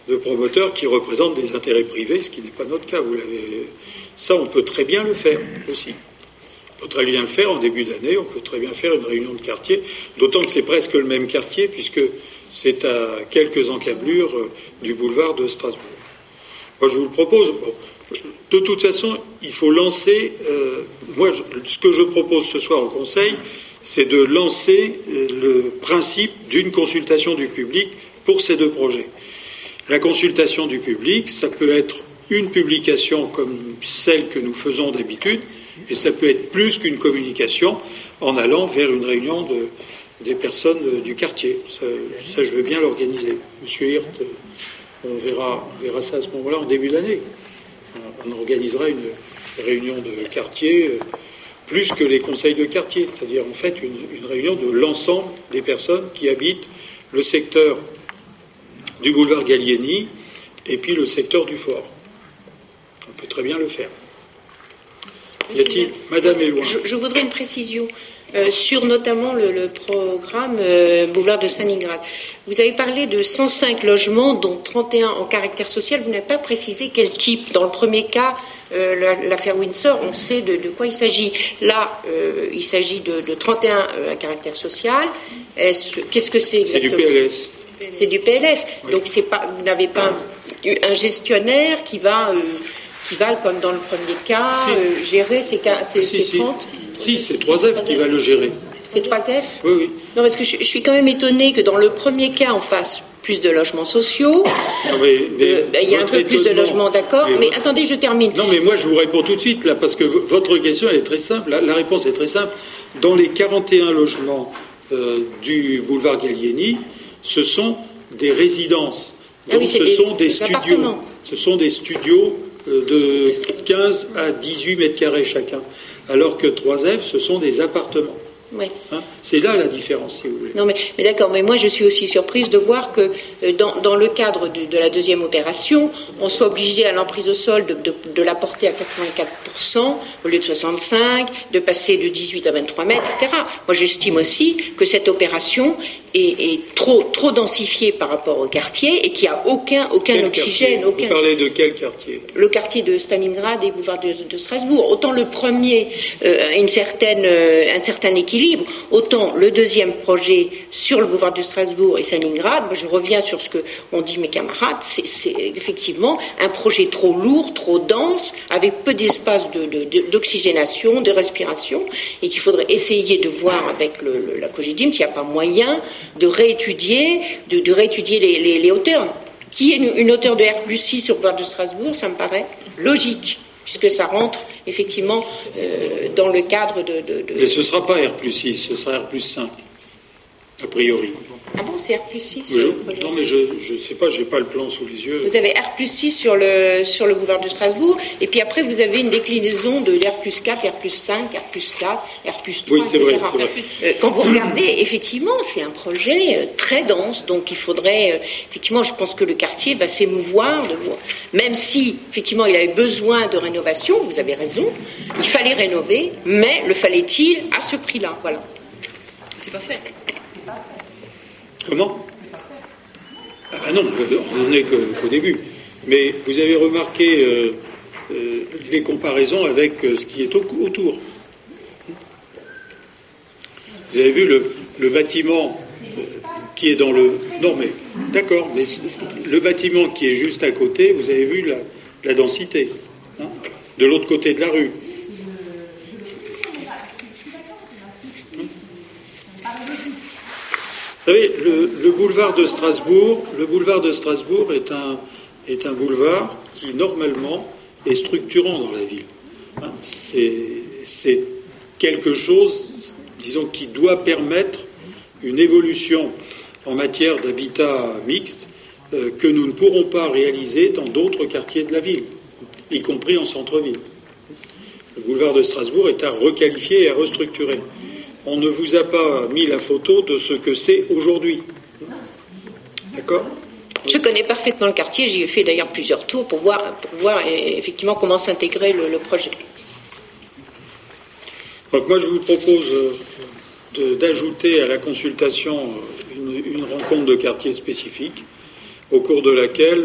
de promoteurs qui représentent des intérêts privés, ce qui n'est pas notre cas. Vous l'avez. Ça, on peut très bien le faire aussi. On peut très bien le faire en début d'année. On peut très bien faire une réunion de quartier, d'autant que c'est presque le même quartier puisque c'est à quelques encablures euh, du boulevard de Strasbourg. Moi, je vous le propose. de toute façon, il faut lancer. Euh, moi, ce que je propose ce soir au Conseil, c'est de lancer euh, le principe d'une consultation du public pour ces deux projets. La consultation du public, ça peut être une publication comme celle que nous faisons d'habitude, et ça peut être plus qu'une communication en allant vers une réunion des personnes euh, du quartier. Ça, je veux bien l'organiser. Monsieur Hirt, euh, on verra, on verra ça à ce moment-là en début d'année. On organisera une réunion de quartier plus que les conseils de quartier, c'est-à-dire en fait une, réunion de l'ensemble des personnes qui habitent le secteur du boulevard Gallieni et puis le secteur du fort. On peut très bien le faire. Y a-t-il Madame Éloin je, voudrais une précision. Euh, sur notamment le, programme euh, Boulevard de Stalingrad. Vous avez parlé de 105 logements, dont 31 en caractère social. Vous n'avez pas précisé quel type. Dans le premier cas, euh, l'affaire Windsor, on sait de, quoi il s'agit. Là, il s'agit de, 31 euh, à caractère social. Qu'est-ce que c'est C'est du PLS. C'est du PLS. Donc pas, vous n'avez pas un, gestionnaire qui va, qui va, comme dans le premier cas, gérer ces, ces, si, 30 Si, c'est 3F qui va le gérer. C'est 3F Oui, oui. Non, parce que je, je, suis quand même étonnée que dans le premier cas, on fasse plus de logements sociaux. Euh, ben, il y a un peu plus de logements, d'accord. Mais, attendez, je termine. Non, mais moi, je vous réponds tout de suite, là, parce que votre question, elle est très simple. La, réponse est très simple. Dans les 41 logements euh, du boulevard Gallieni, ce sont des résidences. Ah Donc, ce sont des, studios. Ce sont des studios euh, de 15 à 18 mètres carrés chacun. Alors que 3F, ce sont des appartements. Hein, c'est là la différence, si vous voulez. Non, mais, mais d'accord, mais moi je suis aussi surprise de voir que euh, dans, dans le cadre de, de, la deuxième opération, on soit obligé à l'emprise au sol de, de, de, la porter à 84% au lieu de 65, de passer de 18 à 23 mètres, etc. Moi j'estime aussi que cette opération est, est, trop, trop densifiée par rapport au quartier et qu'il n'y a aucun, aucun oxygène. Aucun... Vous parlez de quel quartier Le quartier de Stalingrad et boulevard de, de Strasbourg. Autant le premier euh, a une certaine, euh, un certain équilibre, autant le deuxième projet sur le boulevard de Strasbourg et Stalingrad, moi je reviens sur ce que ont dit mes camarades, c'est effectivement un projet trop lourd, trop dense, avec peu d'espace d'oxygénation, de, de, respiration, et qu'il faudrait essayer de voir avec le, le, la Cogidim s'il n'y a pas moyen de réétudier, de, réétudier les, les, hauteurs. Qui est une, une, hauteur de R plus 6 sur boulevard de Strasbourg, ça me paraît logique puisque ça rentre effectivement euh, dans le cadre de... Mais ce ne sera pas R plus 6, ce sera R plus 5, a priori. Ah bon, c'est R plus 6 je, Non, mais je ne sais pas, je n'ai pas le plan sous les yeux. Vous avez R plus 6 sur le, sur le boulevard de Strasbourg, et puis après, vous avez une déclinaison de R plus 4, R plus 5, R plus 4, R plus 3, oui, c'est vrai, vrai. Quand vous regardez, effectivement, c'est un projet euh, très dense, donc il faudrait, euh, effectivement, je pense que le quartier va s'émouvoir, même si, effectivement, il avait besoin de rénovation, vous avez raison, il fallait rénover, mais le fallait-il à ce prix-là? Voilà. C'est pas fait. Comment Ah ben non, on n'en est qu'au début. Mais vous avez remarqué euh, euh, les comparaisons avec euh, ce qui est au, autour. Vous avez vu le, bâtiment qui est dans le... Non mais, d'accord, mais le bâtiment qui est juste à côté, vous avez vu la, la densité, hein, de l'autre côté de la rue. Vous savez, le, le, boulevard de Strasbourg, le boulevard de Strasbourg est un, est un boulevard qui normalement est structurant dans la ville. Hein, c'est quelque chose, disons, qui doit permettre une évolution en matière d'habitat mixte euh, que nous ne pourrons pas réaliser dans d'autres quartiers de la ville, y compris en centre-ville. Le boulevard de Strasbourg est à requalifier et à restructurer on ne vous a pas mis la photo de ce que c'est aujourd'hui. D'accord je connais parfaitement le quartier, j'y ai fait d'ailleurs plusieurs tours pour voir, pour voir effectivement comment s'intégrer le, le, projet. Donc moi je vous propose d'ajouter à la consultation une, une, rencontre de quartier spécifique au cours de laquelle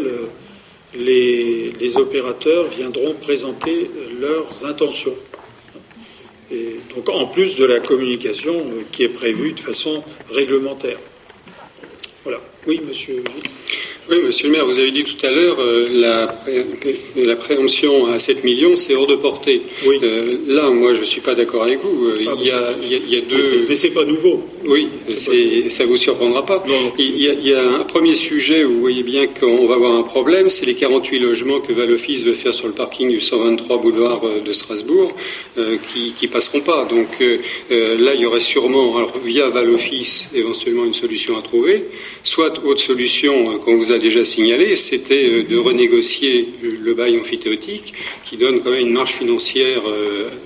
les, les opérateurs viendront présenter leurs intentions. Donc en plus de la communication euh, qui est prévue de façon réglementaire. Voilà. Oui, monsieur. Oui, monsieur le maire, vous avez dit tout à l'heure euh, la, pré la, préemption à 7 millions, c'est hors de portée. Oui. Euh, là, moi, je ne suis pas d'accord avec vous. Ah il, y a, il, y a, il, y a, deux. Mais c'est pas nouveau. Oui, ça vous surprendra pas. Non, non. Il, y a, il, y a, un premier sujet où vous voyez bien qu'on va avoir un problème, c'est les 48 logements que Valoffice veut faire sur le parking du 123 boulevard euh, de Strasbourg, euh, qui, qui passeront pas. Donc euh, là, il y aurait sûrement, alors, via Valoffice, éventuellement une solution à trouver, soit autre solution qu'on vous a déjà signalé, c'était de renégocier le bail amphithéotique, qui donne quand même une marge financière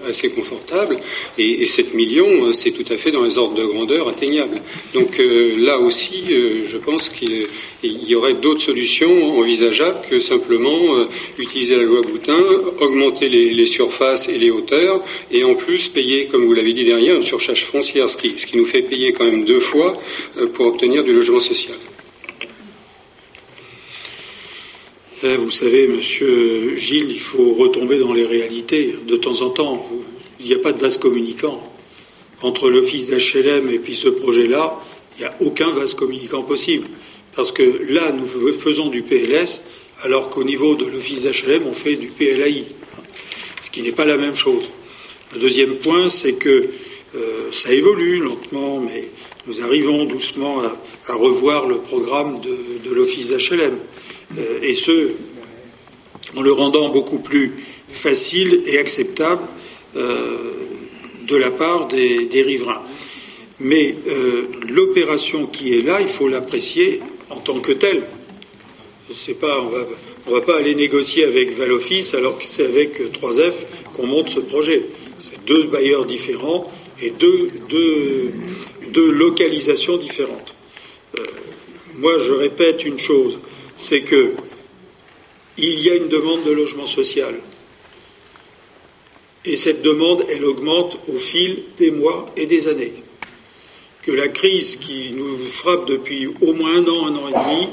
assez confortable, et, et 7 millions, c'est tout à fait dans les ordres de grandeur atteignable. Donc euh, là aussi, euh, je pense qu'il y aurait d'autres solutions envisageables que simplement euh, utiliser la loi Boutin, augmenter les, surfaces et les hauteurs, et en plus payer, comme vous l'avez dit derrière, une surcharge foncière, ce qui, nous fait payer quand même deux fois pour obtenir du logement social. Vous savez, monsieur Gilles, il faut retomber dans les réalités de temps en temps. Il n'y a pas de vase communicant entre l'office d'HLM et puis ce projet-là, il n'y a aucun vase communicant possible. Parce que là, nous faisons du PLS, alors qu'au niveau de l'office d'HLM, on fait du PLAI, ce qui n'est pas la même chose. Le deuxième point, c'est que euh, ça évolue lentement, mais nous arrivons doucement à, à revoir le programme de, de l'office d'HLM. Euh, et ce, en le rendant beaucoup plus facile et acceptable euh, de la part des, riverains. Mais euh, l'opération qui est là, il faut l'apprécier en tant que telle. C'est pas, on va, on va pas aller négocier avec Valoffice alors que c'est avec 3F qu'on monte ce projet. C'est deux bailleurs différents et deux, deux, localisations différentes. Moi, je répète une chose, c'est que il y a une demande de logement social. Et cette demande, elle augmente au fil des mois et des années. Que la crise qui nous frappe depuis au moins un an, un an et demi,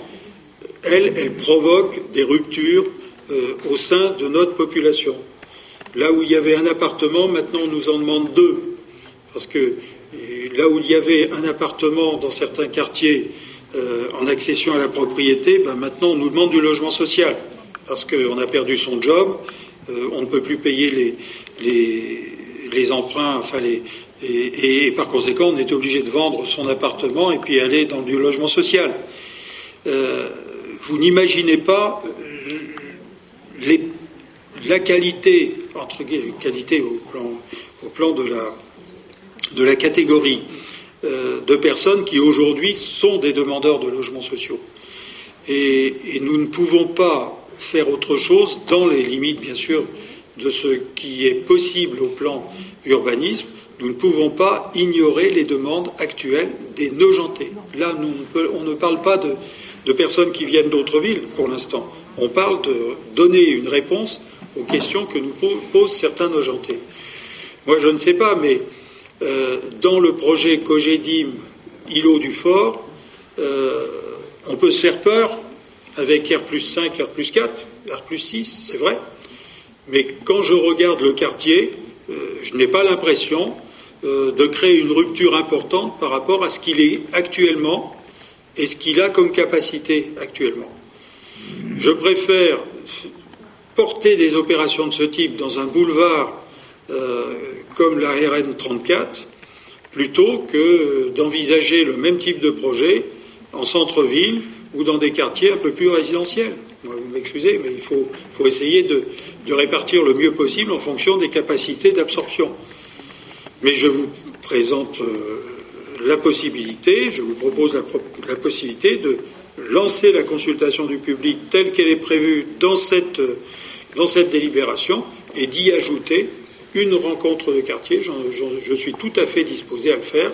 elle, elle provoque des ruptures euh, au sein de notre population. Là où il y avait un appartement, maintenant on nous en demande deux. Parce que euh, là où il y avait un appartement dans certains quartiers euh, en accession à la propriété, ben maintenant on nous demande du logement social. Parce qu'on a perdu son job, on ne peut plus payer les, emprunts, enfin les, et, par conséquent on est obligé de vendre son appartement et puis aller dans du logement social. vous n'imaginez pas la qualité, entre qualité au plan, de la catégorie euh, de personnes qui aujourd'hui sont des demandeurs de logements sociaux. Et, nous ne pouvons pas faire autre chose dans les limites, bien sûr, de ce qui est possible au plan urbanisme. Nous ne pouvons pas ignorer les demandes actuelles des nojentés. Là, on ne parle pas de personnes qui viennent d'autres villes pour l'instant on parle de donner une réponse aux questions que nous posent certains nojentés. Moi, je ne sais pas, mais euh, dans le projet Cogedim îlot du Fort, euh, on peut se faire peur avec R plus 5, R plus 4, R plus 6, c'est vrai. Mais quand je regarde le quartier, euh, je n'ai pas l'impression de créer une rupture importante par rapport à ce qu'il est actuellement et ce qu'il a comme capacité actuellement. Je préfère porter des opérations de ce type dans un boulevard comme la RN 34 plutôt que d'envisager le même type de projet en centre-ville ou dans des quartiers un peu plus résidentiels. vous m'excusez, mais il faut, essayer de, répartir le mieux possible en fonction des capacités d'absorption. Mais je vous présente euh, la possibilité, je vous propose la possibilité de lancer la consultation du public telle qu'elle est prévue dans cette, dans cette délibération et d'y ajouter une rencontre de quartier. je suis tout à fait disposé à le faire.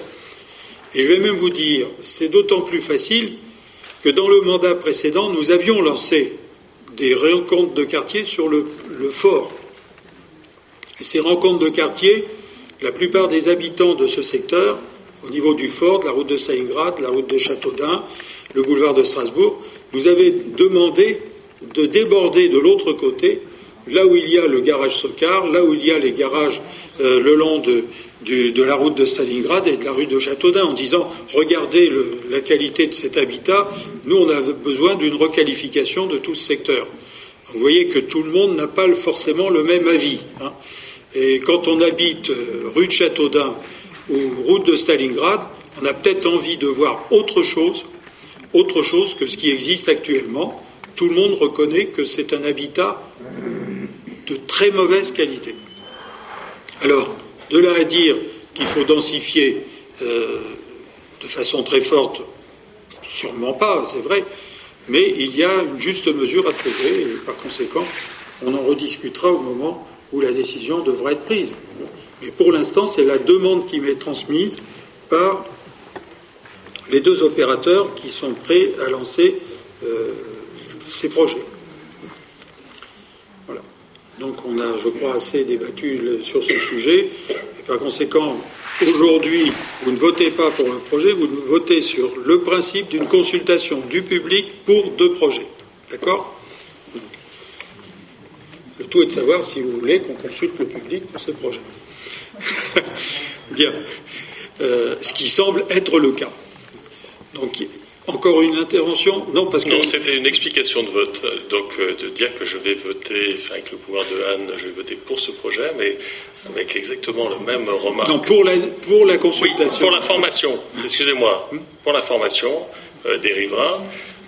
Et je vais même vous dire, c'est d'autant plus facile que dans le mandat précédent, nous avions lancé des rencontres de quartier sur le, fort. Ces rencontres de quartier, la plupart des habitants de ce secteur, au niveau du fort, de la route de Stalingrad, de la route de Châteaudun, le boulevard de Strasbourg, nous avait demandé de déborder de l'autre côté, là où il y a le garage Sokar, là où il y a les garages euh, le long de, la route de Stalingrad et de la rue de Châteaudun, en disant regardez la qualité de cet habitat, nous on a besoin d'une requalification de tout ce secteur. Vous voyez que tout le monde n'a pas forcément le même avis. Hein. Et quand on habite euh, rue de Châteaudun ou route de Stalingrad, on a peut-être envie de voir autre chose autre chose que ce qui existe actuellement. Tout le monde reconnaît que c'est un habitat de très mauvaise qualité. Alors, de là à dire qu'il faut densifier euh, de façon très forte, sûrement pas, c'est vrai, mais il y a une juste mesure à trouver et par conséquent, on en rediscutera au moment où la décision devra être prise. Mais pour l'instant, c'est la demande qui m'est transmise par les deux opérateurs qui sont prêts à lancer euh, ces projets. Donc on a, je crois, assez débattu sur ce sujet. Et par conséquent, aujourd'hui, vous ne votez pas pour un projet, vous votez sur le principe d'une consultation du public pour deux projets. D'accord? Le tout est de savoir si vous voulez qu'on consulte le public pour ce projet. Bien. Euh, ce qui semble être le cas. Donc, encore une intervention Non, parce que. Non, c'était une explication de vote. Donc, euh, de dire que je vais voter, enfin, avec le pouvoir de Anne, je vais voter pour ce projet, mais avec exactement le même remarque. Non, pour la, pour la consultation. pour la formation, excusez-moi, pour la formation euh, des riverains.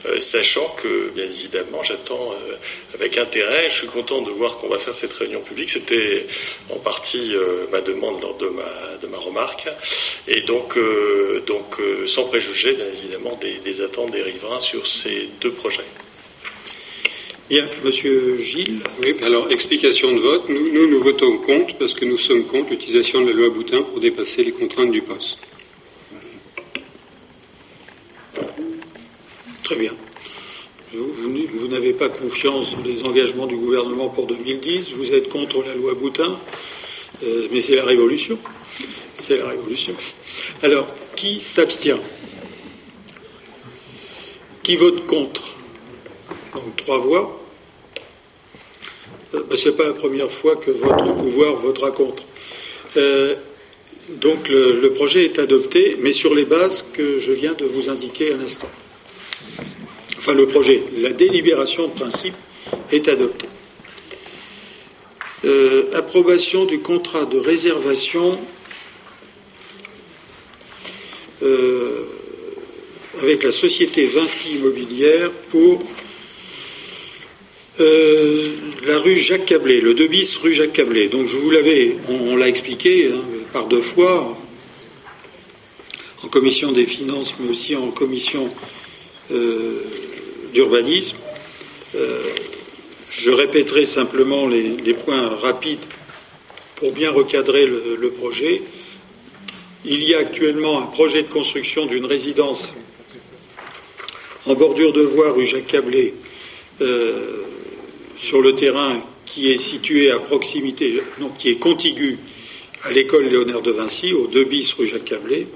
Euh, sachant que, bien évidemment, j'attends euh, avec intérêt. Je suis content de voir qu'on va faire cette réunion publique. C'était en partie euh, ma demande lors de ma, de ma remarque. Et donc, donc sans préjuger, bien évidemment, des, attentes des riverains sur ces deux projets. Bien, Monsieur Gilles. Oui, alors explication de vote. Nous, nous, nous votons contre parce que nous sommes contre l'utilisation de la loi Boutin pour dépasser les contraintes du poste. Très bien. Vous, n'avez pas confiance dans les engagements du gouvernement pour 2010. Vous êtes contre la loi Boutin? Euh, mais c'est la révolution. C'est la révolution. Alors, qui s'abstient? Qui vote contre? Donc, trois voix. Euh, ben, c'est pas la première fois que votre pouvoir votera contre. Euh, donc, le, le projet est adopté, mais sur les bases que je viens de vous indiquer à l'instant. Enfin, le projet, la délibération de principe est adoptée. Euh, approbation du contrat de réservation euh, avec la société Vinci Immobilière pour euh, la rue Jacques Cablé, le 2 bis rue Jacques Cablé. Donc je vous l'avais, on, l'a expliqué hein, par deux fois en commission des finances, mais aussi en commission euh, d'urbanisme. Euh, je répéterai simplement les, points rapides pour bien recadrer le, le projet. Il y a actuellement un projet de construction d'une résidence en bordure de voie rue Jacques Cablé euh, sur le terrain qui est situé à proximité, non, qui est contigu à l'école Léonard de Vinci, au 2 bis rue Jacques Cablé.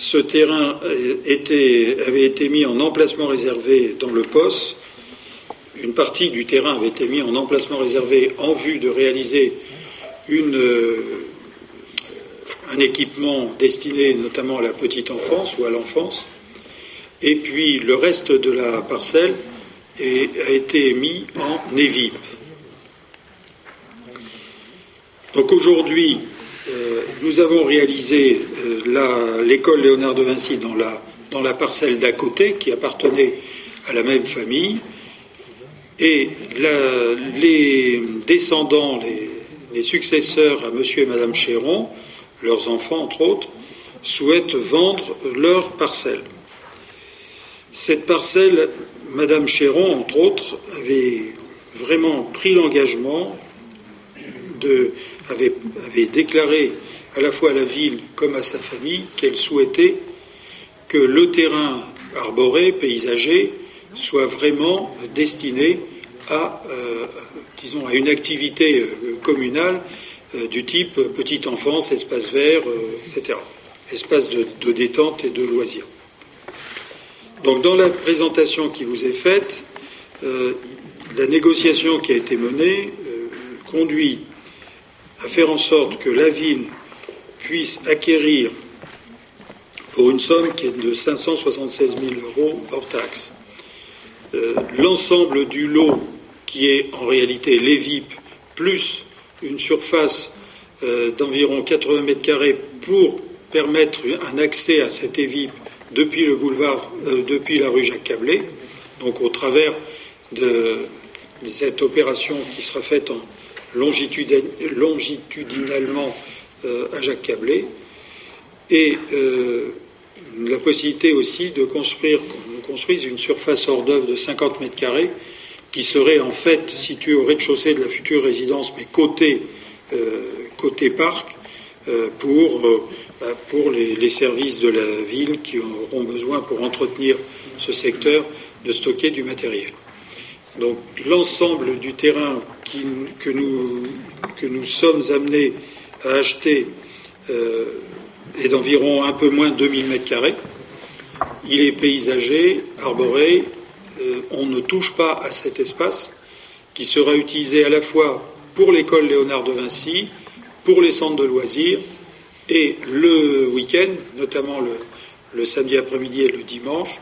Ce terrain avait été mis en emplacement réservé dans le POS. Une partie du terrain avait été mis en emplacement réservé en vue de réaliser euh, un équipement destiné notamment à la petite enfance ou à l'enfance. Et puis le reste de la parcelle a été mis en évip. Donc aujourd'hui, euh, nous avons réalisé euh, l'école Léonard de Vinci dans la, dans la parcelle d'à côté qui appartenait à la même famille. Et les descendants, les, les successeurs à monsieur et madame Chéron, leurs enfants entre autres, souhaitent vendre leur parcelle. Cette parcelle, madame Chéron, entre autres, avait vraiment pris l'engagement de, avait, déclaré à la fois à la ville comme à sa famille qu'elle souhaitait que le terrain arboré, paysager, soit vraiment destiné à, euh, disons, à une activité euh, communale euh, du type petite enfance, espace vert, etc. Espace de, de détente et de loisirs. Donc dans la présentation qui vous est faite, la négociation qui a été menée conduit à faire en sorte que la ville puisse acquérir pour une somme qui est de 576 000 euros hors taxe. Euh, L'ensemble du lot, qui est en réalité les VIP, plus une surface euh, d'environ 80 mètres carrés pour permettre un accès à cet évip depuis le boulevard, euh, depuis la rue Jacques Cablé, donc au travers de, de cette opération qui sera faite en longitudinalement euh, à Jacques Cablé, et euh, la possibilité aussi de construire, qu'on construise une surface hors d'œuvre de 50 mètres carrés qui serait en fait située au rez-de-chaussée de la future résidence, mais côté, euh, parc, euh, pour, euh, bah, les services de la ville qui auront besoin pour entretenir ce secteur de stocker du matériel. Donc l'ensemble du terrain que, nous, sommes amenés à acheter euh, est d'environ un peu moins de 2000 mètres carrés. Il est paysager, arboré. Euh, on ne touche pas à cet espace qui sera utilisé à la fois pour l'école Léonard de Vinci, pour les centres de loisirs et le week-end, notamment le, samedi après-midi et le dimanche,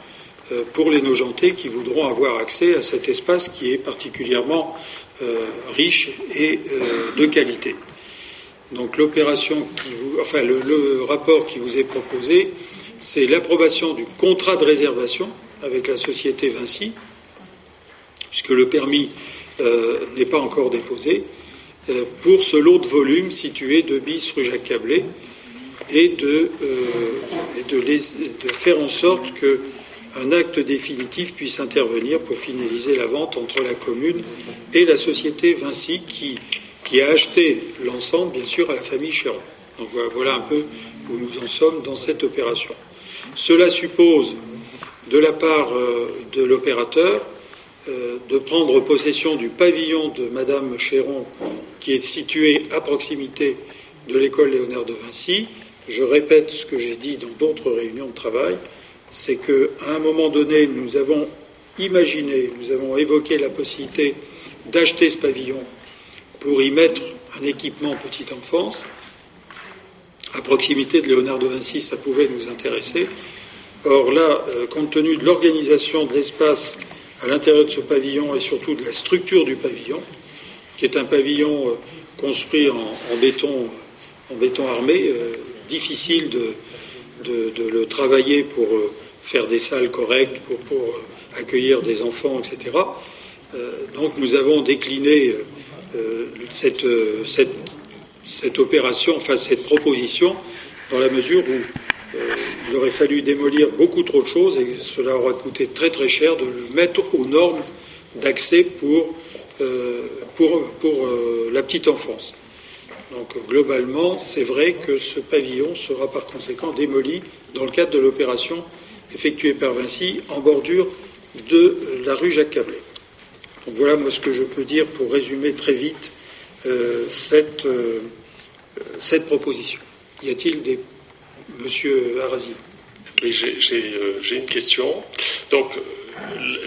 pour les nojentés qui voudront avoir accès à cet espace qui est particulièrement euh, riche et euh, de qualité. Donc l'opération enfin le, le rapport qui vous est proposé, c'est l'approbation du contrat de réservation avec la société Vinci, puisque le permis euh, n'est pas encore déposé, euh, pour ce lot de volume situé de bis rue Jacques Cablé, et de, euh, de faire en sorte que un acte définitif puisse intervenir pour finaliser la vente entre la commune et la société Vinci qui, a acheté l'ensemble, bien sûr, à la famille Chéron. Donc voilà un peu où nous en sommes dans cette opération. Cela suppose, de la part euh, de l'opérateur, euh, de prendre possession du pavillon de Madame Chéron, qui est situé à proximité de l'école Léonard de Vinci. Je répète ce que j'ai dit dans d'autres réunions de travail, c'est qu'à un moment donné, nous avons imaginé, nous avons évoqué la possibilité d'acheter ce pavillon pour y mettre un équipement petite enfance. À proximité de Léonard de Vinci, ça pouvait nous intéresser. Or là, euh, compte tenu de l'organisation de l'espace à l'intérieur de ce pavillon et surtout de la structure du pavillon, qui est un pavillon euh, construit en, béton, armé, euh, difficile de, le travailler pour faire des salles correctes, pour, accueillir des enfants, etc. donc nous avons décliné cette, cette, cette opération, enfin cette proposition, dans la mesure où euh, il aurait fallu démolir beaucoup trop de choses et cela aura coûté très très cher de le mettre aux normes d'accès pour, euh, pour, pour euh, la petite enfance. Donc globalement, c'est vrai que ce pavillon sera par conséquent démoli dans le cadre de l'opération effectuée par Vinci en bordure de la rue Jacques Cablé. Donc voilà moi ce que je peux dire pour résumer très vite cette, cette proposition. Y a-t-il des Monsieur Arasi. Euh, j'ai une question. Donc,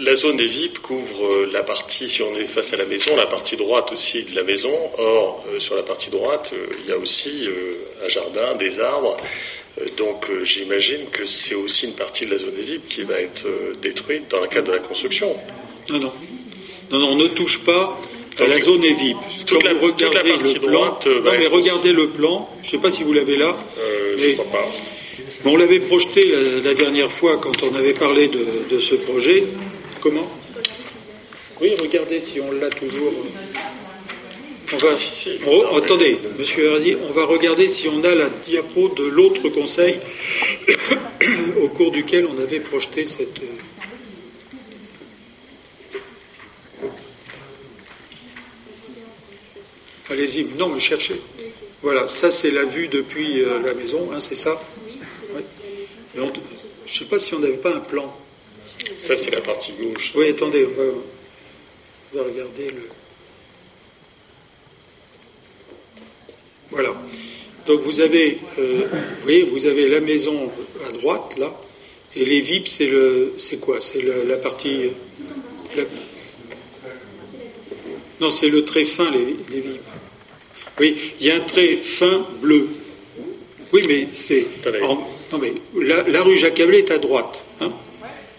la zone des VIP couvre euh, la partie, si on est face à la maison, la partie droite aussi de la maison. Or, euh, sur la partie droite, il y a aussi un jardin, des arbres. Donc, j'imagine que c'est aussi une partie de la zone des qui va être détruite dans le cadre de la construction. Non, non. Non, non, on ne touche pas à la zone des VIP. Quand vous regardez le plan, non, mais regardez le plan. Je ne sais pas si vous l'avez là. On l'avait projeté la, dernière fois quand on avait parlé de, ce projet. Comment? Oui, regardez si on l'a toujours. On va, attendez, Monsieur Herzi, on va regarder si on a la diapo de l'autre conseil au cours duquel on avait projeté cette. Allez-y, non, mais cherchez. Voilà, ça c'est la vue depuis euh, la maison, hein, c'est ça? Je ne sais pas si on n'avait pas un plan. Ça c'est la partie gauche. Oui, attendez, on va, regarder le. Voilà. Donc vous avez, euh, vous voyez, vous avez la maison à droite là, et les VIP c'est le, c'est quoi? C'est la, partie. Non, c'est le très fin les, les VIP. Oui, il y a un trait fin bleu. Oui, mais c'est. Non, mais la, rue Jacques est à droite. Hein?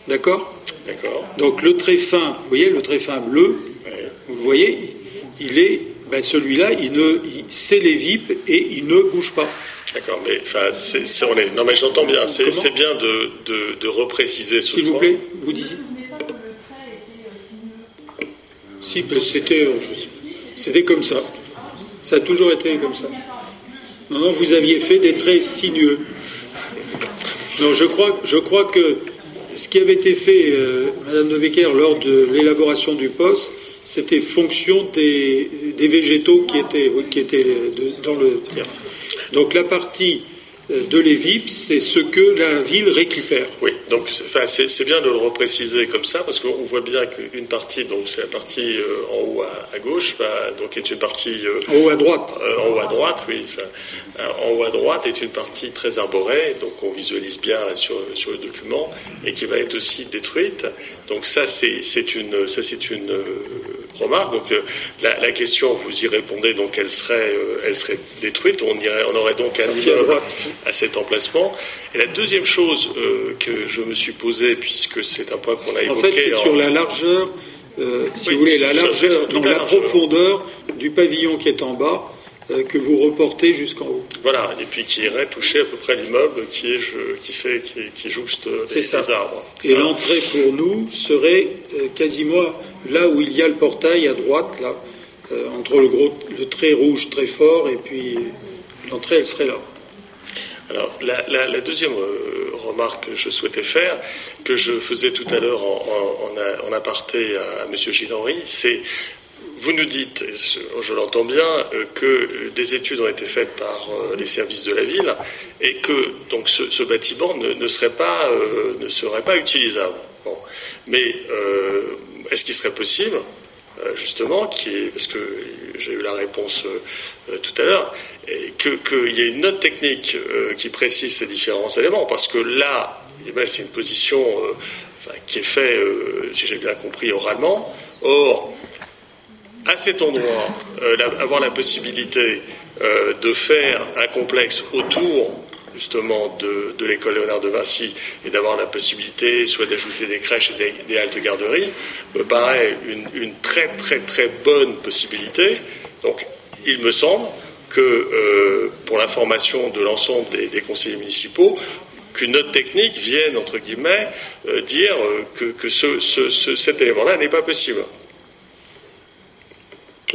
D'accord? D'accord. Donc le trait fin, vous voyez, le trait fin bleu, vous voyez, il est. Ben celui-là, il ne, c'est les VIP et il ne bouge pas. D'accord, mais enfin, c'est, on est, non mais j'entends bien, c'est, bien de, de, de, repréciser ce S'il vous plaît, vous disiez. Si, ben, c'était, euh, c'était comme ça. Ça a toujours été comme ça. Non, vous aviez fait des traits sinueux. Non, je crois, je crois que ce qui avait été fait, euh, Madame de Becker, lors de l'élaboration du poste, c'était fonction des, végétaux qui étaient, qui étaient dans le terrain. Donc la partie euh, de l'EVIP, c'est ce que la ville récupère. Oui, donc c'est bien de le repréciser comme ça, parce qu'on voit bien qu'une partie, donc c'est la partie euh, en haut à, gauche, donc est une partie... Euh, en haut à droite. en haut à droite, oui. en haut à droite est une partie très arborée, donc on visualise bien sur, sur le document, et qui va être aussi détruite. Donc ça, c'est une... Ça, c'est une remarque. Donc la, question, vous y répondez, donc elle serait, elle serait détruite. On, irait, on aurait donc un immeuble à cet emplacement. Et la deuxième chose euh, que je me suis posée, puisque c'est un point qu'on a évoqué. En fait, c'est sur la largeur, euh, si vous voulez, la largeur, donc la, profondeur du pavillon qui est en bas. Euh, que vous reportez jusqu'en haut. Voilà, et puis qui irait toucher à peu près l'immeuble qui, est, qui, fait, qui, jouxte des, arbres. Et l'entrée pour nous serait quasiment là où il y a le portail à droite, là, entre le, gros, le trait rouge très fort et puis l'entrée, elle serait là. Alors, la, deuxième euh, remarque que je souhaitais faire, que je faisais tout à l'heure en, aparté à, M. Gilles-Henri, c'est vous nous dites, je l'entends bien, euh, que des études ont été faites par euh, les services de la ville et que donc ce, bâtiment ne, serait pas, euh, ne serait pas utilisable. Mais est-ce qu'il serait possible, justement, parce que j'ai eu la réponse tout à l'heure, qu'il y ait une note technique qui précise ces différents éléments Parce que là, eh ben, c'est une position qui est faite, si j'ai bien compris, oralement. Or, à cet endroit, euh, avoir la possibilité euh, de faire un complexe autour justement de, l'école Léonard de Vinci et d'avoir la possibilité soit d'ajouter des crèches et des, des haltes garderies me paraît une, très très très bonne possibilité. Donc il me semble que euh, pour l'information de l'ensemble des, conseillers municipaux, qu'une note technique vienne, entre guillemets, dire que, cet élément-là n'est pas possible.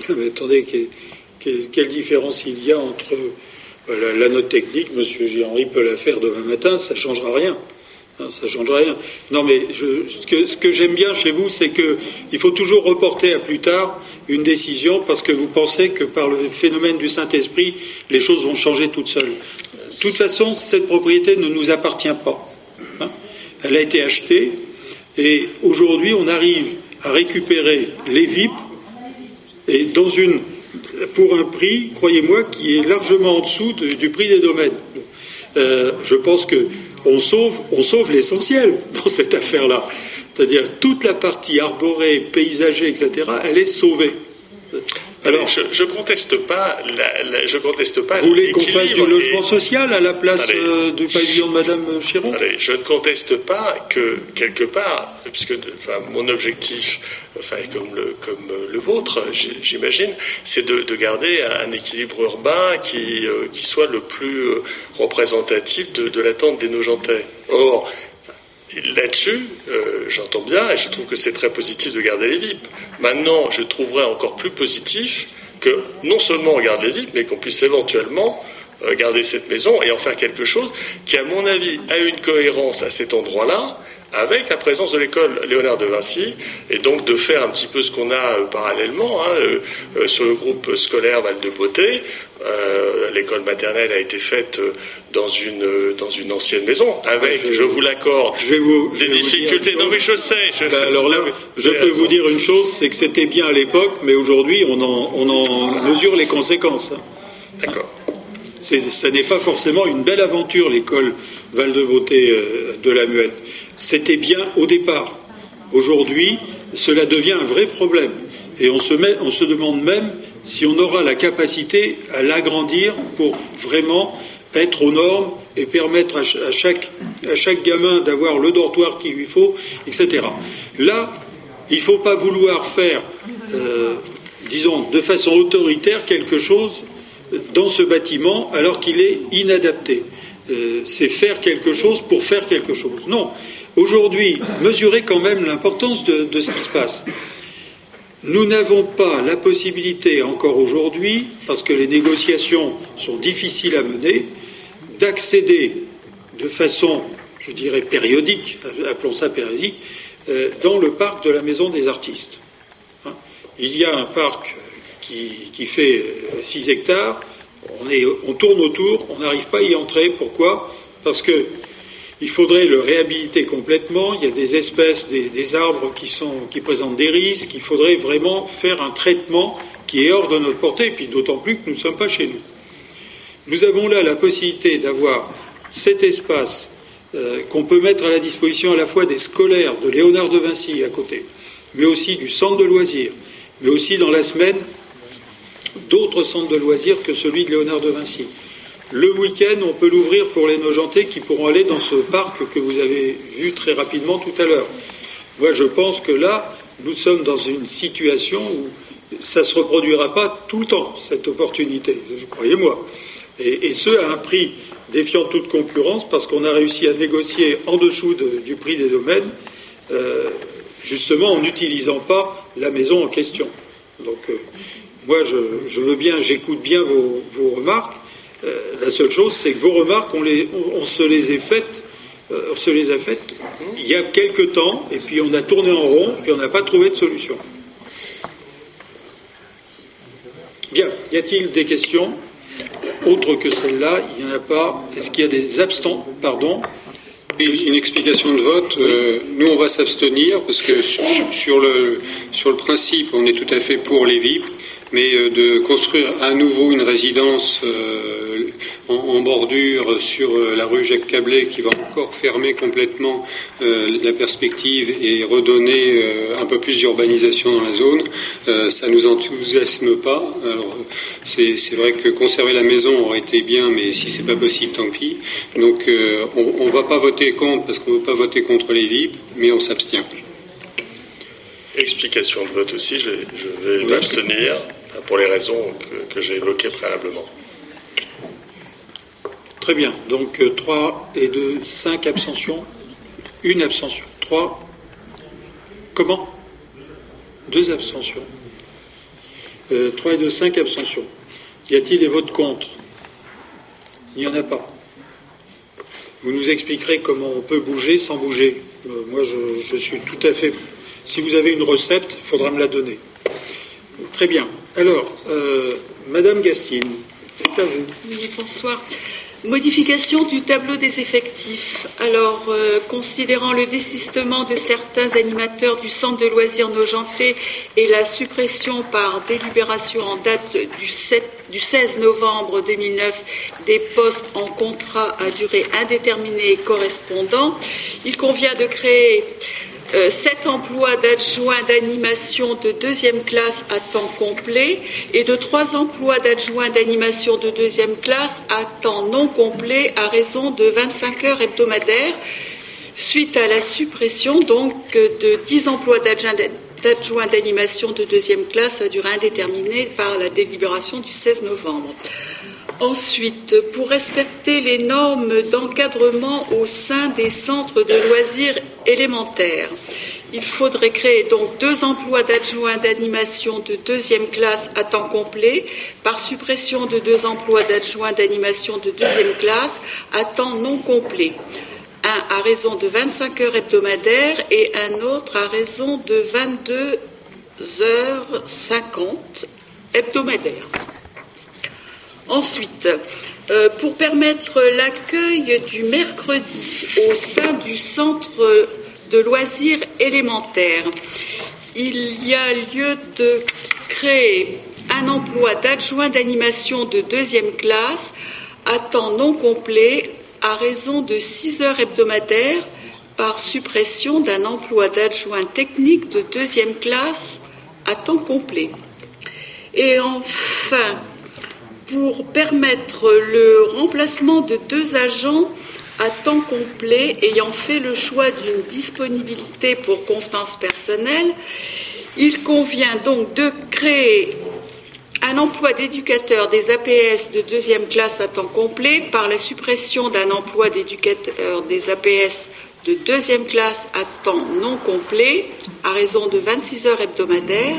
Mais attendez, quelle, différence il y a entre euh, la, note technique, M. Henri peut la faire demain matin, ça ne changera rien. Hein, ça change rien. Non, mais ce que, j'aime bien chez vous, c'est qu'il faut toujours reporter à plus tard une décision parce que vous pensez que par le phénomène du Saint-Esprit, les choses vont changer toutes seules. De toute façon, cette propriété ne nous appartient pas. Hein. Elle a été achetée et aujourd'hui, on arrive à récupérer les VIP et dans une, pour un prix, croyez-moi, qui est largement en dessous du prix des domaines. Euh, je pense qu'on sauve, sauve l'essentiel dans cette affaire-là. C'est-à-dire toute la partie arborée, paysagée, etc., elle est sauvée. Alors, je, ne conteste pas, je conteste pas. Vous voulez qu'on fasse du logement social à la place euh, du pavillon de Madame Chiron Je ne conteste pas que quelque part, puisque mon objectif, enfin comme le comme le vôtre, j'imagine, c'est de, garder un équilibre urbain qui euh, qui soit le plus euh, représentatif de, de l'attente des Nogentais. Or, Là-dessus, euh, j'entends bien et je trouve que c'est très positif de garder les VIP. Maintenant, je trouverais encore plus positif que non seulement on garde les VIP, mais qu'on puisse éventuellement euh, garder cette maison et en faire quelque chose qui, à mon avis, a une cohérence à cet endroit-là avec la présence de l'école Léonard de Vinci, et donc de faire un petit peu ce qu'on a euh, parallèlement hein, euh, euh, sur le groupe scolaire Val de Beauté. L'école maternelle a été faite dans une, dans une ancienne maison, avec, je, vous l'accorde, des difficultés. non, mais je sais. Ben, alors là, je peux vous dire une chose, c'est que c'était bien à l'époque, mais aujourd'hui, on en, on en mesure les conséquences. D'accord. Ce n'est pas forcément une belle aventure, l'école Val de Beauté de la Muette. C'était bien au départ. Aujourd'hui, cela devient un vrai problème. Et on se, on se demande même si on aura la capacité à l'agrandir pour vraiment être aux normes et permettre à chaque, à chaque gamin d'avoir le dortoir qu'il lui faut, etc. Là, il ne faut pas vouloir faire, euh, disons, de façon autoritaire quelque chose dans ce bâtiment alors qu'il est inadapté. Euh, c'est faire quelque chose pour faire quelque chose. Non, Aujourd'hui, mesurez quand même l'importance de, ce qui se passe. Nous n'avons pas la possibilité encore aujourd'hui, parce que les négociations sont difficiles à mener, d'accéder de façon, je dirais, périodique, appelons ça périodique, euh, dans le parc de la Maison des Artistes. Hein? Il y a un parc qui, fait 6 euh, hectares, on, on tourne autour, on n'arrive pas à y entrer. Pourquoi? Parce que il faudrait le réhabiliter complètement. Il y a des espèces, des, arbres qui, sont, qui présentent des risques. Il faudrait vraiment faire un traitement qui est hors de notre portée, et puis d'autant plus que nous ne sommes pas chez nous. Nous avons là la possibilité d'avoir cet espace euh, qu'on peut mettre à la disposition à la fois des scolaires de Léonard de Vinci à côté, mais aussi du centre de loisirs, mais aussi dans la semaine d'autres centres de loisirs que celui de Léonard de Vinci. Le week-end, on peut l'ouvrir pour les Nogentais qui pourront aller dans ce parc que vous avez vu très rapidement tout à l'heure. Moi, je pense que là, nous sommes dans une situation où ça ne se reproduira pas tout le temps, cette opportunité, croyez-moi. Et, ce, à un prix défiant toute concurrence, parce qu'on a réussi à négocier en dessous du prix des domaines, euh, justement en n'utilisant pas la maison en question. Donc, euh, moi, je, veux bien, j'écoute bien vos remarques. Euh, la seule chose, c'est que vos remarques, on, se les est faites on se les a faites il y a quelque temps, et puis on a tourné en rond, puis on n'a pas trouvé de solution. Bien, y a-t-il des questions autres que celle-là? Il n'y en a pas. Est-ce qu'il y a des abstents? Pardon une explication de vote. Euh, nous, on va s'abstenir parce que sur, le, sur le principe, on est tout à fait pour les VIP, mais euh, de construire à nouveau une résidence euh, en, bordure sur euh, la rue Jacques Cablet qui va encore fermer complètement la perspective et redonner un peu plus d'urbanisation dans la zone, ça nous enthousiasme pas. Alors c'est vrai que conserver la maison aurait été bien, mais si c'est pas possible, tant pis. Donc on ne va pas voter contre parce qu'on ne veut pas voter contre les VIP, mais on s'abstient. Explication de vote aussi, je vais, m'abstenir pour les raisons que, j'ai évoquées préalablement. Très bien. Donc 3 euh, et 2, 5 abstentions. Une abstention. 3. Comment? Deux abstentions. 3 euh, et 2, 5 abstentions. Y a-t-il des votes contre? Il n'y en a pas. Vous nous expliquerez comment on peut bouger sans bouger. Euh, moi, je, je, suis tout à fait. Si vous avez une recette, il faudra me la donner. Très bien. Alors, euh, Madame Gastine, c'est à vous. Oui, bonsoir. Modification du tableau des effectifs. Alors, euh, considérant le désistement de certains animateurs du centre de loisirs Nogenté et la suppression par délibération en date du, 7, du 16 novembre 2009 des postes en contrat à durée indéterminée correspondants, il convient de créer sept emplois d'adjoints d'animation de deuxième classe à temps complet et de trois emplois d'adjoints d'animation de deuxième classe à temps non complet à raison de 25 heures hebdomadaires, suite à la suppression donc de dix emplois d'adjoints d'animation de deuxième classe à durée indéterminée par la délibération du 16 novembre. Ensuite, pour respecter les normes d'encadrement au sein des centres de loisirs élémentaires, il faudrait créer donc deux emplois d'adjoints d'animation de deuxième classe à temps complet par suppression de deux emplois d'adjoints d'animation de deuxième classe à temps non complet. Un à raison de 25 heures hebdomadaires et un autre à raison de 22 heures 50 hebdomadaires. Ensuite, euh, pour permettre l'accueil du mercredi au sein du centre de loisirs élémentaires, il y a lieu de créer un emploi d'adjoint d'animation de deuxième classe à temps non complet à raison de 6 heures hebdomadaires par suppression d'un emploi d'adjoint technique de deuxième classe à temps complet. Et enfin, pour permettre le remplacement de deux agents à temps complet ayant fait le choix d'une disponibilité pour confiance personnelle, il convient donc de créer un emploi d'éducateur des APS de deuxième classe à temps complet par la suppression d'un emploi d'éducateur des APS de deuxième classe à temps non complet à raison de 26 heures hebdomadaires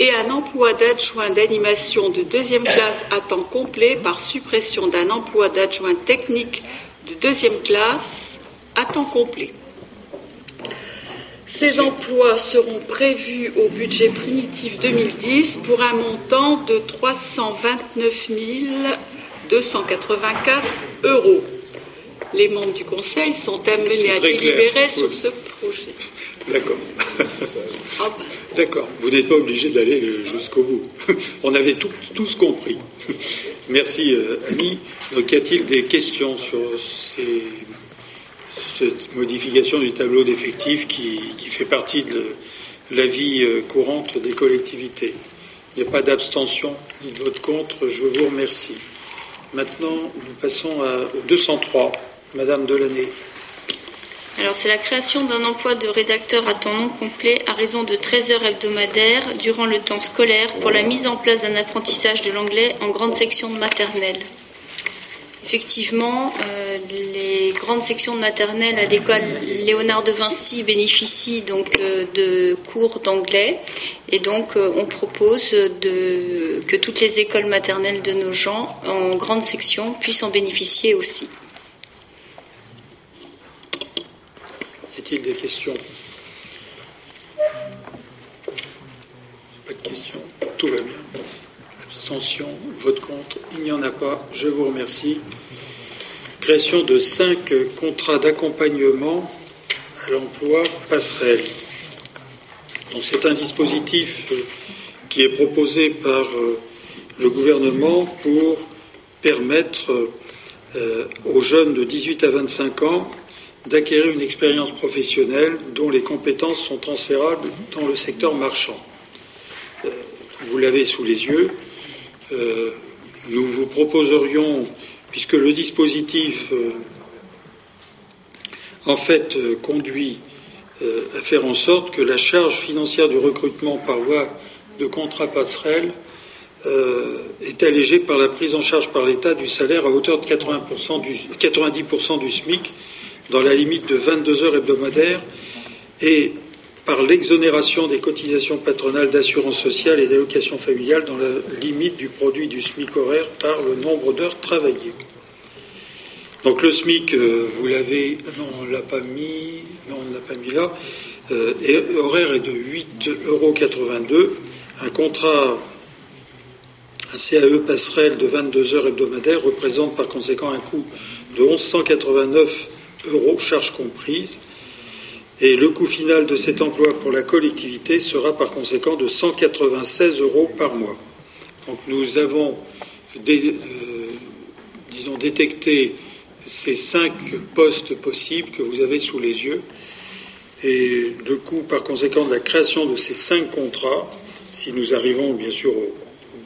et un emploi d'adjoint d'animation de deuxième classe à temps complet par suppression d'un emploi d'adjoint technique de deuxième classe à temps complet. Ces emplois seront prévus au budget primitif 2010 pour un montant de 329 284 euros. Les membres du Conseil sont amenés à délibérer sur ce projet. D'accord. D'accord. Vous n'êtes pas obligé d'aller jusqu'au bout. On avait tous compris. Merci, euh, Annie. Donc, y a-t-il des questions sur cette modification du tableau d'effectifs qui, fait partie de la vie euh, courante des collectivités? Il n'y a pas d'abstention ni de vote contre. Je vous remercie. Maintenant, nous passons au 203. Madame Delaney. C'est la création d'un emploi de rédacteur à temps non complet à raison de 13 heures hebdomadaires durant le temps scolaire pour la mise en place d'un apprentissage de l'anglais en grande section de maternelle. Effectivement, euh, les grandes sections de maternelle à l'école Léonard de Vinci bénéficient donc euh, de cours d'anglais et donc euh, on propose que toutes les écoles maternelles de nos gens en grande section puissent en bénéficier aussi. Des questions Pas de questions. Tout va bien. Abstention, vote contre. Il n'y en a pas. Je vous remercie. Création de cinq contrats d'accompagnement à l'emploi passerelle. c'est un dispositif euh, qui est proposé par euh, le gouvernement pour permettre euh, aux jeunes de 18 à 25 ans d'acquérir une expérience professionnelle dont les compétences sont transférables dans le secteur marchand. Vous l'avez sous les yeux. Nous vous proposerions, puisque le dispositif en fait conduit à faire en sorte que la charge financière du recrutement par voie de contrat passerelle euh, est allégée par la prise en charge par l'État du salaire à hauteur de 80% du, 90% du SMIC dans la limite de 22 heures hebdomadaires et par l'exonération des cotisations patronales d'assurance sociale et d'allocation familiale dans la limite du produit du SMIC horaire par le nombre d'heures travaillées. Donc le SMIC, euh, vous l'avez, non, on l'a pas mis, non, on l'a pas mis là, euh, et horaire est de 8,82 euros. Un contrat, un CAE passerelle de 22 heures hebdomadaires représente par conséquent un coût de 1189 euros, charges comprises. Et le coût final de cet emploi pour la collectivité sera par conséquent de 196 euros par mois. Donc nous avons, euh, détecté ces cinq postes possibles que vous avez sous les yeux. Et le coût, par conséquent, de la création de ces cinq contrats si nous arrivons bien sûr au,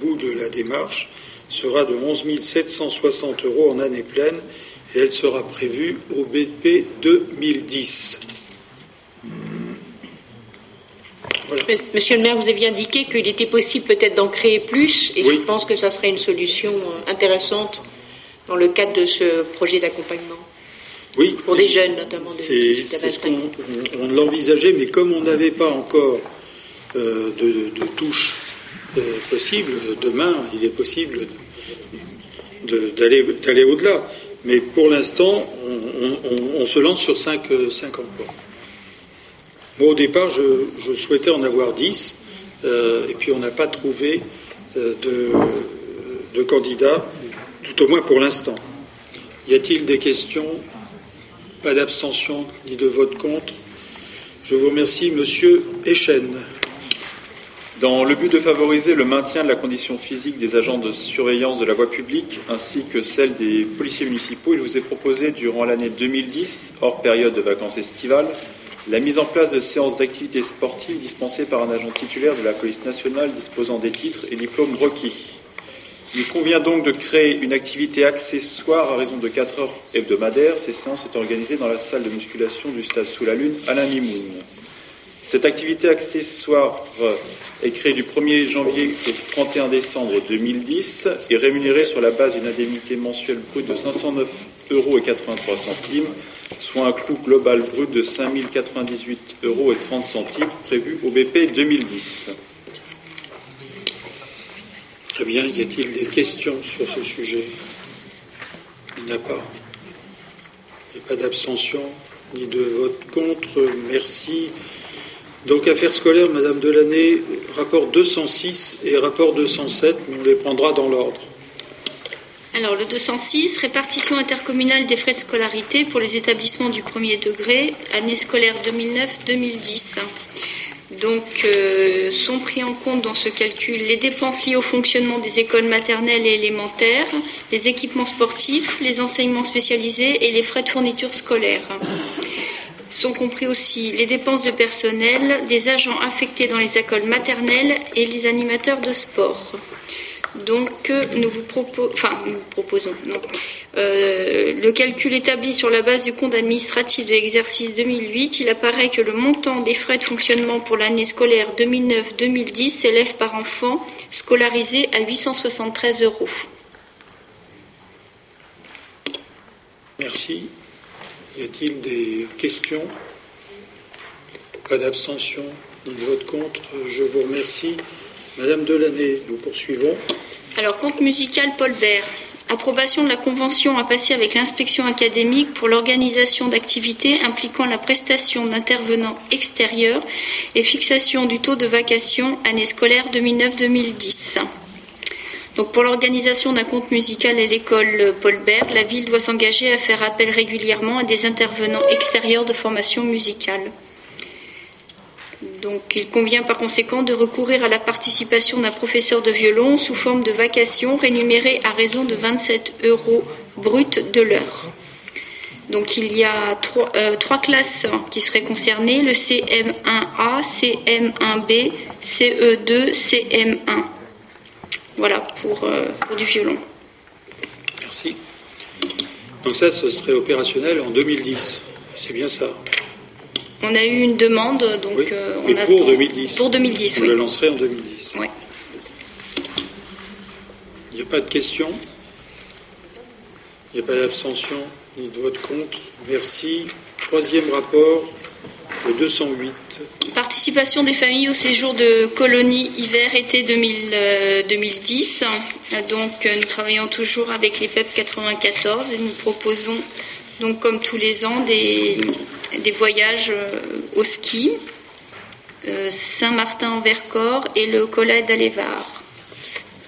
bout de la démarche, sera de 11 760 euros en année pleine et elle sera prévue au BP 2010. Monsieur le maire, vous aviez indiqué qu'il était possible peut-être d'en créer plus et je pense que ça serait une solution euh, intéressante dans le cadre de ce projet d'accompagnement. Oui. Pour des jeunes notamment. C'est ce qu'on on, l'envisageait, mais comme on n'avait pas encore euh, de, touches euh, possibles. Demain, il est possible d'aller au-delà. Mais pour l'instant, on, se lance sur 5, euh, emplois. Moi, au départ, je, souhaitais en avoir 10, et puis on n'a pas trouvé de, de candidats, tout au moins pour l'instant. Y a-t-il des questions? Pas d'abstention ni de vote contre Je vous remercie, Monsieur Echen. Dans le but de favoriser le maintien de la condition physique des agents de surveillance de la voie publique ainsi que celle des policiers municipaux, il vous est proposé durant l'année 2010, hors période de vacances estivales, la mise en place de séances d'activités sportives dispensées par un agent titulaire de la police nationale disposant des titres et diplômes requis. Il convient donc de créer une activité accessoire à raison de 4 heures hebdomadaires. Ces séances sont organisées dans la salle de musculation du stade Sous la Lune, à la Mimoun. Cette activité accessoire est créée du 1er janvier au 31 décembre 2010 et rémunérée sur la base d'une indemnité mensuelle brute de 509 euros et 83 centimes, soit un coût global brut de 5098 euros et 30 centimes prévu au BP 2010. Très bien, y a-t-il des questions sur ce sujet? Il n'y a pas. Il n'y a pas d'abstention ni de vote contre. Merci. Donc, affaires scolaires, Madame Delaney, rapport 206 et rapport 207, on les prendra dans l'ordre. Alors, le 206, répartition intercommunale des frais de scolarité pour les établissements du premier degré, année scolaire 2009-2010. Donc, euh, sont pris en compte dans ce calcul les dépenses liées au fonctionnement des écoles maternelles et élémentaires, les équipements sportifs, les enseignements spécialisés et les frais de fourniture scolaire sont compris aussi les dépenses de personnel des agents affectés dans les écoles maternelles et les animateurs de sport. Donc, nous vous, proposons euh, le calcul établi sur la base du compte administratif de l'exercice 2008, il apparaît que le montant des frais de fonctionnement pour l'année scolaire 2009-2010 s'élève par enfant scolarisé à 873 euros. Merci. Y a-t-il des questions Pas d'abstention ni de vote contre. Je vous remercie. Madame Delaney, nous poursuivons. Alors, compte musical Paul Bert. Approbation de la convention à passer avec l'inspection académique pour l'organisation d'activités impliquant la prestation d'intervenants extérieurs et fixation du taux de vacation année scolaire 2009-2010. Donc pour l'organisation d'un compte musical à l'école Paul Bert, la ville doit s'engager à faire appel régulièrement à des intervenants extérieurs de formation musicale. Donc, il convient par conséquent de recourir à la participation d'un professeur de violon sous forme de vacation rémunéré à raison de 27 euros bruts de l'heure. Donc, il y a trois, euh, trois, classes qui seraient concernées le CM1A, CM1B, CE2, CM1. Voilà pour, euh, pour du violon. Merci. Donc, ça, ce serait opérationnel en 2010. C'est bien ça. On a eu une demande, donc euh, on pour attend... 2010. Pour 2010, on oui. le lancerait en 2010. Oui. Il n'y a pas de questions? Il n'y a pas d'abstention ni de vote contre Merci. Troisième rapport, le 208. Participation des familles au séjour de colonie hiver-été 2010. Donc, euh, nous travaillons toujours avec les PEP 94 et nous proposons, donc, comme tous les ans, des des voyages euh, au ski, euh, Saint-Martin-en-Vercors et le Collet d'Alévar.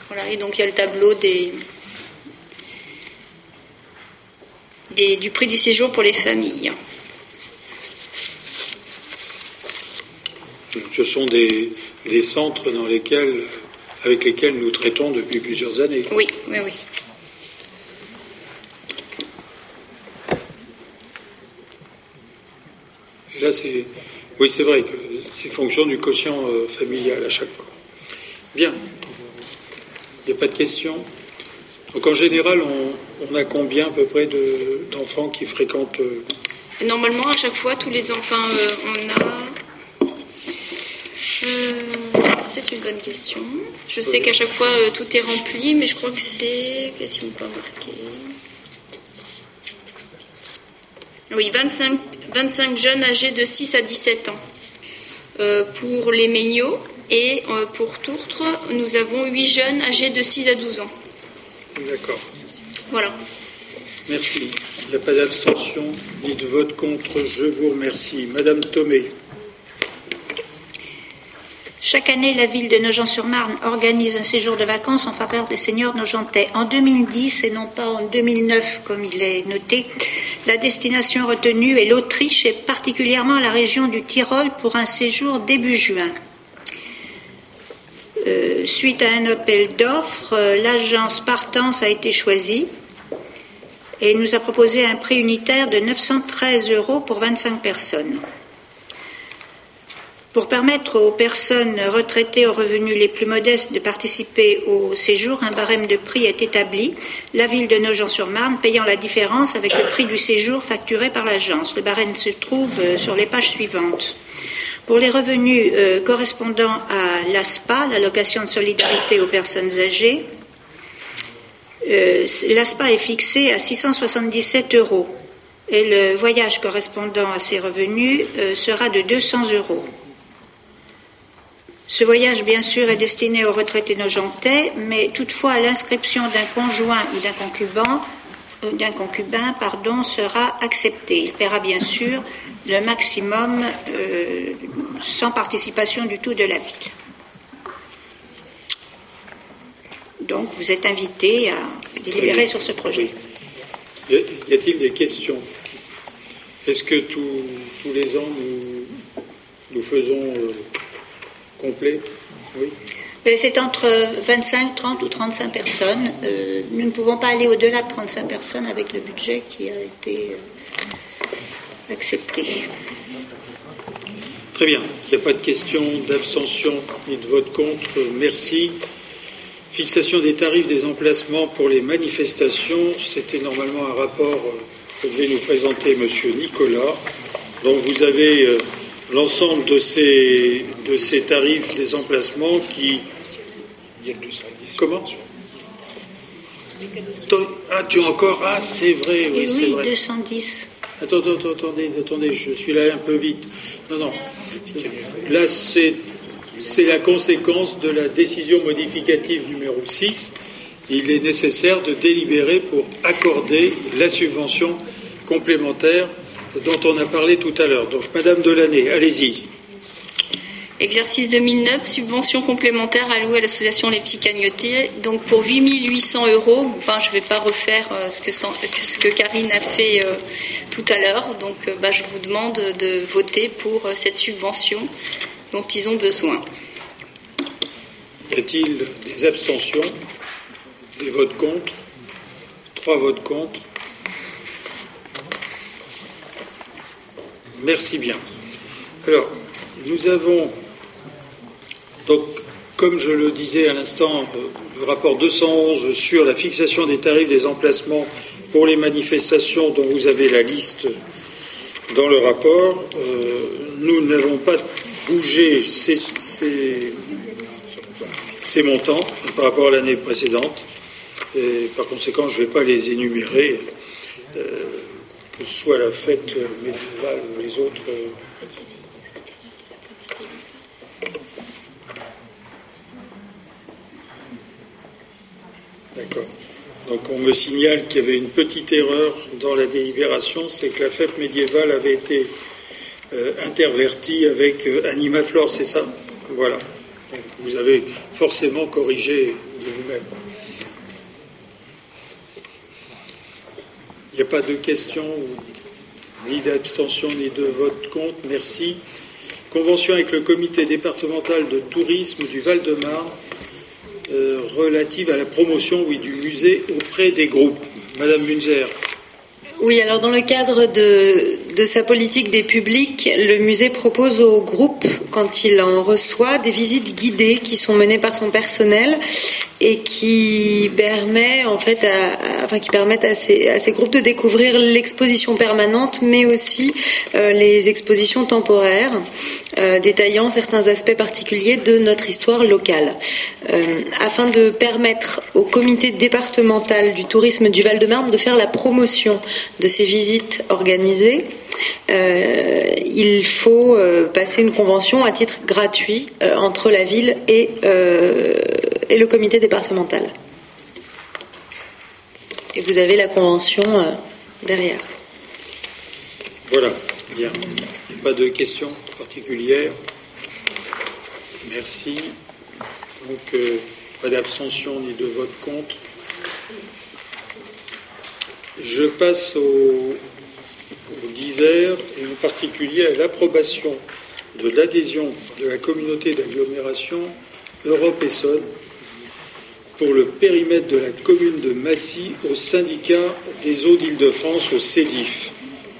Voilà, et donc il y a le tableau des, du prix du séjour pour les familles. Ce sont des, des centres dans lesquels, avec lesquels nous traitons depuis plusieurs années. Oui, oui, oui. Et là, c'est. Oui, c'est vrai que c'est fonction du quotient euh, familial à chaque fois. Bien. Il n'y a pas de questions Donc en général, on, a combien à peu près d'enfants qui fréquentent euh, Normalement, à chaque fois, tous les enfants, euh, on a. c'est une bonne question. Je sais qu'à chaque fois, tout est rempli, mais je crois que c'est. Qu'est-ce qu'on peut marquer Oui, 25 25 jeunes âgés de 6 à 17 ans. Euh, pour les Méniaux et euh, pour Tourtre, nous avons 8 jeunes âgés de 6 à 12 ans. D'accord. Voilà. Merci. Il n'y a pas d'abstention ni de vote contre. Je vous remercie. Madame Thomé. Chaque année, la ville de Nogent-sur-Marne organise un séjour de vacances en faveur des seigneurs nogentais. En 2010 et non pas en 2009, comme il est noté, la destination retenue est l'Autriche et particulièrement la région du Tyrol pour un séjour début juin. Euh, suite à un appel d'offres, euh, l'agence Partance a été choisie et nous a proposé un prix unitaire de 913 euros pour 25 personnes. Pour permettre aux personnes retraitées aux revenus les plus modestes de participer au séjour, un barème de prix est établi, la ville de Nogent-sur-Marne payant la différence avec le prix du séjour facturé par l'agence. Le barème se trouve euh, sur les pages suivantes. Pour les revenus euh, correspondant à l'ASPA, l'allocation de solidarité aux personnes âgées, euh, l'ASPA est fixé à 677 euros et le voyage correspondant à ces revenus sera de 200 euros. Ce voyage, bien sûr, est destiné aux retraités nogentais, mais toutefois l'inscription d'un conjoint ou d'un concubin, euh, d'un concubin pardon, sera acceptée. Il paiera bien sûr le maximum euh, sans participation du tout de la ville. Donc vous êtes invité à délibérer sur ce projet. Y a-t-il des questions? Est-ce que tous, les ans nous, faisons euh, complet Oui. C'est entre 25, 30 ou 35 personnes. Euh, nous ne pouvons pas aller au-delà de 35 personnes avec le budget qui a été euh, accepté. Très bien. Il n'y a pas de question d'abstention ni de vote contre. Merci. Fixation des tarifs des emplacements pour les manifestations. C'était normalement un rapport euh, que devait nous présenter M. Nicolas. Donc vous avez l'ensemble de ces, de ces tarifs des emplacements qui. Il y a le 210. Comment Ah, tu as encore Ah, c'est vrai, oui, c'est vrai. 210. Attends, attends, attendez, attendez, je suis là un peu vite. Non, non. Là, c'est, c'est la conséquence de la décision modificative numéro 6 il est nécessaire de délibérer pour accorder la subvention complémentaire dont on a parlé tout à l'heure. Donc, Madame Delaney, allez-y. Exercice 2009, subvention complémentaire allouée à l'association Les Petits Cagnotiers, donc pour 8800 euros. Enfin, je ne vais pas refaire euh, ce que, ce que, Karine a fait euh, tout à l'heure. Donc, euh, bah, je vous demande de voter pour cette subvention dont ils ont besoin. Y a-t-il des abstentions Des votes contre Trois votes contre Merci bien. Alors, nous avons donc, comme je le disais à l'instant, euh, le rapport 211 sur la fixation des tarifs des emplacements pour les manifestations dont vous avez la liste dans le rapport, euh, nous n'avons pas bougé ces, montants par rapport à l'année précédente. Et par conséquent, je ne vais pas les énumérer, que ce soit la fête médiévale ou les autres. D'accord. Donc on me signale qu'il y avait une petite erreur dans la délibération, c'est que la fête médiévale avait été euh, intervertie avec euh, Animaflore, c'est ça? Voilà. Donc vous avez forcément corrigé de vous-même. Il n'y a pas de questions, ni d'abstention, ni de vote contre. Merci. Convention avec le comité départemental de tourisme du Val-de-Marne euh, relative à la promotion du musée auprès des groupes. Madame Munzer. Oui, alors dans le cadre de, de, sa politique des publics, le musée propose aux groupes, quand il en reçoit, des visites guidées qui sont menées par son personnel et qui permet en fait enfin qui permettent à ces, à ces groupes de découvrir l'exposition permanente mais aussi euh, les expositions temporaires euh, détaillant certains aspects particuliers de notre histoire locale. Euh, afin de permettre au comité départemental du tourisme du Val-de-Marne de faire la promotion de ces visites organisées il faut passer une convention à titre gratuit entre la ville et le comité départemental. Et vous avez la convention euh, derrière. Voilà, bien. Il n'y a pas de questions particulières. Merci. Donc, euh, pas d'abstention ni de vote contre. Je passe au divers et en particulier à l'approbation de l'adhésion de la communauté d'agglomération Europe Essonne pour le périmètre de la commune de Massy au syndicat des eaux d'Île-de-France, au CEDIF.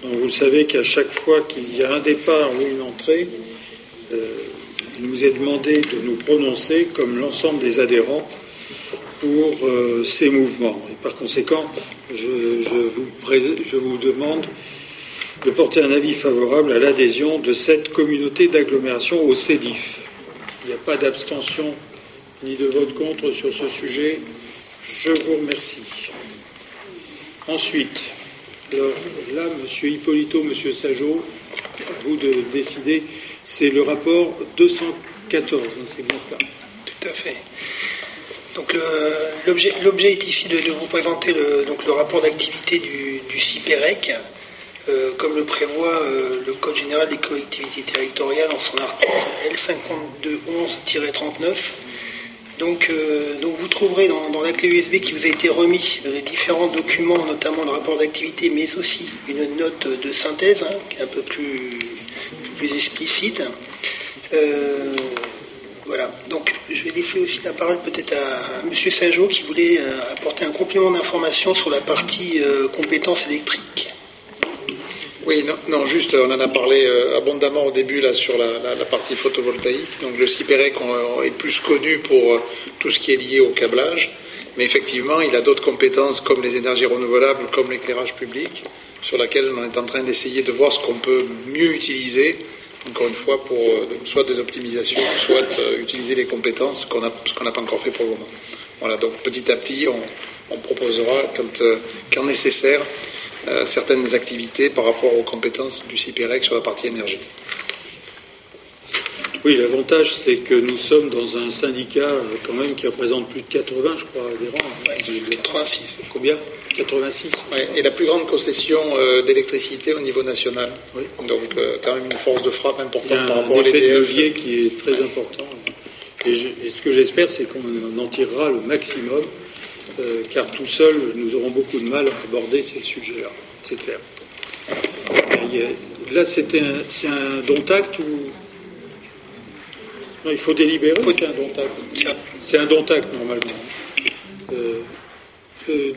vous le savez qu'à chaque fois qu'il y a un départ ou une entrée, euh, il nous est demandé de nous prononcer comme l'ensemble des adhérents pour euh, ces mouvements. Et par conséquent, je vous demande de porter un avis favorable à l'adhésion de cette communauté d'agglomération au CEDIF. Il n'y a pas d'abstention ni de vote contre sur ce sujet. Je vous remercie. Ensuite, alors là, M. Hippolito, M. Sajot, à vous de décider. C'est le rapport 214, hein, c'est bien ça Tout à fait. Donc l'objet est ici de, vous présenter le, donc, le rapport d'activité du, du CIPEREC, euh, comme le prévoit euh, le Code général des collectivités territoriales en son article L5211-39 donc, euh, donc vous trouverez dans, la clé USB qui vous a été remis les différents documents, notamment le rapport d'activité, mais aussi une note de synthèse hein, qui est un peu plus, plus explicite. Voilà, donc je vais laisser aussi la parole peut-être à, M. Sajot qui voulait apporter un complément d'information sur la partie compétences électriques. Oui, non, juste, on en a parlé euh, abondamment au début là sur la, partie photovoltaïque. Donc le CIPEREC est plus connu pour euh, tout ce qui est lié au câblage, mais effectivement, il a d'autres compétences comme les énergies renouvelables, comme l'éclairage public, sur laquelle on est en train d'essayer de voir ce qu'on peut mieux utiliser, encore une fois, pour euh, soit des optimisations, soit utiliser les compétences qu'on n'a pas encore fait pour le moment. Voilà, donc petit à petit, on, proposera quand, nécessaire certaines activités par rapport aux compétences du CIPEREC sur la partie énergie. Oui, l'avantage, c'est que nous sommes dans un syndicat euh, quand même qui représente plus de 80, je crois, adhérents. 86. Combien? 86. et la plus grande concession euh, d'électricité au niveau national. Donc, euh, quand même une force de frappe importante Il y a par un rapport à effet de levier qui est très important. Et, je- et ce que j'espère, c'est qu'on en tirera le maximum, euh, car tout seul, nous aurons beaucoup de mal à aborder ces sujets-là. C'est clair. A- Là, un- c'est un don acte ou? Non, il faut délibérer c'est un don acte C'est un don acte, normalement. Euh, euh,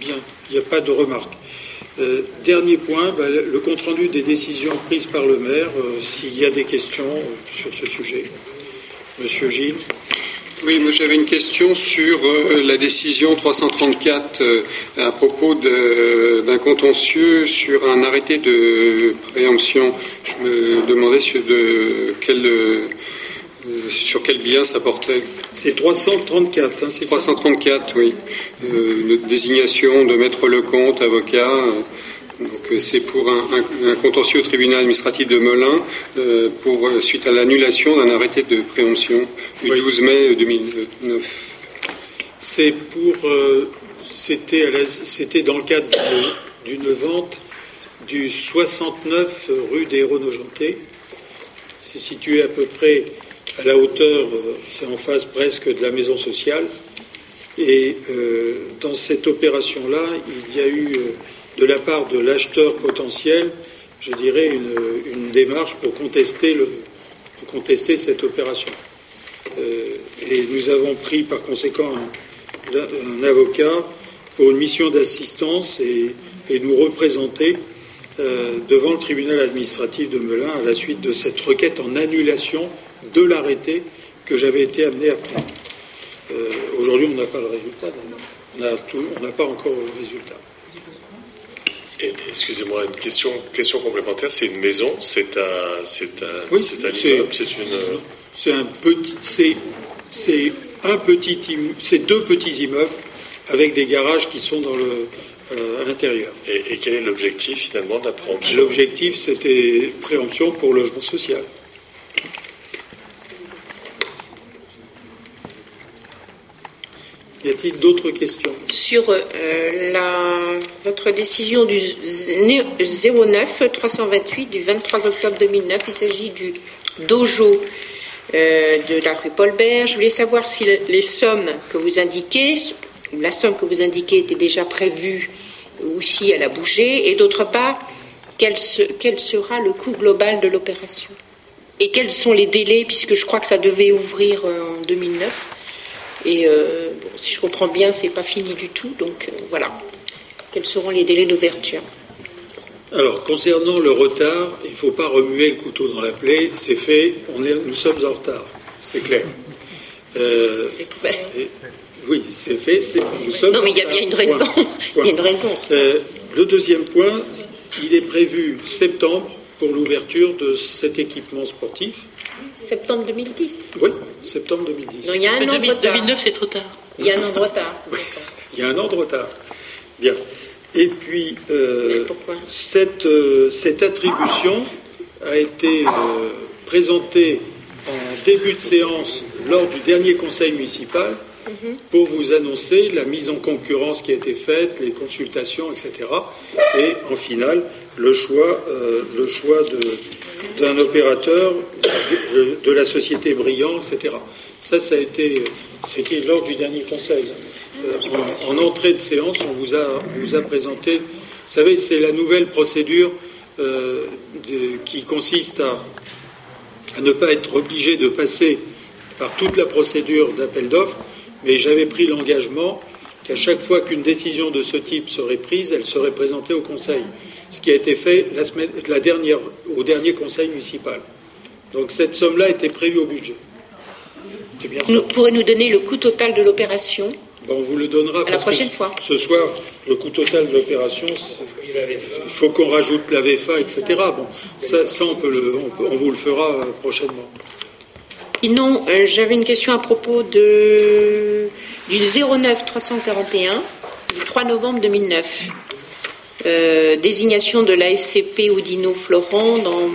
bien, il n'y a pas de remarque. Euh, dernier point, bah, le compte-rendu des décisions prises par le maire, euh, s'il y a des questions euh, sur ce sujet. Monsieur Gilles Oui, moi j'avais une question sur euh, la décision 334 euh, à propos de- d'un contentieux sur un arrêté de préemption. Je me demandais sur, de quel, euh, sur quel bien ça portait. C'est 334, hein, c'est 334, oui. Euh, une désignation de maître Lecomte, avocat. Euh, euh, c'est pour un, un- un contentieux au tribunal administratif de Melun euh, pour euh, suite à l'annulation d'un arrêté de préemption du 12 mai 2009. C'est pour. euh, c'était, dans le cadre d'une- vente du 69 rue des Héros-Nogentais. C'est situé à peu près à la hauteur, euh, c'est en face presque de la maison sociale. Et euh, dans cette opération-là, il y a eu, euh, de la part de l'acheteur potentiel, je dirais, une, démarche pour contester, cette opération. Euh, et nous avons pris par conséquent un, avocat pour une mission d'assistance et, nous représenter euh, devant le tribunal administratif de Melun à la suite de cette requête en annulation de l'arrêté que j'avais été amené à prendre. Euh, Aujourd'hui, on n'a pas le résultat. on n'a pas encore le résultat. Excusez-moi, une question, question complémentaire. C'est une maison, c'est un, c'est un, Oui, c'est un c'est- immeuble, c'est une. C'est un petit, c'est, c'est un petit, c'est deux petits immeubles avec des garages qui sont dans le, euh, à l'intérieur. Et, et quel est l'objectif finalement de la préemption? L'objectif, c'était préemption pour logement social. Y a-t-il d'autres questions Sur euh, la, votre décision du 09 328 du 23 octobre 2009, il s'agit du dojo euh, de la rue Paul Bert. Je voulais savoir si le- les sommes que vous indiquez, la somme que vous indiquez était déjà prévue ou si elle a bougé, et d'autre part, quel, quel sera le coût global de l'opération? Et quels sont les délais, puisque je crois que ça devait ouvrir euh, en 2009 et euh, bon, si je comprends bien, c'est pas fini du tout. Donc euh, voilà. Quels seront les délais d'ouverture Alors, concernant le retard, il ne faut pas remuer le couteau dans la plaie. C'est fait, on est, nous sommes en retard. C'est clair. Euh, et- oui, c'est fait. Nous sommes Non, mais il y a bien une raison. Il y a une raison. Le deuxième point, il est prévu septembre pour l'ouverture de cet équipement sportif. Septembre 2010. Oui, septembre 2010. Non, il y a un an de retard. 2009, c'est trop tard. Il y a un an de retard. c'est bien ça. Il y a un an de retard. Bien. Et puis, euh, cette, euh, cette attribution a été euh, présentée en début de séance lors du dernier conseil municipal pour vous annoncer la mise en concurrence qui a été faite, les consultations, etc. Et en finale, le choix, euh, le choix d'un opérateur de, la société Brillant, etc. Ça, ça a été, c'était lors du dernier conseil. Euh, en, en entrée de séance, on vous a, vous a présenté, vous savez, c'est la nouvelle procédure euh, qui consiste à, à ne pas être obligé de passer par toute la procédure d'appel d'offres, mais j'avais pris l'engagement qu'à chaque fois qu'une décision de ce type serait prise, elle serait présentée au Conseil, ce qui a été fait la semaine, la dernière, au dernier Conseil municipal. Donc cette somme-là était prévue au budget. C'est bien ça. Vous pourrez nous donner le coût total de l'opération on vous le donnera. à la parce que prochaine fois. Ce soir, le coût total de l'opération, il faut qu'on rajoute la VFA, etc. Bon, ça, ça, on, peut le- on peut- on vous le fera euh, prochainement. Sinon, euh, j'avais une question à propos de, du 09 341 du 3 novembre 2009. Euh, désignation de la SCP Oudino Florent dans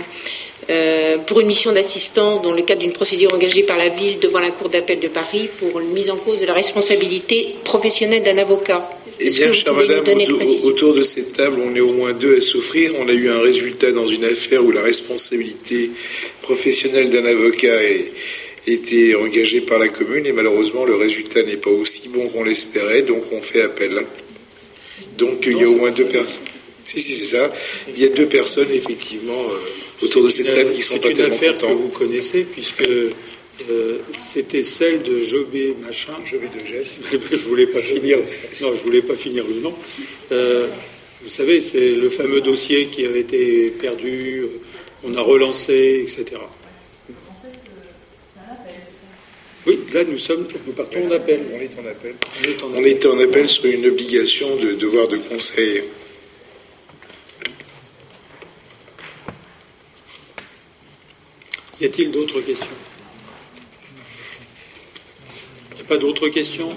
euh, pour une mission d'assistance dans le cadre d'une procédure engagée par la ville devant la Cour d'appel de Paris pour une mise en cause de la responsabilité professionnelle d'un avocat. Eh bien, chère madame, autour, autour, de cette table, on est au moins deux à souffrir. On a eu un résultat dans une affaire où la responsabilité professionnelle d'un avocat a été engagée par la commune et malheureusement le résultat n'est pas aussi bon qu'on l'espérait, donc on fait appel. Donc il y a au moins deux personnes. Si, si, c'est ça. Il y a deux personnes, effectivement, euh, autour de cette table qui sont pas tellement C'est une affaire que vous connaissez, puisque euh, c'était celle de Jobé machin. Jobé de Jeff. je voulais pas finir. Non, je voulais pas finir le nom. Euh, vous savez, c'est le fameux dossier qui avait été perdu, on a relancé, etc. Oui, là nous sommes, nous partons en appel. On est en appel. On est en appel, on est en appel sur une obligation de devoir de conseil. Y a-t-il d'autres questions? Il n'y a pas d'autres questions?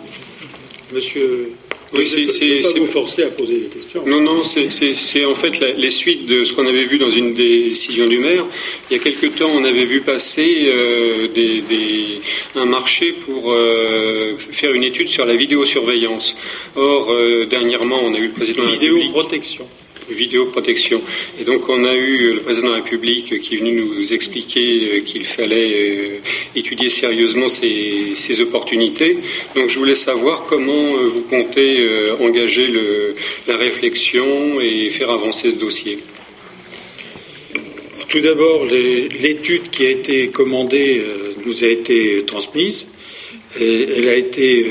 Monsieur oui, c'est vous forcer à poser des questions. Non, non, c'est en fait les suites de ce qu'on avait vu dans une décision du maire. Il y a quelque temps, on avait vu passer euh, un marché pour euh, faire une étude sur la vidéosurveillance. Or, euh, dernièrement, on a eu le président de la. Vidéoprotection vidéoprotection. Et donc on a eu le président de la République qui est venu nous expliquer euh, qu'il fallait euh, étudier sérieusement ces, opportunités. Donc je voulais savoir comment euh, vous comptez engager la réflexion et faire avancer ce dossier. Tout d'abord, l'étude qui a été commandée nous a été transmise. elle a été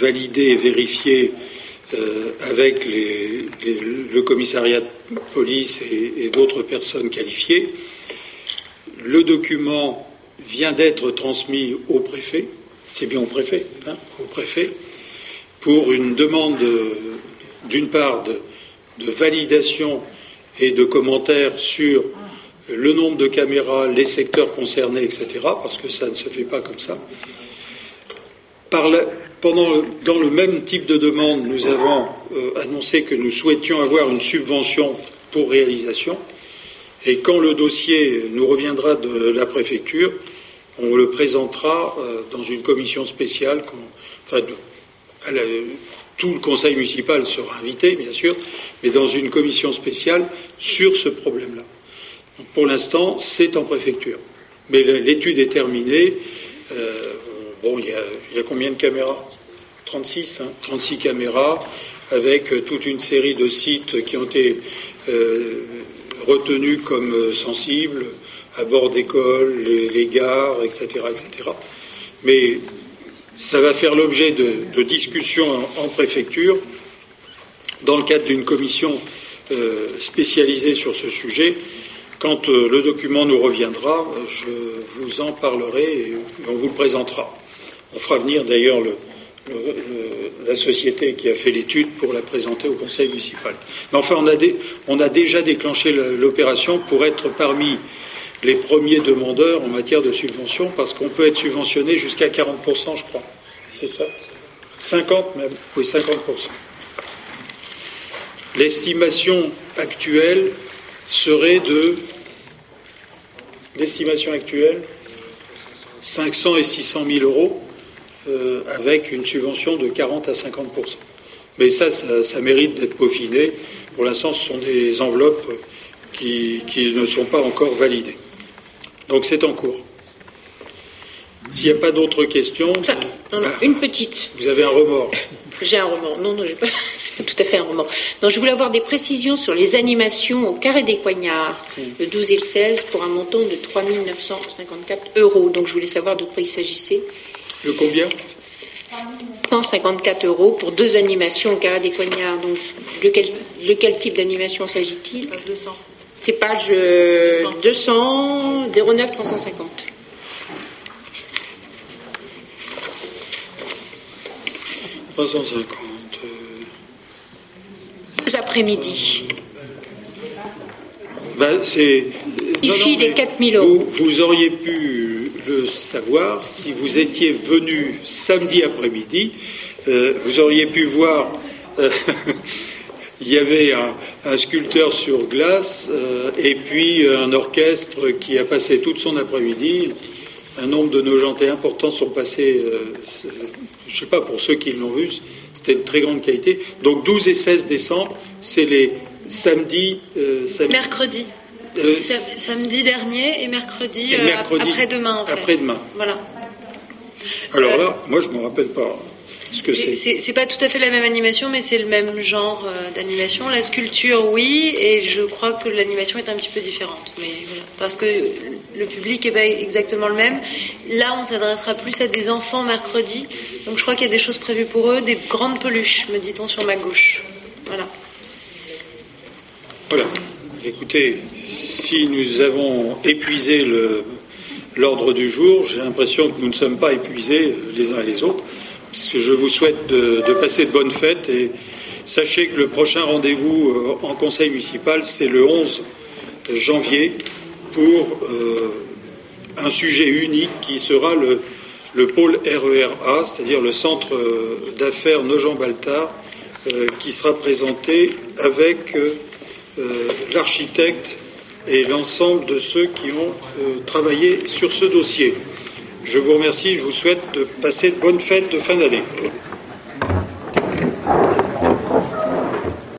validée et vérifiée euh, avec le commissariat de police et, d'autres personnes qualifiées. Le document vient d'être transmis au préfet, c'est bien au préfet, hein, au préfet, pour une demande d'une part de, de, validation et de commentaires sur le nombre de caméras, les secteurs concernés, etc., parce que ça ne se fait pas comme ça. Pendant, dans le même type de demande, nous avons euh, annoncé que nous souhaitions avoir une subvention pour réalisation. Et quand le dossier nous reviendra de la préfecture, on le présentera euh, dans une commission spéciale. Enfin, tout le conseil municipal sera invité, bien sûr, mais dans une commission spéciale sur ce problème-là. Pour l'instant, c'est en préfecture. Mais l'étude est terminée. Euh, bon, il y, a, combien de caméras? 36, 36 hein. caméras, avec euh, toute une série de sites qui ont été euh, retenus comme euh, sensibles, à bord d'écoles, les, gares, etc., etc. Mais ça va faire l'objet de, discussions en, préfecture dans le cadre d'une commission spécialisée sur ce sujet. Quand le document nous reviendra, je vous en parlerai et on vous le présentera. On fera venir d'ailleurs la société qui a fait l'étude pour la présenter au conseil municipal. Mais enfin, on a, déjà déclenché l'opération pour être parmi les premiers demandeurs en matière de subvention, parce qu'on peut être subventionné jusqu'à 40%, je crois. C'est ça? 50 même Oui, 50%. L'estimation actuelle serait de. L'estimation actuelle 500 et 600 000 euros euh, avec une subvention de 40 à 50% Mais ça, ça, mérite d'être peaufiné. Pour l'instant, ce sont des enveloppes qui, ne sont pas encore validées. Donc c'est en cours. S'il n'y a pas d'autres questions. Ah. une petite. Vous avez un remords. J'ai un remords. Non, non, pas, c'est pas tout à fait un remords. Non, je voulais avoir des précisions sur les animations au carré des poignards, le 12 et le 16, pour un montant de 3 954 euros. Donc je voulais savoir de quoi il s'agissait. Le combien 154 euros pour deux animations au carré des poignards. Donc, de quel, type d'animation s'agit-il Page 200. C'est page 200, 09 350. « 350. Deux après-midi. Ben, c'est. les 4000 euros. vous auriez pu savoir si vous étiez venu samedi après-midi, euh, vous auriez pu voir euh, il y avait un, sculpteur sur glace et puis un orchestre qui a passé toute son après-midi. Un nombre de Nogentais importants sont passés, je ne sais pas, pour ceux qui l'ont vu, c'était de très grande qualité. Donc 12 et 16 décembre, c'est les samedis. Mercredi. Samedi dernier et mercredi, après-demain en fait. Après-demain. Voilà. Alors là, moi je ne me rappelle pas. C'est pas tout à fait la même animation, mais c'est le même genre euh, d'animation. La sculpture, oui, et je crois que l'animation est un petit peu différente. Mais parce que le public est pas exactement le même. Là, on s'adressera plus à des enfants mercredi. Donc je crois qu'il y a des choses prévues pour eux, des grandes peluches, me dit-on sur ma gauche. Voilà. Voilà. Écoutez, si nous avons épuisé l'ordre du jour, j'ai l'impression que nous ne sommes pas épuisés euh, les uns et les autres. Que je vous souhaite de, passer de bonnes fêtes et sachez que le prochain rendez-vous euh, en conseil municipal, c'est le 11 janvier pour euh, un sujet unique qui sera le, pôle RERA, c'est-à-dire le centre d'affaires Nogent-Baltard, qui sera présenté avec l'architecte et l'ensemble de ceux qui ont travaillé sur ce dossier. Je vous remercie, je vous souhaite de passer de bonnes fêtes de fin d'année.